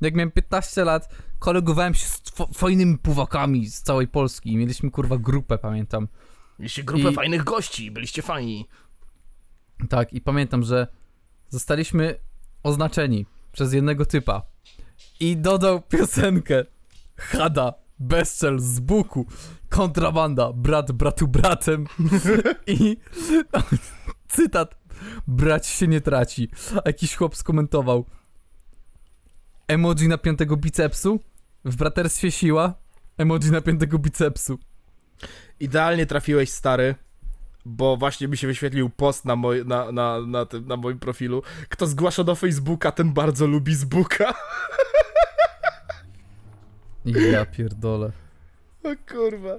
jak miałem 15 lat, kolegowałem się z fajnymi puwakami z całej Polski mieliśmy kurwa grupę, pamiętam. Mieliście grupę I- fajnych gości, byliście fajni. Tak, i pamiętam, że zostaliśmy oznaczeni przez jednego typa. I dodał piosenkę Hada, bezczel z buku, kontrabanda, brat bratu bratem. I cytat, brać się nie traci. A jakiś chłop skomentował emoji napiętego bicepsu, w braterstwie siła, emoji napiętego bicepsu. Idealnie trafiłeś, stary. Bo właśnie mi się wyświetlił post na, moj, na, na, na, tym, na moim profilu. Kto zgłasza do Facebooka, ten bardzo lubi z buka. Ja pierdolę. O kurwa.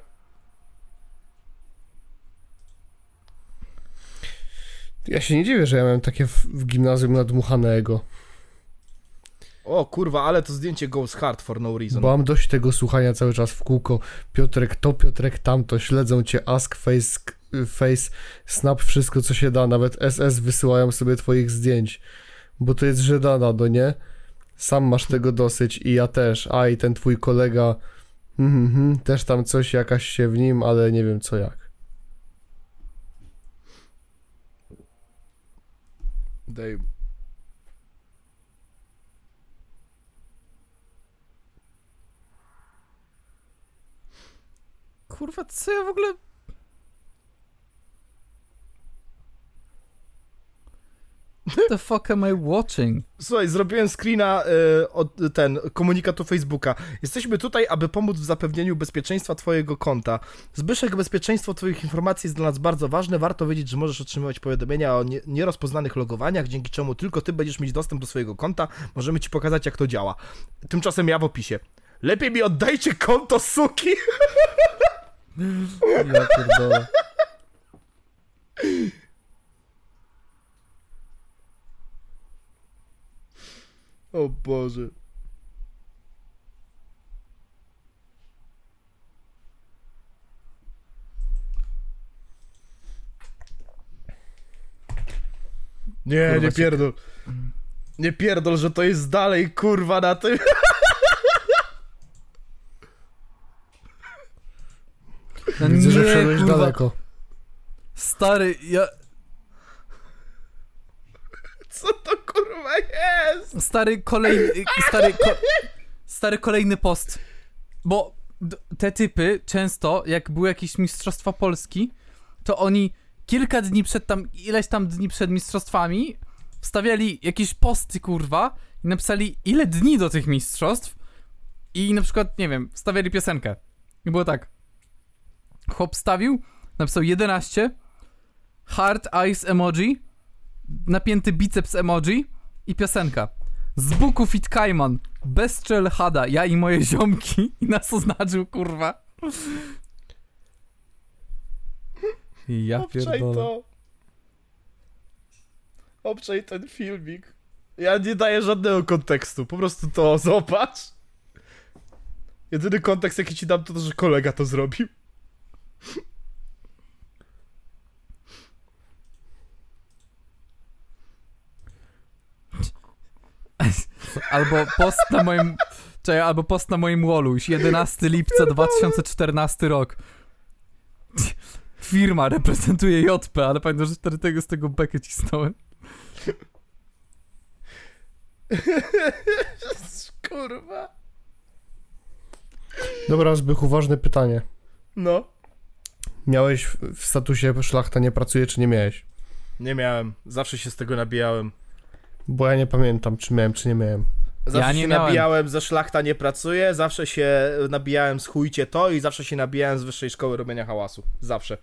Ja się nie dziwię, że ja miałem takie w, w gimnazjum nadmuchane ego. O kurwa, ale to zdjęcie goes hard for no reason. Bo mam dość tego słuchania cały czas w kółko. Piotrek to, Piotrek tamto, śledzą cię Ask, Face, face Snap, wszystko co się da. Nawet SS wysyłają sobie twoich zdjęć. Bo to jest żydana, no nie? Sam masz tego dosyć i ja też. A i ten twój kolega, mhm, mhm, też tam coś jakaś się w nim, ale nie wiem co jak. Daj. Kurwa, co ja w ogóle... What the fuck am I watching? Słuchaj, zrobiłem screena e, od ten komunikatu Facebooka. Jesteśmy tutaj, aby pomóc w zapewnieniu bezpieczeństwa twojego konta. Zbyszek, bezpieczeństwo twoich informacji jest dla nas bardzo ważne. Warto wiedzieć, że możesz otrzymywać powiadomienia o nie, nierozpoznanych logowaniach, dzięki czemu tylko ty będziesz mieć dostęp do swojego konta. Możemy ci pokazać, jak to działa. Tymczasem ja w opisie. Lepiej mi oddajcie konto, suki! Ja pierdolę. O Boże. Nie, nie pierdol. Nie pierdol, że to jest dalej, kurwa, na tym. No Widzę, że nie, wszedłeś kurwa. daleko. Stary, ja... Co to kurwa jest? Stary, kolejny... Stary, ko, stary, kolejny post. Bo te typy często, jak były jakieś mistrzostwa Polski, to oni kilka dni przed tam, ileś tam dni przed mistrzostwami wstawiali jakieś posty, kurwa, i napisali ile dni do tych mistrzostw i na przykład, nie wiem, wstawiali piosenkę. I było tak. Chłop stawił, napisał 11, heart eyes emoji, napięty biceps emoji i piosenka. Z buku Fit Kajman, bezczel hada, ja i moje ziomki i nas oznaczył, kurwa. Ja Obczaj pierdolę. to. Obczaj ten filmik. Ja nie daję żadnego kontekstu, po prostu to zobacz. Jedyny kontekst jaki ci dam to to, że kolega to zrobił. Albo post na moim... Czekaj, albo post na moim wallu, już 11 lipca 2014 rok. Firma reprezentuje JP, ale pamiętam, że wtedy tego z tego bekę cisnąłem. Kurwa. Dobra, Zbychu, ważne pytanie. No. Miałeś w, statusie szlachta nie pracuje, czy nie miałeś? Nie miałem, zawsze się z tego nabijałem. Bo ja nie pamiętam, czy miałem, czy nie miałem. Zawsze Ja nie się miałem. nabijałem ze szlachta nie pracuje, zawsze się nabijałem z chujcie to i zawsze się nabijałem z wyższej szkoły robienia hałasu. Zawsze.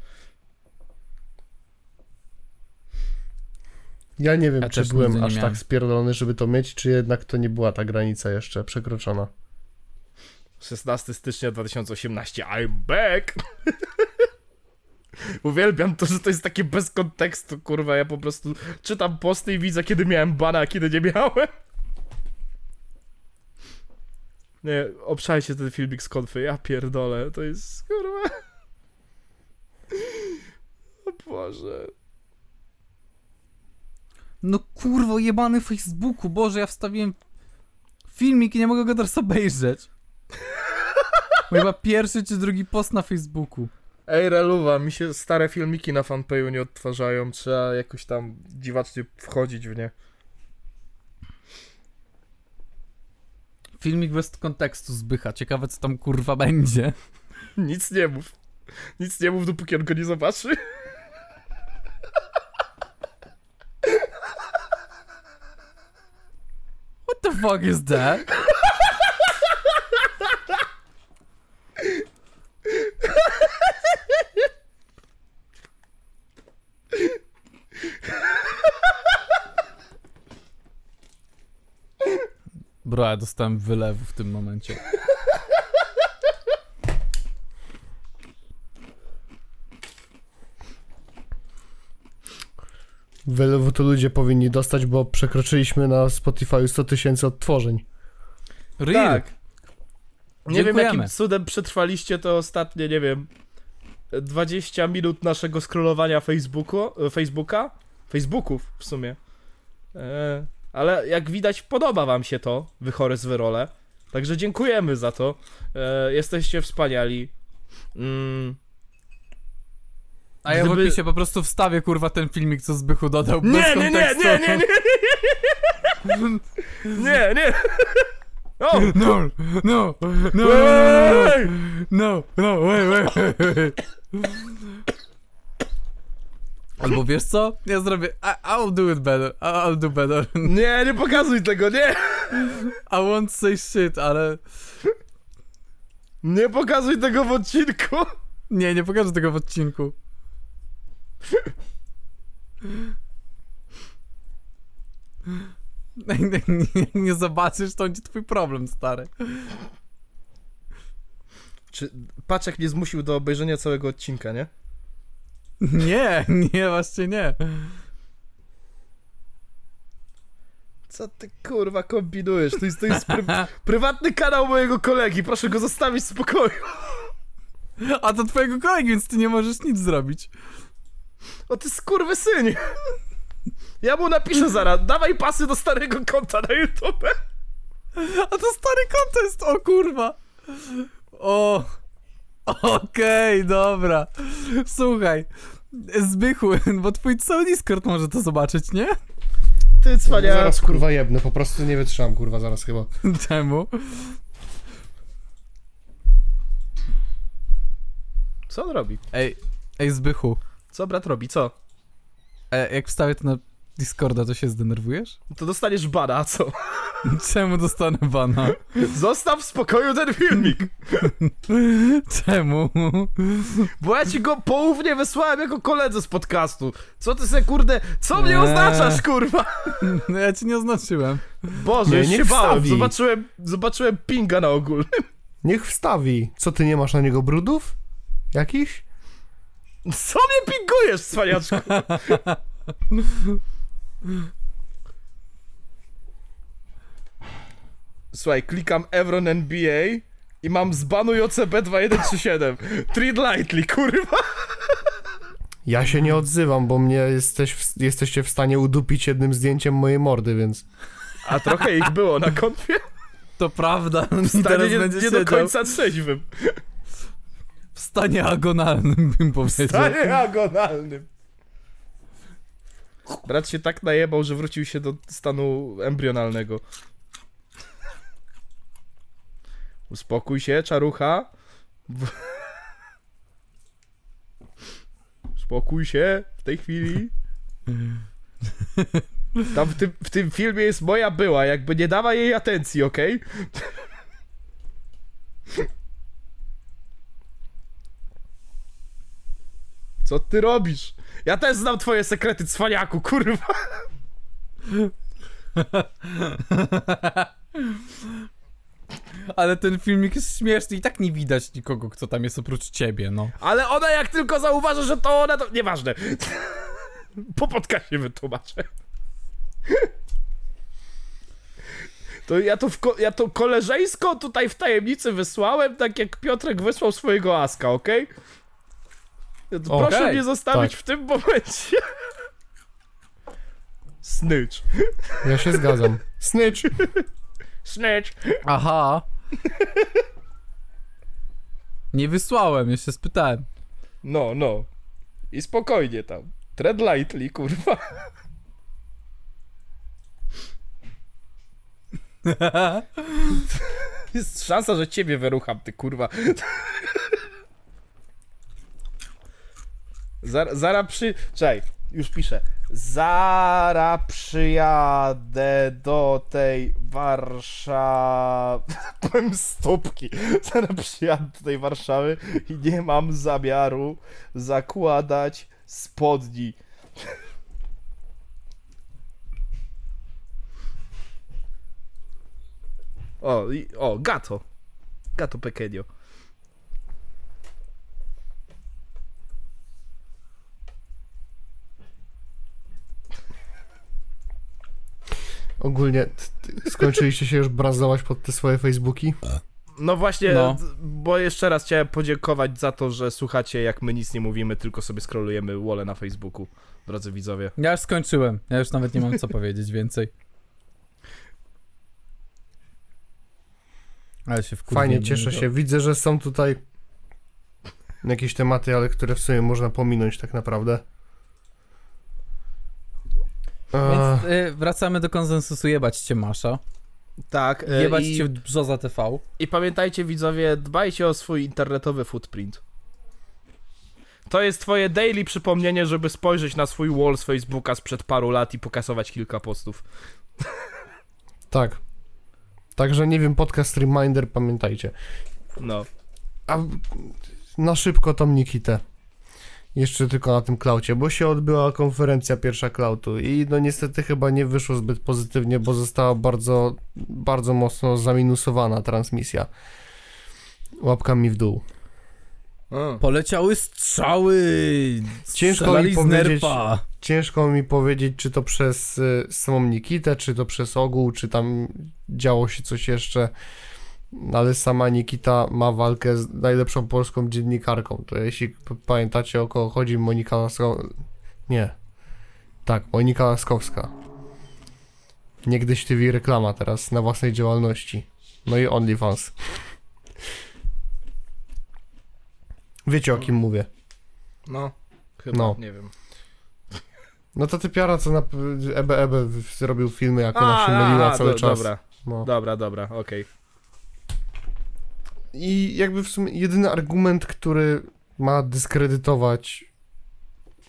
Ja nie wiem, Ja czy byłem aż tak spierdolony, żeby to mieć, czy jednak to nie była ta granica jeszcze przekroczona. 16 stycznia 2018, I'm back! Uwielbiam to, że to jest takie bez kontekstu, kurwa, ja po prostu czytam posty i widzę, kiedy miałem bana, a kiedy nie miałem. Nie, obszajcie ten filmik z konfy, ja pierdolę, to jest, kurwa... O Boże... No kurwo, jebany Facebooku, Boże, ja wstawiłem filmik i nie mogę go teraz obejrzeć. Chyba pierwszy czy drugi post na Facebooku. Ej, Reluwa, mi się stare filmiki na fanpage'u nie odtwarzają, trzeba jakoś tam dziwacznie wchodzić w nie. Filmik bez kontekstu zbycha, ciekawe co tam kurwa będzie. Nic nie mów. Nic nie mów, dopóki on go nie zobaczy. What the fuck is that? Bro, ja dostałem wylewu w tym momencie. Wylewu to ludzie powinni dostać, bo przekroczyliśmy na Spotify 100 tysięcy odtworzeń. Real. Tak. Nie Dziękujemy. wiem, jakim cudem przetrwaliście to ostatnie, nie wiem, 20 minut naszego scrollowania Facebooku, e, Facebooka, Facebooków w sumie. Eee, ale jak widać, podoba wam się to, wychory z wyrole. Także dziękujemy za to. E, jesteście wspaniali. Mm. A ja w Gdyby- opisie po prostu wstawię kurwa ten filmik, co Zbychu dodał Nie, bez nie, nie, kontekstu. nie, nie, nie, nie, nie. O! No, no, no, no, Ej! no, no, wait, wait, wait, wait. Albo wiesz co? Ja zrobię, I, I'll do it better, I'll do better. Nie, nie pokazuj tego, nie! I won't say shit, ale... Nie pokazuj tego w odcinku! Nie, nie pokażę tego w odcinku. Jak nie, nie zobaczysz, to będzie twój problem, stary. Czy Paczek mnie zmusił do obejrzenia całego odcinka, nie? Nie, nie, właśnie nie. Co ty kurwa kombinujesz? To jest, to jest pry, prywatny kanał mojego kolegi, proszę go zostawić w spokoju. A to twojego kolegi, więc ty nie możesz nic zrobić. O ty skurwysynie. Ja mu napiszę zaraz, dawaj pasy do starego konta na YouTube. A to stary kontest, o kurwa. O. Okej, dobra. Słuchaj. Zbychu, bo twój cały Discord może to zobaczyć, nie? Ty cwaniaczku. Zaraz kurwa jebnę, po prostu nie wytrzymam kurwa zaraz chyba. Czemu? Co on robi? Ej, ej Zbychu, Co brat robi, co? e, jak wstawię to na Discorda, to się zdenerwujesz? To dostaniesz bana, a co? Czemu dostanę bana? Zostaw w spokoju ten filmik. Czemu? Bo ja ci go poufnie wysłałem jako koledze z podcastu. Co ty se kurde, co mnie Eee. oznaczasz kurwa? No ja ci nie oznaczyłem. Boże, Nie, już się niech bałem. wstawi. Zobaczyłem, zobaczyłem pinga na ogólnym. Niech wstawi. Co ty nie masz na niego brudów? Jakiś? Co mnie pingujesz, cwaniaczku? Słuchaj, klikam Evron NBA i mam zbanuj OCB 2137. Treat lightly, kurwa. Ja się nie odzywam, bo mnie jesteś w, jesteście w stanie udupić jednym zdjęciem mojej mordy, więc... A trochę ich było na konfie. To prawda. I Stanie nie, będzie nie do końca trzeźwym. w stanie agonalnym, bym powiedział. Stanie agonalnym. Brat się tak najebał, że wrócił się do stanu embrionalnego. Uspokój się, czarucha. Uspokój się w tej chwili. Tam w tym, w tym filmie jest moja była, jakby nie dawa jej atencji, okej? Co ty robisz? Ja też znam twoje sekrety, cwaniaku, kurwa. Ale ten filmik jest śmieszny i tak nie widać nikogo, kto tam jest oprócz ciebie, no. Ale ona jak tylko zauważy, że to ona, to... Nieważne. Po podcaście wytłumaczę. To ja to, w ko- ja to koleżeńsko tutaj w tajemnicy wysłałem, tak jak Piotrek wysłał swojego aska, okej? To Proszę Okej, mnie zostawić tak. w tym momencie. Snitch. Ja się zgadzam. Snitch! Snitch. Aha. Nie wysłałem, jeszcze spytałem. No, no. I spokojnie tam. Tread lightly, kurwa. Jest szansa, że ciebie wyrucham, ty kurwa. Zara, zara przy... Czekaj, już piszę. Zara przyjadę do tej Warszawy... Powiem stópki. Zara przyjadę do tej Warszawy i nie mam zamiaru zakładać spodni. O, i, o, gato. Gato pequeño. Ogólnie skończyliście się już brazować pod te swoje Facebooki? No właśnie, No. bo jeszcze raz chciałem podziękować za to, że słuchacie jak my nic nie mówimy, tylko sobie scrollujemy wole na Facebooku, drodzy widzowie. Ja już skończyłem. Ja już nawet nie mam co powiedzieć więcej. Ale się wkurwiłem. Fajnie, cieszę się. Widzę, że są tutaj jakieś tematy, ale które w sumie można pominąć tak naprawdę. Więc y, wracamy do konsensusu jebać cię Masza. Tak, e, Jebać i, cię Brzoza TV. i pamiętajcie widzowie, dbajcie o swój internetowy footprint. To jest twoje daily przypomnienie, żeby spojrzeć na swój wall z Facebooka sprzed paru lat i pokasować kilka postów. tak. Także nie wiem, podcast Reminder, pamiętajcie. No. A na szybko tą Nikitę. Jeszcze tylko na tym klaucie, bo się odbyła konferencja pierwsza klautu i no niestety chyba nie wyszło zbyt pozytywnie, bo została bardzo, bardzo mocno zaminusowana transmisja. Łapkami w dół. Poleciały strzały! Ciężko mi z powiedzieć-. Ciężko mi powiedzieć, czy to przez y, samą Nikitę, czy to przez ogół, czy tam działo się coś jeszcze. Ale sama Nikita ma walkę z najlepszą polską dziennikarką. To jeśli pamiętacie o kogo chodzi, Monika Laskowska. Nie. Tak, Monika Laskowska. Niegdyś TV reklama teraz na własnej działalności. No i OnlyFans. Wiecie o kim mówię. No. Chyba, No. nie wiem. No to typiara, co na Ebe Ebe zrobił filmy, jak ona się myliła a, cały do, czas. Dobra, No. dobra, dobra, okej. I jakby w sumie jedyny argument, który ma dyskredytować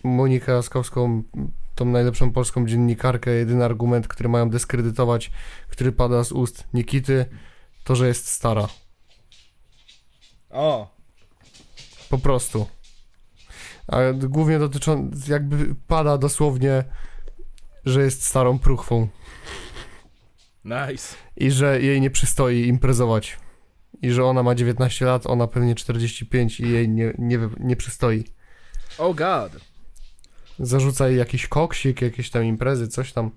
Monikę Jaskowską, tą najlepszą polską dziennikarkę, jedyny argument, który mają dyskredytować, który pada z ust Nikity, to, że jest stara. O, Po prostu. A głównie dotyczą, jakby pada dosłownie, że jest starą pruchwą. nice. i że jej nie przystoi imprezować. I że ona ma 19 lat, ona pewnie 45 i jej nie, nie, nie przystoi. Oh god. Zarzuca jej jakiś koksik, jakieś tam imprezy, coś tam.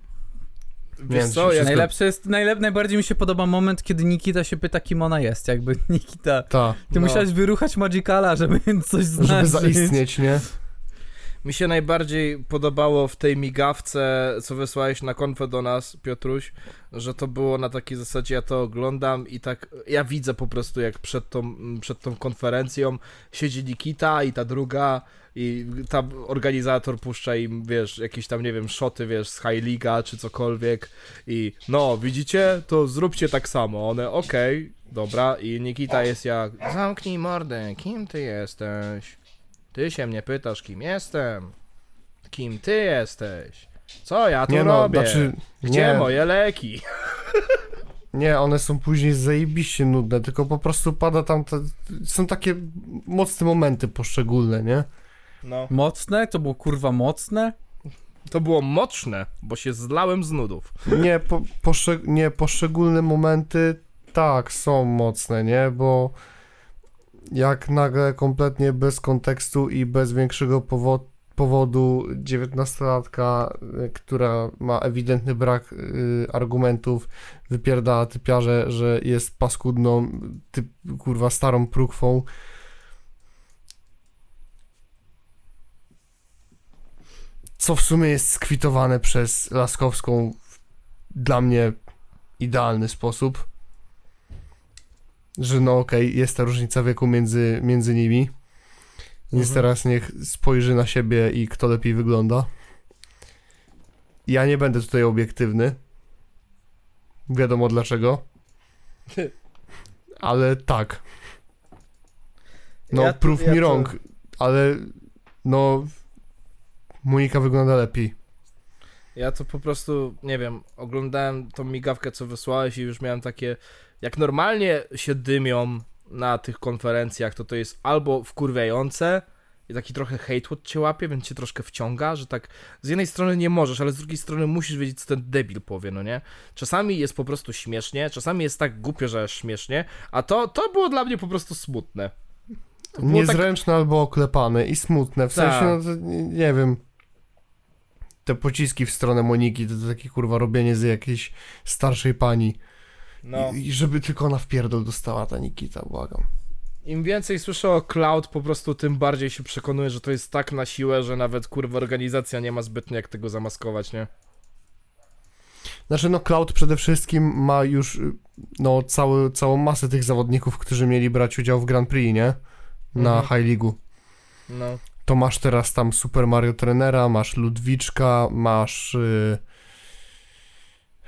Wiesz wiem, co, Najlepszy jest, najlep, najbardziej mi się podoba moment, kiedy Nikita się pyta, kim ona jest. Jakby Nikita, Ta, ty No. musiałeś wyruchać Magicala, żeby coś żeby znaczyć. zaistnieć, nie? Mi się najbardziej podobało w tej migawce, co wysłałeś na konfę do nas, Piotruś, że to było na takiej zasadzie, ja to oglądam i tak, ja widzę po prostu jak przed tą, przed tą konferencją siedzi Nikita i ta druga i tam organizator puszcza im, wiesz, jakieś tam, nie wiem, szoty, wiesz, z High Liga czy cokolwiek i no, widzicie, to zróbcie tak samo. One, okej, dobra i Nikita jest jak, zamknij mordę, kim ty jesteś? Ty się mnie pytasz, kim jestem? Kim ty jesteś? Co ja tu Nie no, robię? znaczy, Gdzie nie, moje leki? nie, one są później zajebiście nudne, tylko po prostu pada tam, te, są takie mocne momenty poszczególne, nie? No. Mocne? To było kurwa mocne? To było mocne, bo się zlałem z nudów. Nie, po, poszczeg- nie, poszczególne momenty tak, są mocne, nie? Bo jak nagle kompletnie bez kontekstu i bez większego powo- powodu dziewiętnastolatka, y, która ma ewidentny brak y, argumentów, wypierdala typiarze, że jest paskudną, typ, kurwa, starą prókwą. Co w sumie jest skwitowane przez Laskowską w dla mnie idealny sposób. Że no okej, jest ta różnica wieku między, między nimi. Więc Mhm. teraz niech spojrzy na siebie i kto lepiej wygląda. Ja nie będę tutaj obiektywny. Wiadomo dlaczego. Ale tak. No, Ja prove ja me to- wrong, ale no Monika wygląda lepiej. Ja to po prostu, nie wiem, oglądałem tą migawkę, co wysłałeś i już miałem takie, jak normalnie się dymią na tych konferencjach, to to jest albo wkurwiające i taki trochę watch cię łapie, więc cię troszkę wciąga, że tak z jednej strony nie możesz, ale z drugiej strony musisz wiedzieć, co ten debil powie, no nie? Czasami jest po prostu śmiesznie, czasami jest tak głupio, że aż śmiesznie, a to, to było dla mnie po prostu smutne. Tak, Niezręczne albo oklepane i smutne. W Tak. sensie, no to, nie, nie wiem. te pociski w stronę Moniki, to, to takie kurwa robienie z jakiejś starszej pani. No. I, I żeby tylko ona w pierdol dostała ta Nikita, błagam. Im więcej słyszę o cloud, po prostu tym bardziej się przekonuję, że to jest tak na siłę, że nawet kurwa organizacja nie ma zbytnio jak tego zamaskować, nie? Znaczy, no Cloud przede wszystkim ma już y, no, cały, całą masę tych zawodników, którzy mieli brać udział w Grand Prix, nie? Na Mhm. High League'u. No. To masz teraz tam Super Mario Trenera, masz Ludwiczka, masz y,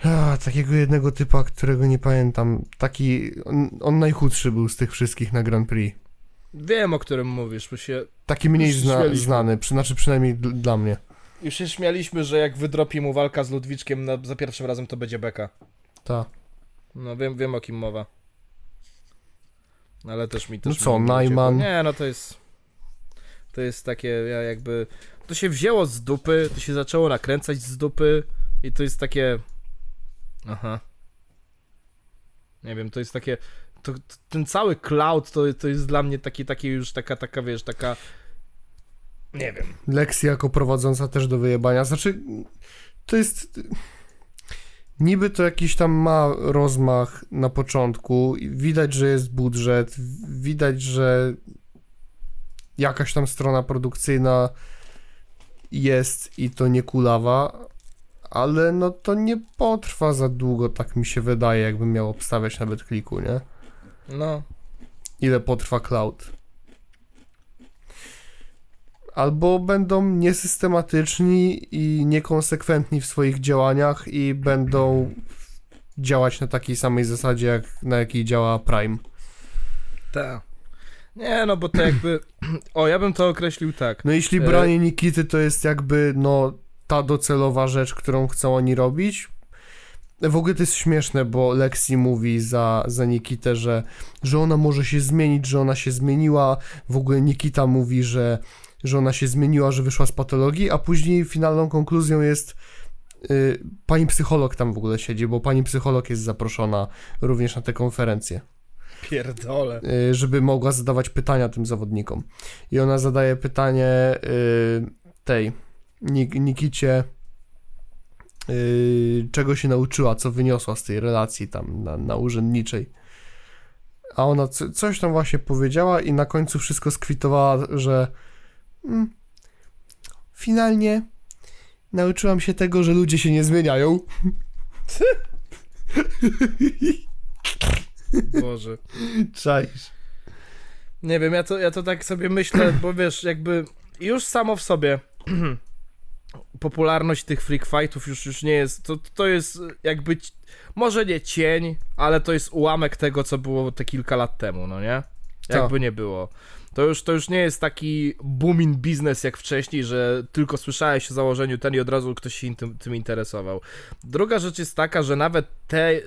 a, takiego jednego typa, którego nie pamiętam. Taki, on, on najchudszy był z tych wszystkich na Grand Prix. Wiem o którym mówisz, bo się Taki mniej zna, znany, przy, znaczy przynajmniej dla mnie. Już się śmialiśmy, że jak wydropi mu walka z Ludwiczkiem na, za pierwszym razem, to będzie beka. Ta. No wiem, wiem o kim mowa. Ale też mi No też co, Najman? Nie, no to jest... To jest takie ja jakby... To się wzięło z dupy, to się zaczęło nakręcać z dupy i to jest takie... Aha. Nie wiem, to jest takie... To, to, ten cały cloud to, to jest dla mnie taki, taki już taka, taka, wiesz, taka... Nie wiem. Lexi jako prowadząca też do wyjebania. Znaczy, to jest. Niby to jakiś tam ma rozmach na początku. Widać, że jest budżet. Widać, że jakaś tam strona produkcyjna jest i to nie kulawa. Ale no to nie potrwa za długo, tak mi się wydaje, jakbym miał obstawiać nawet kliku, nie? No. ile potrwa cloud. Albo będą niesystematyczni i niekonsekwentni w swoich działaniach i będą działać na takiej samej zasadzie, jak na jakiej działa Prime. Tak. Nie, no bo to jakby... O, ja bym to określił tak. No jeśli E- branie Nikity to jest jakby no ta docelowa rzecz, którą chcą oni robić. W ogóle to jest śmieszne, bo Lexi mówi za, za Nikitę, że, że ona może się zmienić, że ona się zmieniła. W ogóle Nikita mówi, że, że ona się zmieniła, że wyszła z patologii, a później finalną konkluzją jest y, pani psycholog tam w ogóle siedzi, bo pani psycholog jest zaproszona również na tę konferencję Pierdole. y, żeby mogła zadawać pytania tym zawodnikom. I ona zadaje pytanie y, tej Nik Nikicie, y, czego się nauczyła, co wyniosła z tej relacji tam na, na urzędniczej. A ona co, coś tam właśnie powiedziała i na końcu wszystko skwitowała, że mm, finalnie nauczyłam się tego, że ludzie się nie zmieniają. Boże. Czaisz. Nie wiem, ja to, ja to tak sobie myślę, bo wiesz, jakby już samo w sobie popularność tych freak fightów już, już nie jest, to, to jest jakby, może nie cień, ale to jest ułamek tego, co było te kilka lat temu, no nie? Jakby nie było. To już, to już nie jest taki booming biznes jak wcześniej, że tylko słyszałeś o założeniu ten i od razu ktoś się tym, tym interesował. Druga rzecz jest taka, że nawet te, y,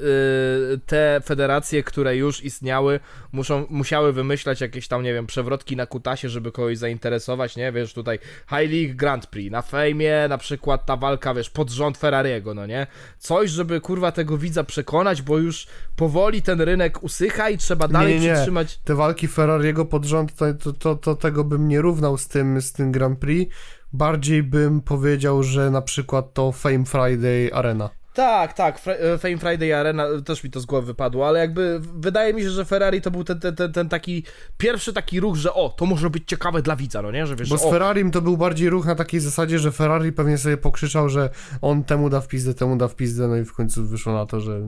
te federacje, które już istniały, muszą, musiały wymyślać jakieś tam, nie wiem, przewrotki na kutasie, żeby kogoś zainteresować, nie? Wiesz, tutaj High League Grand Prix, na fejmie na przykład ta walka, wiesz, pod rząd Ferrariego, no nie? Coś, żeby kurwa tego widza przekonać, bo już powoli ten rynek usycha i trzeba dalej Nie, nie, nie. przytrzymać... te walki Ferrariego pod rząd, to, to, to, to tego bym nie równał z tym, z tym Grand Prix. Bardziej bym powiedział, że na przykład to Fame Friday Arena. Tak, tak, e, Fame Friday Arena, też mi to z głowy wypadło, ale jakby wydaje mi się, że Ferrari to był ten, ten, ten, ten taki pierwszy taki ruch, że o, to może być ciekawe dla widza, no nie, że wiesz, Bo z Ferrarim to był bardziej ruch na takiej zasadzie, że Ferrari pewnie sobie pokrzyczał, że on temu da w pizdę, temu da w pizdę, no i w końcu wyszło na to, że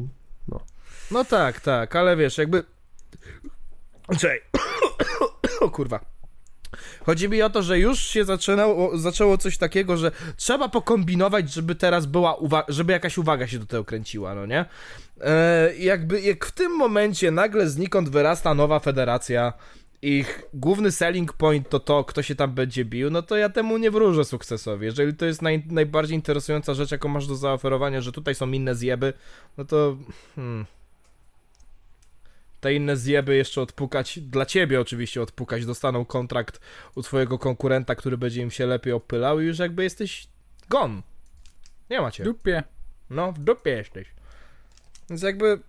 no tak, tak, ale wiesz, jakby... Czekaj, o kurwa. Chodzi mi o to, że już się zaczynało, zaczęło coś takiego, że trzeba pokombinować, żeby teraz była uwa- żeby jakaś uwaga się do tego kręciła, no nie? E, jakby jak w tym momencie nagle znikąd wyrasta nowa federacja, ich główny selling point to to, kto się tam będzie bił, no to ja temu nie wróżę sukcesowi. Jeżeli to jest naj, najbardziej interesująca rzecz, jaką masz do zaoferowania, że tutaj są inne zjeby, no to... Hmm. Te inne zjeby jeszcze odpukać, dla ciebie oczywiście odpukać, dostaną kontrakt u twojego konkurenta, który będzie im się lepiej opylał i już jakby jesteś gone. Nie macie. Dupie. No, w dupie jesteś. Więc jakby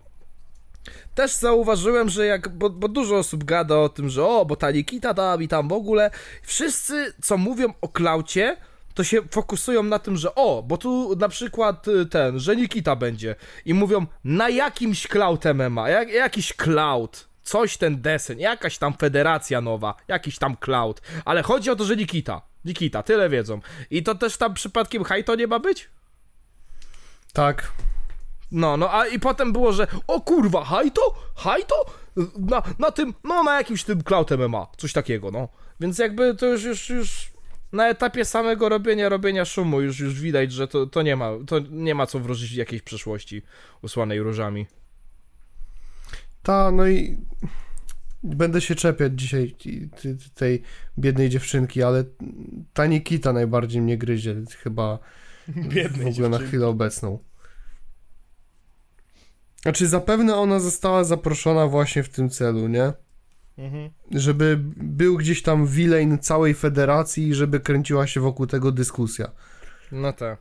też zauważyłem, że jak, bo, bo dużo osób gada o tym, że o, bo ta Nikita da mi tam w ogóle. Wszyscy, co mówią o klaucie, to się fokusują na tym, że o, bo tu na przykład y, ten, że Nikita będzie i mówią na jakimś cloud MMA, jak, jakiś cloud, coś ten desen, jakaś tam federacja nowa, jakiś tam cloud, ale chodzi o to, że Nikita, Nikita, tyle wiedzą. I to też tam przypadkiem Haito nie ma być? Tak. No, no, a i potem było, że o kurwa, Haito? Haito? Na, na tym, no na jakimś tym Cloud MMA, coś takiego, no. Więc jakby to już, już, już na etapie samego robienia, robienia szumu już, już widać, że to, to nie ma, to nie ma co wróżyć w jakiejś przyszłości usłanej różami. Ta, no i będę się czepiać dzisiaj tej biednej dziewczynki, ale ta Nikita najbardziej mnie gryzie, chyba Biednej w ogóle na dziewczynki. chwilę obecną. Znaczy, zapewne ona została zaproszona właśnie w tym celu, nie? Mhm. Żeby był gdzieś tam wilein całej federacji i żeby kręciła się wokół tego dyskusja. No tak.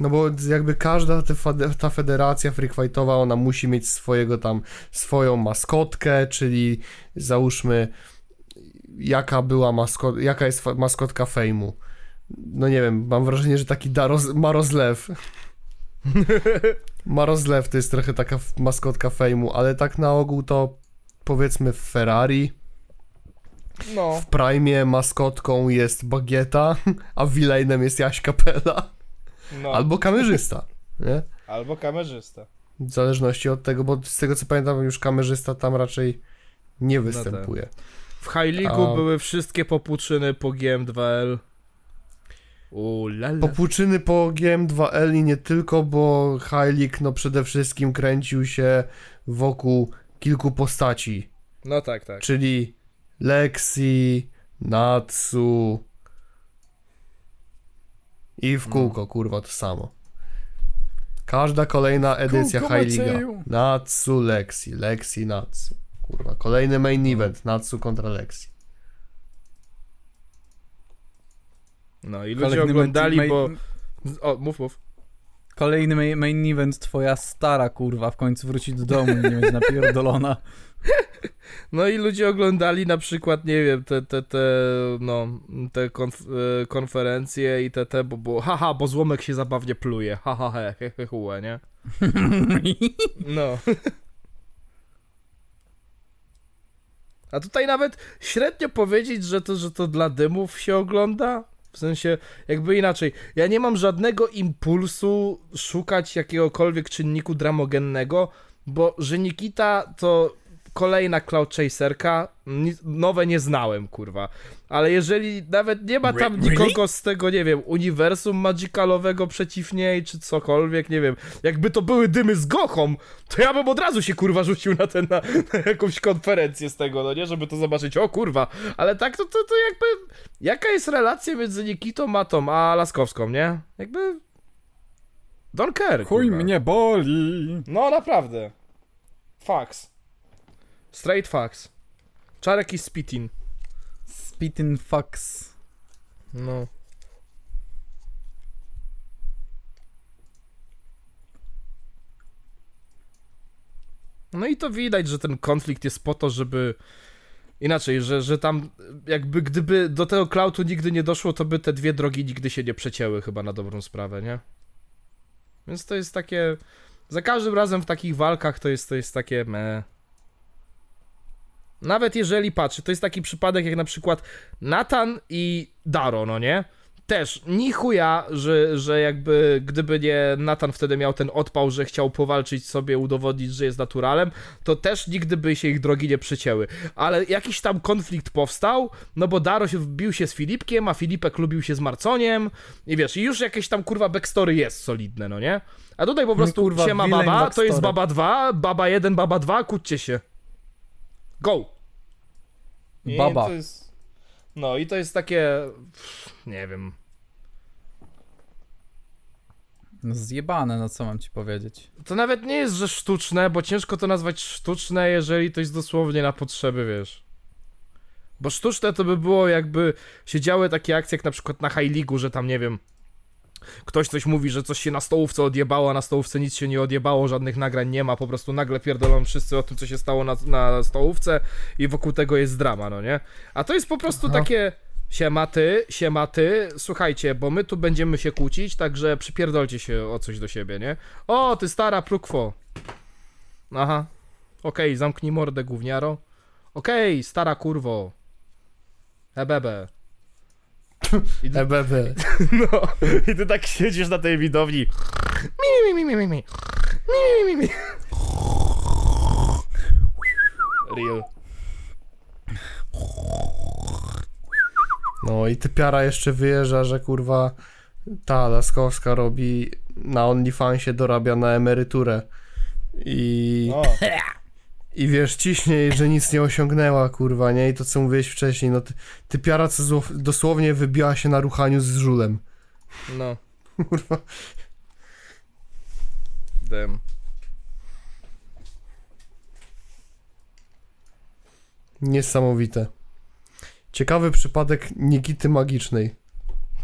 No bo jakby każda ta federacja freakfightowa, ona musi mieć swojego tam, swoją maskotkę, czyli załóżmy jaka była maskot, jaka jest maskotka fejmu. No nie wiem, mam wrażenie, że taki Daroz, Marozlew. Marozlew to jest trochę taka maskotka fejmu, ale tak na ogół to powiedzmy w Ferrari, No. w Prime maskotką jest Bagieta, a villainem jest Jaś Kapela. no. Albo kamerzysta, nie? Albo kamerzysta. W zależności od tego, bo z tego co pamiętam, już kamerzysta tam raczej nie występuje. W High League'u A- były wszystkie popłuczyny po GM2L. Uuu, lala. Popłuczyny po GM2L i nie tylko, bo High League no przede wszystkim kręcił się wokół kilku postaci, No tak, tak. czyli Lexi, Natsu i w kółko, kurwa, to samo. Każda kolejna edycja kółko, High. Macieju. Natsu, Lexi, Lexi, Natsu. Kurwa, kolejny main event, Natsu kontra Lexi. No i ludzie Kolejny oglądali, main- bo... O, mów, mów. Kolejny main, event, twoja stara kurwa w końcu wróci do domu i nie będzie napierdolona. No i ludzie oglądali na przykład, nie wiem, te, te, te, no, te konf e, konferencje i te, te, bo, bo, haha, bo złomek się zabawnie pluje, haha, he, he, he, hue, nie? No. A tutaj nawet średnio powiedzieć, że to, że to dla dymów się ogląda? W sensie, jakby inaczej, ja nie mam żadnego impulsu szukać jakiegokolwiek czynniku dramogennego, bo że Nikita to kolejna Cloud Chaserka, nowe nie znałem, kurwa. Ale jeżeli nawet nie ma tam Re- really? nikogo z tego, nie wiem, uniwersum magicalowego przeciw niej, czy cokolwiek, nie wiem, jakby to były dymy z Gochą, to ja bym od razu się, kurwa, rzucił na ten, na, na jakąś konferencję z tego, no nie, żeby to zobaczyć, o kurwa, ale tak to, to, to jakby, jaka jest relacja między Nikitą Matą a Laskowską, nie? Jakby, don't care, Chuj kurwa. mnie boli. No naprawdę. Facts. Straight facts. Czarek i spitting. Spitting fucks. No. No i to widać, że ten konflikt jest po to, żeby. Inaczej, że, że tam jakby gdyby do tego klautu nigdy nie doszło, to by te dwie drogi nigdy się nie przecięły chyba na dobrą sprawę, nie? Więc to jest takie. Za każdym razem w takich walkach to jest, to jest takie me. Nawet jeżeli patrzy, to jest taki przypadek jak na przykład Nathan i Daro, no nie? Też ni chuja, że, że jakby gdyby nie Nathan wtedy miał ten odpał, że chciał powalczyć sobie, udowodnić, że jest naturalem, to też nigdy by się ich drogi nie przecięły. Ale jakiś tam konflikt powstał, no bo Daro się wbił się z Filipkiem, a Filipek lubił się z Marconiem i wiesz, i już jakieś tam kurwa backstory jest solidne, no nie? A tutaj po prostu kurwa, siema villain baba, to jest baba 2, baba 1, baba 2, kłóćcie się. Go! I Baba. Jest... No i to jest takie. Nie wiem. No zjebane, no co mam ci powiedzieć. To nawet nie jest, że sztuczne, bo ciężko to nazwać sztuczne, jeżeli to jest dosłownie na potrzeby, wiesz. Bo sztuczne to by było, jakby się działy takie akcje, jak na przykład na High że tam nie wiem. Ktoś coś mówi, że coś się na stołówce odjebało, a na stołówce nic się nie odjebało, żadnych nagrań nie ma, po prostu nagle pierdolą wszyscy o tym, co się stało na, na stołówce i wokół tego jest drama, no nie? A to jest po prostu Aha. takie Siema ty, siema ty, słuchajcie, bo my tu będziemy się kłócić, także przypierdolcie się o coś do siebie, nie? O, ty stara prukwo. Aha. Okej, zamknij mordę, gówniaro. Okej, stara kurwo. Ebebe. I ty, EBB. no, i ty tak siedzisz na tej widowni. Mi, mi, mi, mi, mi, mi. Mi, mi, mi. Real. No i typiara jeszcze wyjeżdża, że kurwa ta Laskowska robi na OnlyFansie, dorabia na emeryturę. I, O, I wiesz, ciśnie że nic nie osiągnęła, kurwa, nie? I to co mówiłeś wcześniej, no ty, typiara co zło, dosłownie wybiła się na ruchaniu z żulem. no. Kurwa. Dem. Niesamowite. Ciekawy przypadek Nikity Magicznej.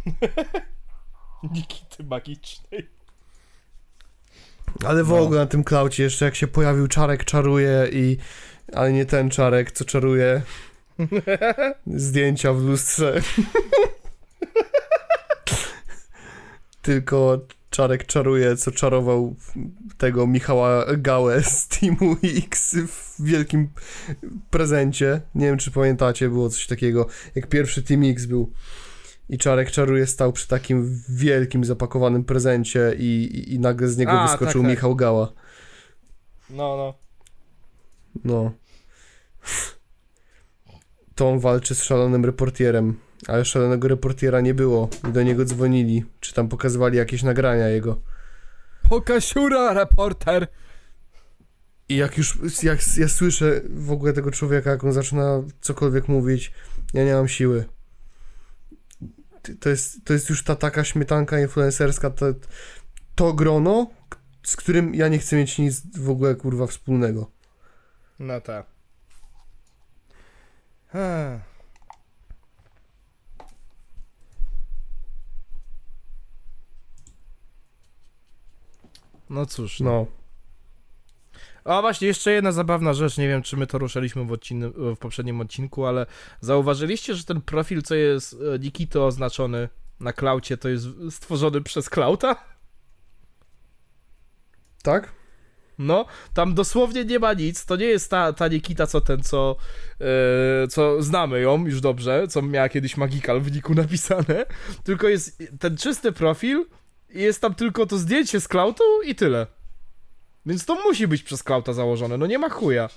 Nikity magicznej. Ale w No. ogóle na tym klaucie jeszcze jak się pojawił czarek czaruje i... Ale nie ten czarek, co czaruje zdjęcia w lustrze. Tylko czarek czaruje, co czarował tego Michała Gałę z Teamu X w wielkim prezencie. Nie wiem, czy pamiętacie, było coś takiego, jak pierwszy Team X był. I Czarek czaruje stał przy takim wielkim zapakowanym prezencie i, i, i nagle z niego A, wyskoczył tak, tak. Michał Gała. No, no. No. To on walczy z szalonym reportierem, ale szalonego reportiera nie było i do niego dzwonili, czy tam pokazywali jakieś nagrania jego. Pokasiura, reporter! I jak już, jak ja słyszę w ogóle tego człowieka, jak on zaczyna cokolwiek mówić, ja nie mam siły. To jest, to jest już ta taka śmietanka influencerska, to, to grono, z którym ja nie chcę mieć nic w ogóle kurwa wspólnego. No tak. No cóż. No. No. A właśnie, jeszcze jedna zabawna rzecz, nie wiem czy my to ruszaliśmy w, odcin- w poprzednim odcinku, ale zauważyliście, że ten profil, co jest e, Nikito oznaczony na klaucie, to jest stworzony przez Klauta? Tak? No, tam dosłownie nie ma nic. To nie jest ta, ta Nikita, co ten, co, e, co znamy ją już dobrze, co miała kiedyś Magical w niku napisane. Tylko jest ten czysty profil i jest tam tylko to zdjęcie z Klautu i tyle. Więc to musi być przez Klauta założone, no nie ma chuja.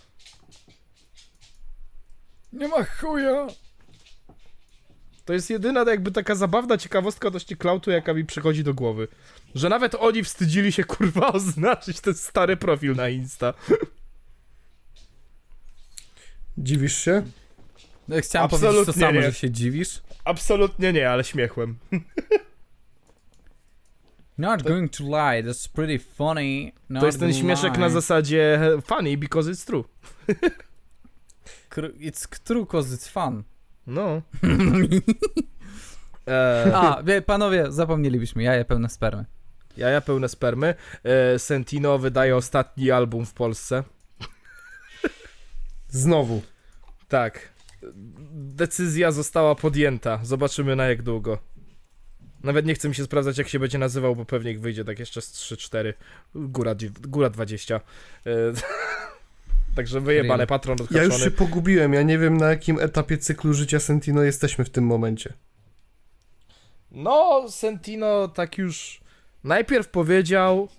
Nie ma chuja! To jest jedyna jakby taka zabawna ciekawostka odnośnie Klautu, jaka mi przychodzi do głowy. Że nawet oni wstydzili się kurwa oznaczyć ten stary profil na Insta. Dziwisz się? Ja Chciałem Absolutnie powiedzieć to samo, nie. że się dziwisz. Absolutnie nie, ale śmiechłem. Not going to lie, that's pretty funny. Not To jest ten śmieszek lie. na zasadzie funny because it's true. It's true cause it's fun. No. Eee, A, wie, panowie, zapomnielibyśmy, jaja pełne spermy. jaja pełne spermy. Eee, Sentino wydaje ostatni album w Polsce. Znowu. Tak. Decyzja została podjęta. Zobaczymy na jak długo. Nawet nie chcę mi się sprawdzać jak się będzie nazywał, bo pewnie ich wyjdzie tak jeszcze z 3-4. Góra, góra 20. Eee, Także wyjebane, patron Ja już się pogubiłem, ja nie wiem na jakim etapie cyklu życia Sentino jesteśmy w tym momencie. No, Sentino tak już najpierw powiedział,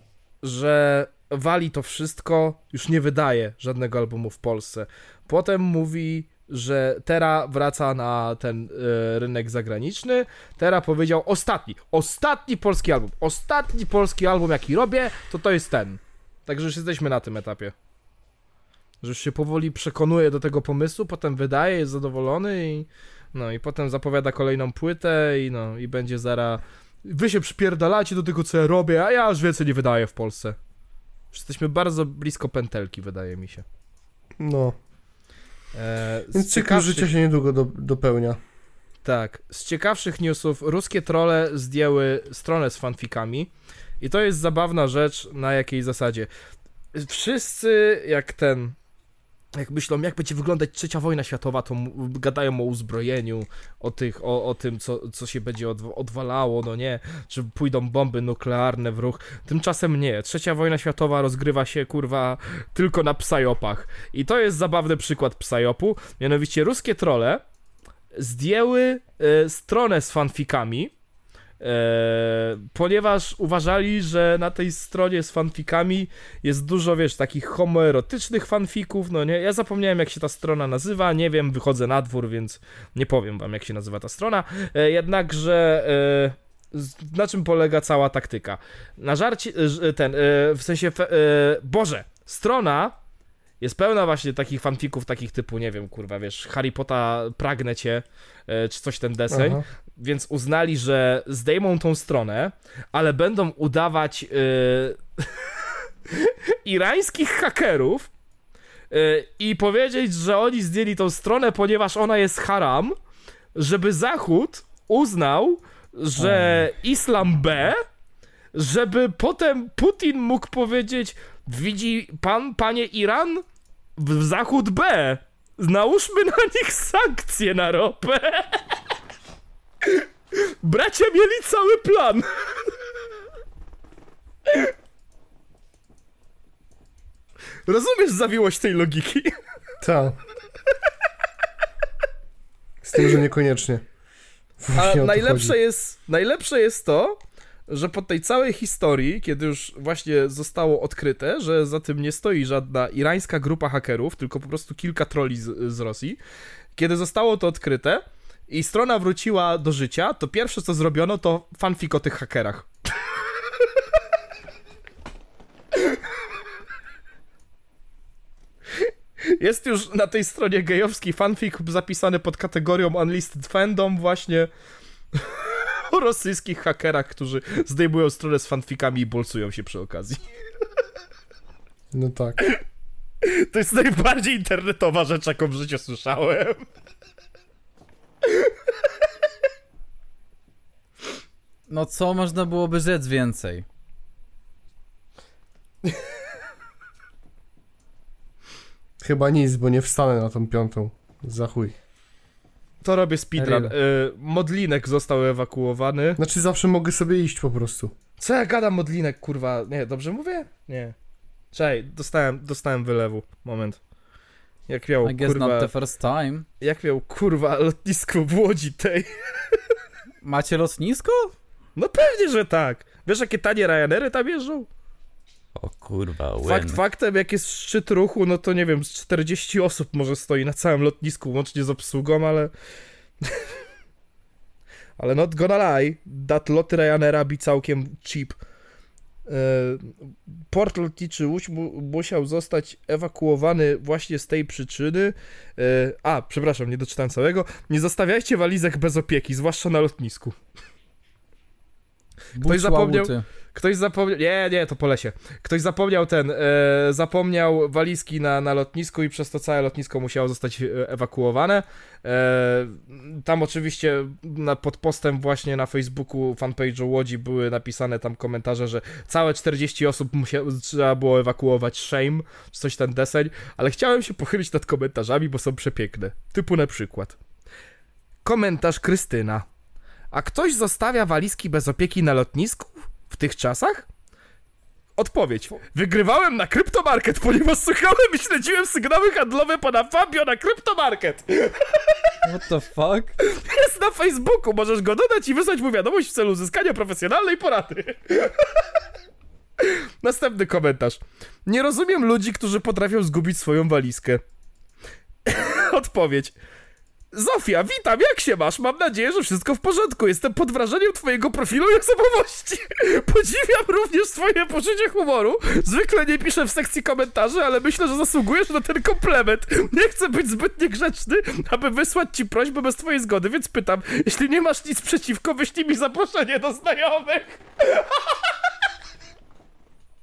że wali to wszystko, już nie wydaje żadnego albumu w Polsce. Potem mówi, że teraz wraca na ten e, rynek zagraniczny. Teraz powiedział ostatni, ostatni polski album. Ostatni polski album, jaki robię, to to jest ten. Także już jesteśmy na tym etapie. Że już się powoli przekonuje do tego pomysłu, potem wydaje, jest zadowolony i no i potem zapowiada kolejną płytę i no i będzie zara. Wy się przypierdalacie do tego, co ja robię, a ja już więcej nie wydaję w Polsce. Jesteśmy bardzo blisko pętelki, wydaje mi się. No. E, Więc cykl życia się niedługo do, dopełnia. Tak. Z ciekawszych newsów, ruskie trole zdjęły stronę z fanfikami i to jest zabawna rzecz, na jakiej zasadzie. Wszyscy, jak ten... jak myślą, jak będzie wyglądać trzecia wojna światowa, to gadają o uzbrojeniu, o tych, o, o tym, co, co się będzie odw- odwalało, no nie, czy pójdą bomby nuklearne w ruch. Tymczasem nie. Trzecia wojna światowa rozgrywa się, kurwa, tylko na psajopach. I to jest zabawny przykład psajopu. Mianowicie ruskie trole zdjęły e, stronę z fanfikami, ponieważ uważali, że na tej stronie z fanfikami jest dużo, wiesz, takich homoerotycznych fanfików, no nie, ja zapomniałem jak się ta strona nazywa, nie wiem, wychodzę na dwór, więc nie powiem wam jak się nazywa ta strona, e, jednakże e, na czym polega cała taktyka? Na żarcie, e, ten, e, w sensie, e, Boże, strona jest pełna właśnie takich fanfików, takich typu, nie wiem, kurwa, wiesz, Harry Potter pragnę cię, e, czy coś ten deseń, Aha. Więc uznali, że zdejmą tą stronę, ale będą udawać yy, irańskich hakerów yy, i powiedzieć, że oni zdjęli tą stronę, ponieważ ona jest haram, żeby Zachód uznał, że islam B, żeby potem Putin mógł powiedzieć, widzi pan, panie Iran, w Zachód B, nałóżmy na nich sankcje na ropę. Bracia mieli cały plan. Rozumiesz zawiłość tej logiki? Tak. Z tym, że niekoniecznie. A Właśnie to najlepsze chodzi. jest, najlepsze jest to, że po tej całej historii, kiedy już właśnie zostało odkryte, że za tym nie stoi żadna irańska grupa hakerów, tylko po prostu kilka troli z, z Rosji, kiedy zostało to odkryte i strona wróciła do życia, to pierwsze co zrobiono to fanfic o tych hakerach. Jest już na tej stronie gejowski fanfic zapisany pod kategorią Unlisted Fandom właśnie o rosyjskich hakerach, którzy zdejmują stronę z fanfikami i bolcują się przy okazji. No tak. To jest najbardziej internetowa rzecz, jaką w życiu słyszałem. No co można byłoby rzec więcej? Chyba nic, bo nie wstanę na tą piątą. Za chuj. To robię speedrun. Y, Modlinek został ewakuowany. Znaczy zawsze mogę sobie iść po prostu. Co ja gadam Modlinek, kurwa? Nie, dobrze mówię? Nie. Czekaj, dostałem, dostałem wylewu. Moment. Jak miał, I guess kurwa, not the first time. jak miał, kurwa, lotnisko w Łodzi tej. Macie lotnisko? No pewnie, że tak. Wiesz, jakie tanie Ryanery tam jeżdżą? O kurwa, Fakt faktem, jak jest szczyt ruchu, no to nie wiem, z 40 osób może stoi na całym lotnisku, łącznie z obsługą, ale... ale not gonna lie, that lot Ryanaira be całkiem cheap. E, Port lotniczy Łódź mu, musiał zostać ewakuowany właśnie z tej przyczyny. E, A, przepraszam, nie doczytałem całego. Nie zostawiajcie walizek bez opieki, zwłaszcza na lotnisku. Buć zapomniał- łabuty. Ktoś zapomniał. Nie, nie, to po lesie. Ktoś zapomniał ten. E, zapomniał walizki na, na lotnisku i przez to całe lotnisko musiało zostać e, ewakuowane. E, tam oczywiście na, pod postem właśnie na Facebooku fanpage'u Łodzi były napisane tam komentarze, że całe 40 osób musia, trzeba było ewakuować shame, czy coś ten deseń, ale chciałem się pochylić nad komentarzami, bo są przepiękne. Typu na przykład. Komentarz Krystyna. A ktoś zostawia walizki bez opieki na lotnisku? W tych czasach? Odpowiedź. Wygrywałem na kryptomarket, ponieważ słuchałem i śledziłem sygnały handlowe pana Fabio na kryptomarket. What the fuck? Jest na Facebooku, możesz go dodać i wysłać mu wiadomość w celu uzyskania profesjonalnej porady. Następny komentarz. Nie rozumiem ludzi, którzy potrafią zgubić swoją walizkę. Odpowiedź. Zofia, witam, jak się masz? Mam nadzieję, że wszystko w porządku. Jestem pod wrażeniem twojego profilu i osobowości. Podziwiam również twoje poczucie humoru. Zwykle nie piszę w sekcji komentarzy, ale myślę, że zasługujesz na ten komplement. Nie chcę być zbyt niegrzeczny, aby wysłać ci prośbę bez twojej zgody, więc pytam, jeśli nie masz nic przeciwko, wyślij mi zaproszenie do znajomych.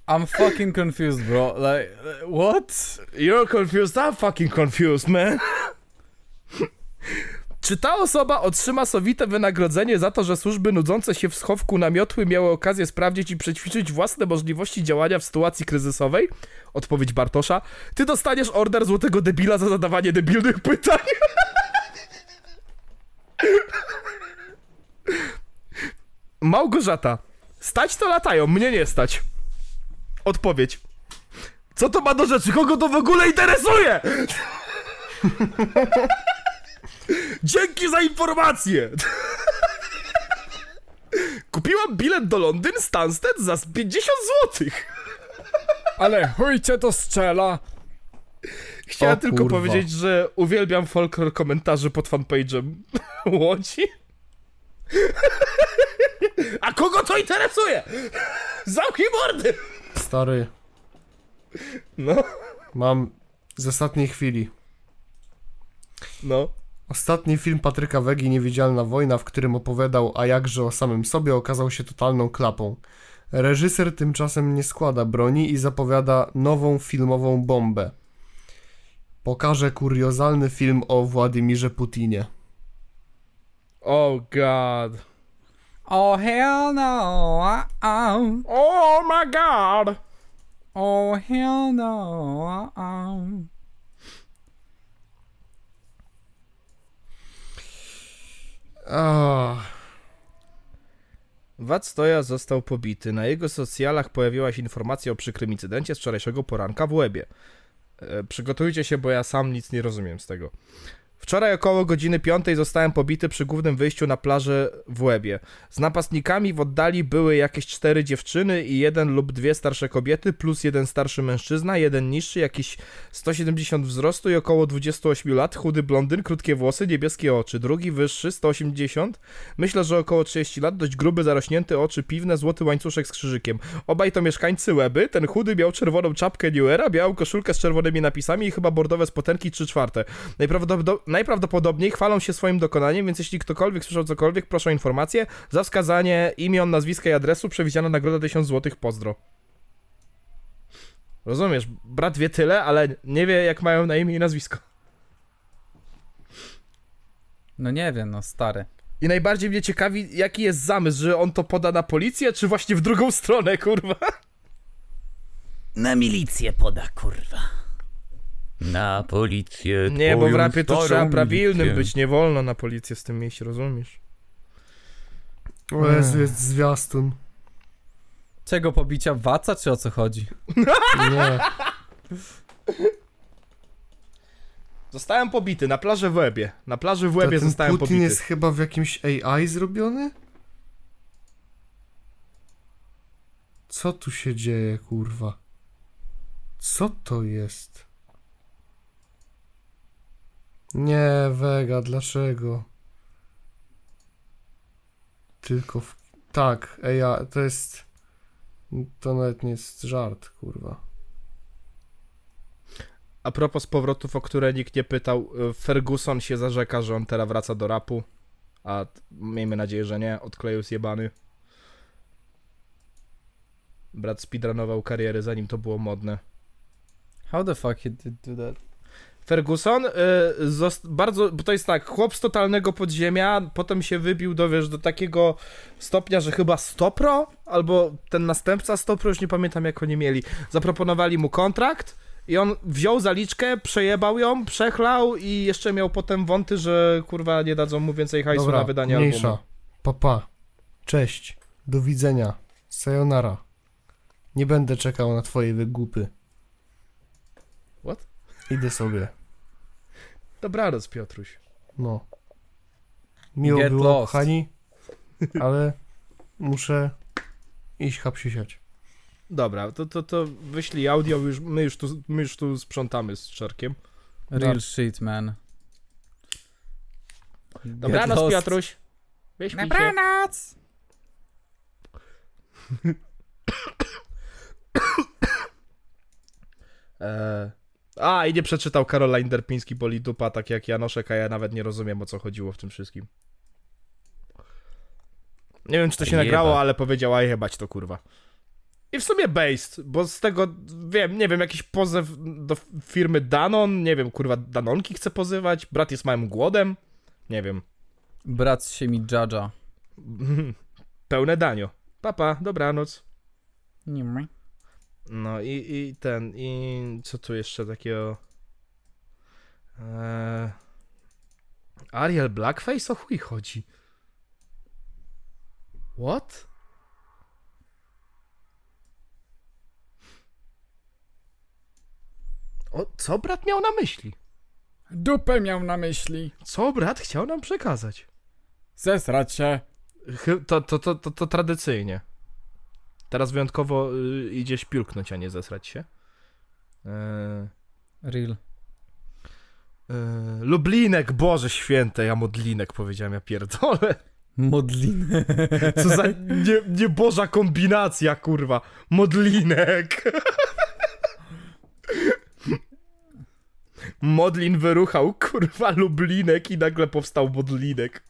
I'm fucking confused, bro. Like, what? You're confused, I'm fucking confused, man. Czy ta osoba otrzyma sowite wynagrodzenie za to, że służby nudzące się w schowku namiotły miały okazję sprawdzić i przećwiczyć własne możliwości działania w sytuacji kryzysowej? Odpowiedź Bartosza. Ty dostaniesz order złotego debila za zadawanie debilnych pytań. Małgorzata. Stać to latają, mnie nie stać. Odpowiedź. Co to ma do rzeczy? Kogo to w ogóle interesuje? Dzięki za informację! Kupiłam bilet do Londyn Stansted za z 50 zł. Ale chuj cię to strzela. Chciałem tylko kurwa. powiedzieć, że uwielbiam folklor komentarzy pod fanpage'em Łodzi. A kogo to interesuje? Zamknij mordy! Stary, No, mam z ostatniej chwili. no. Ostatni film Patryka Wegi, Niewidzialna Wojna, w którym opowiadał, a jakże o samym sobie, okazał się totalną klapą. Reżyser tymczasem nie składa broni i zapowiada nową filmową bombę. Pokaże kuriozalny film o Władimirze Putinie. Oh god. Oh hell no. Uh-uh. Oh my god. Oh hell no. Uh-uh. Ah, Wad Stoja został pobity. Na jego socjalach pojawiła się informacja o przykrym incydencie z wczorajszego poranka w Łebie. E, przygotujcie się, bo ja sam nic nie rozumiem z tego. Wczoraj około godziny 5 zostałem pobity przy głównym wyjściu na plażę w Łebie. Z napastnikami w oddali były jakieś cztery dziewczyny i jeden lub dwie starsze kobiety, plus jeden starszy mężczyzna, jeden niższy, jakiś 170 wzrostu i około 28 lat, chudy blondyn, krótkie włosy, niebieskie oczy. Drugi wyższy, 180, myślę, że około 30 lat, dość gruby, zarośnięte oczy piwne, złoty łańcuszek z krzyżykiem. Obaj to mieszkańcy Łeby, ten chudy miał czerwoną czapkę Newera, białą koszulkę z czerwonymi napisami i chyba bordowe spotenki 3 czwarte. Najprawdopodobniej najprawdopodobniej chwalą się swoim dokonaniem, więc jeśli ktokolwiek słyszał cokolwiek, proszę o informację. Za wskazanie imion, nazwiska i adresu przewidziana nagroda 1000 zł. Pozdro. Rozumiesz, brat wie tyle, ale nie wie jak mają na imię i nazwisko. No nie wiem, no stary. I najbardziej mnie ciekawi, jaki jest zamysł, że on to poda na policję, czy właśnie w drugą stronę, kurwa. Na milicję poda, kurwa. Na policję. Nie, bo w rapie to trzeba prawilnym milicję. być, nie wolno na policję z tym iść, rozumiesz? o Jezu, jest zwiastun. Czego pobicia waca, czy o co chodzi? Nie. Zostałem pobity na plaży w Łebie. Na plaży w Łebie zostałem Putin pobity. jest chyba w jakimś AI zrobiony? Co tu się dzieje, kurwa? Co to jest? Nie, Vega, dlaczego? Tylko w... Tak, AI, to jest... To nawet nie jest żart, kurwa. A propos powrotów, o które nikt nie pytał, y, Ferguson się zarzeka, że on teraz wraca do rapu, a miejmy nadzieję, że nie, odkleju zjebany. Brat speedrunował karierę zanim to było modne. How the fuck he did do that? Ferguson, y, bardzo, bo to jest tak, chłop z totalnego podziemia, potem się wybił do, wiesz, do takiego stopnia, że chyba Stopro, albo ten następca Stopro, już nie pamiętam jak oni mieli, zaproponowali mu kontrakt i on wziął zaliczkę, przejebał ją, przechlał i jeszcze miał potem wąty, że kurwa nie dadzą mu więcej hajsu Dobra, na wydanie mniejsza. albumu. Papa. Cześć. Do widzenia. Sayonara. Nie będę czekał na twoje wygłupy. Idę sobie. Dobranoc, Piotruś. No. Miło Get było, lost. kochani, ale muszę iść hapsisiać. Dobra, to, to, to wyślij audio, już, my, już tu, my już tu sprzątamy z Czarkiem. Real shit, man. Dobranoc, lost. Piotruś. Wyśpij się. Dobranoc! Eee. A, i nie przeczytał Caroline Derpiński boli dupa, tak jak Janoszek, a ja nawet nie rozumiem o co chodziło w tym wszystkim. Nie wiem, czy to się Jeba. nagrało, ale powiedział, a jebać to kurwa. I w sumie based, bo z tego, wiem, nie wiem, jakiś pozew do firmy Danon, nie wiem, kurwa, Danonki chce pozywać, brat jest małym głodem, Nie wiem. Brat się mi Jadża. Pełne danio. Papa, dobranoc. Nie ma. No i, i ten, i co tu jeszcze takiego? Eee... Ariel Blackface? O chuj chodzi. What? O, co brat miał na myśli? Dupę miał na myśli. Co brat chciał nam przekazać? Zesrać się. To, to, to, to, to tradycyjnie. Teraz wyjątkowo y, idzie śpiulknąć, a nie zesrać się. Eee... Real. Yy, Lublinek, Boże Święte, ja modlinek powiedziałem, ja pierdolę. Modliny. Co za nie, nieboża kombinacja, kurwa. Modlinek. Modlin wyruchał, kurwa, Lublinek i nagle powstał modlinek.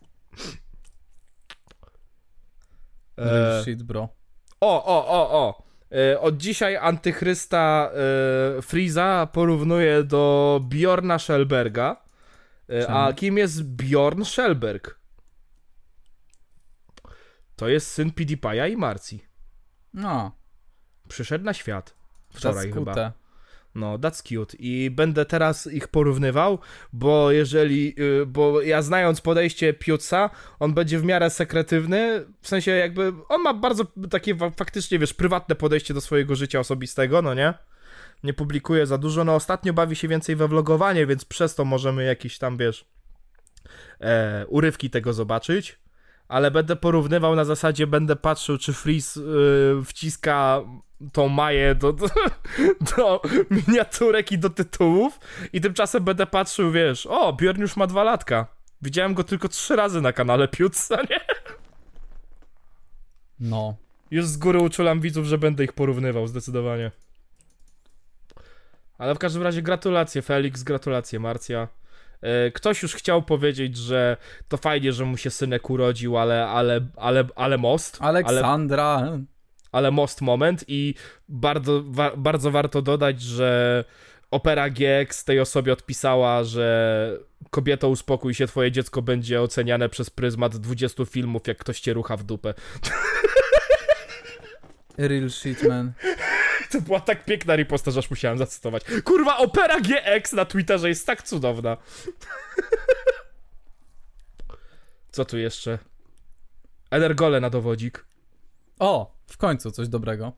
Real E, shit, bro. O, o, o, o. E, Od dzisiaj antychrysta e, Friza porównuje do Bjorna Schellberga. E, a kim jest Bjorn Schellberg? To jest syn PewDiePie'a i Marcji. No, Przyszedł na świat. Wczoraj chyba. No, that's cute. I będę teraz ich porównywał, bo jeżeli, y, bo ja znając podejście Piuca, on będzie w miarę sekretywny, w sensie jakby, on ma bardzo takie fa- faktycznie, wiesz, prywatne podejście do swojego życia osobistego, no nie? Nie publikuje za dużo, no ostatnio bawi się więcej we vlogowanie, więc przez to możemy jakieś tam, wiesz, e, urywki tego zobaczyć. Ale będę porównywał na zasadzie, będę patrzył, czy Freeze y, wciska tą Maję do, do, do miniaturek i do tytułów i tymczasem będę patrzył, wiesz, o, Bjorn już ma dwa latka. Widziałem go tylko trzy razy na kanale Piuca, nie? No. Już z góry uczulam widzów, że będę ich porównywał, zdecydowanie. Ale w każdym razie gratulacje, Felix, gratulacje, Marcja. E, Ktoś już chciał powiedzieć, że to fajnie, że mu się synek urodził, ale, ale, ale, ale most. Ale, Aleksandra. ale most moment i bardzo, wa- bardzo warto dodać, że Opera GX tej osobie odpisała, że kobieto uspokój się, twoje dziecko będzie oceniane przez pryzmat 20 filmów, jak ktoś cię rucha w dupę. Real shit, man. To była tak piękna riposta, że aż musiałem zacytować. Kurwa, Opera GX na Twitterze jest tak cudowna. Co tu jeszcze? Energole na dowodzik. O, w końcu coś dobrego.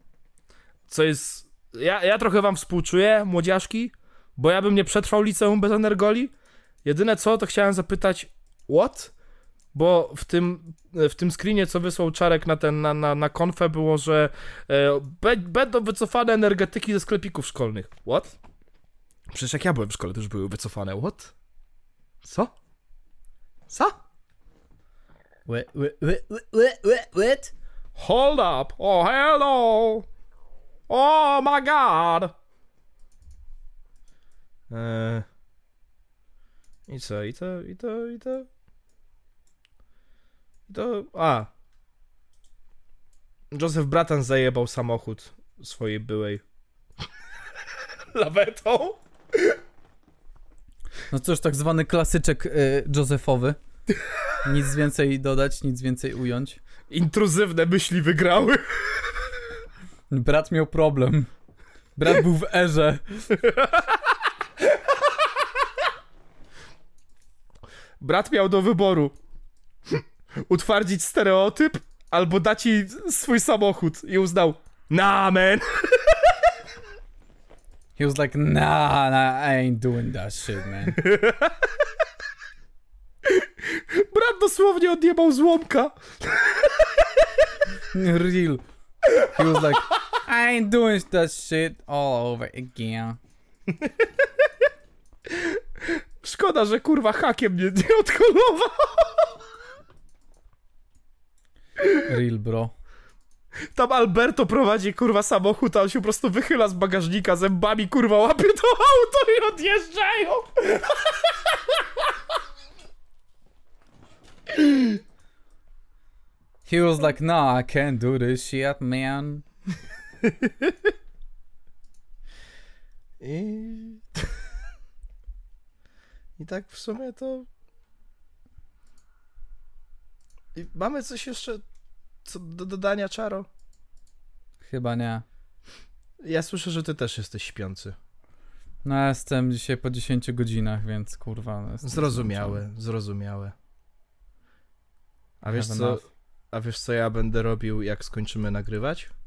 Co jest... Ja, ja trochę wam współczuję, młodziaszki, bo ja bym nie przetrwał liceum bez energoli. Jedyne co, to chciałem zapytać, what? Bo w tym, w tym screenie, co wysłał Czarek na ten, na, na, na konfę było, że e, będą wycofane energetyki ze sklepików szkolnych. What? Przecież jak ja byłem w szkole, to już były wycofane. What? Co? Co? Wait, wait, wait, wait, wait, wait. Hold up! Oh, hello! Oh my god! Eee. I co? I to, i to, i to... To... A! Joseph Bratan zajebał samochód swojej byłej. Lawetą? No cóż, tak zwany klasyczek y. Nic więcej dodać, nic więcej ująć. Intruzywne myśli wygrały. Brat miał problem. Brat był w erze. Brat miał do wyboru utwardzić stereotyp albo dać jej swój samochód i uznał nah man He was like, nah, nah, I ain't doing that shit, man. brat dosłownie odjebał złomka Real. He was like, I ain't doing that shit all over again. szkoda, że kurwa hakiem nie, nie odkolował Real, bro. tam Alberto prowadzi kurwa samochód a on się po prostu wychyla z bagażnika zębami kurwa łapie to auto i odjeżdżają He was like, nah, I can't do this shit, man. I... I tak w sumie to I mamy coś jeszcze co do dodania, Czaro? Chyba nie. Ja słyszę, że ty też jesteś śpiący. No ja jestem dzisiaj po 10 godzinach, więc kurwa. no, Zrozumiałe, zrozumiałe. A wiesz Have co, enough. a wiesz co ja będę robił, jak skończymy nagrywać? zmęczony.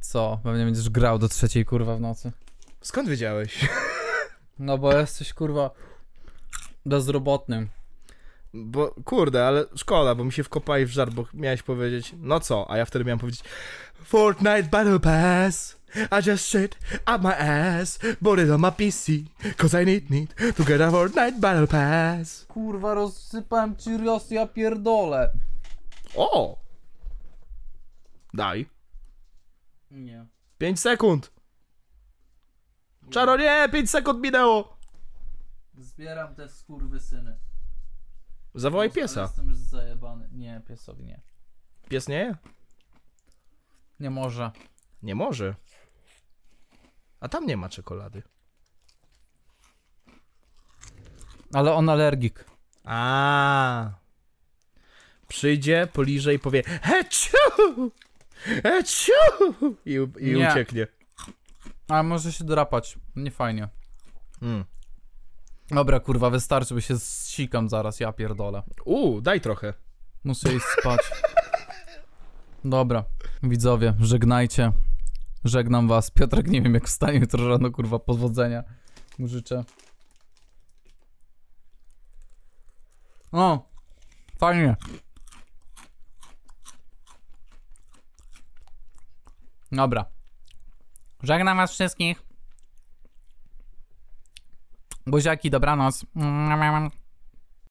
Co? Pewnie będziesz grał do trzeciej kurwa w nocy. Skąd wiedziałeś? No bo jesteś kurwa bezrobotnym. Bo, kurde, ale szkoda, bo mi się wkopali w żart, bo miałeś powiedzieć, no co, a ja wtedy miałem powiedzieć Fortnite Battle Pass I just shit up my ass, put it on my PC Cause I need, need to get a Fortnite Battle Pass Kurwa, rozsypałem Cheerios, ja pierdolę. O! Daj. Nie. 5 sekund. Czaro, nie, 5 sekund minęło. Zbieram te skurwysyny. Zawołaj piesa. Jestem już zajebany. Nie, piesowi nie. Pies nie? Nie może. Nie może. A tam nie ma czekolady. Ale on alergik. A. Przyjdzie, poliże i powie Heciu! Heciu! I, i Nie. ucieknie. Ale może się drapać. Nie fajnie. Mm. Dobra, kurwa, wystarczy, bo się zsikam zaraz, ja pierdolę. U, daj trochę. Muszę iść spać. Dobra, widzowie, żegnajcie. Żegnam was. Piotrek, nie wiem jak wstanie jutro rano, kurwa, powodzenia mu życzę. O, fajnie. Dobra. Żegnam was wszystkich. Buziaki, dobranoc.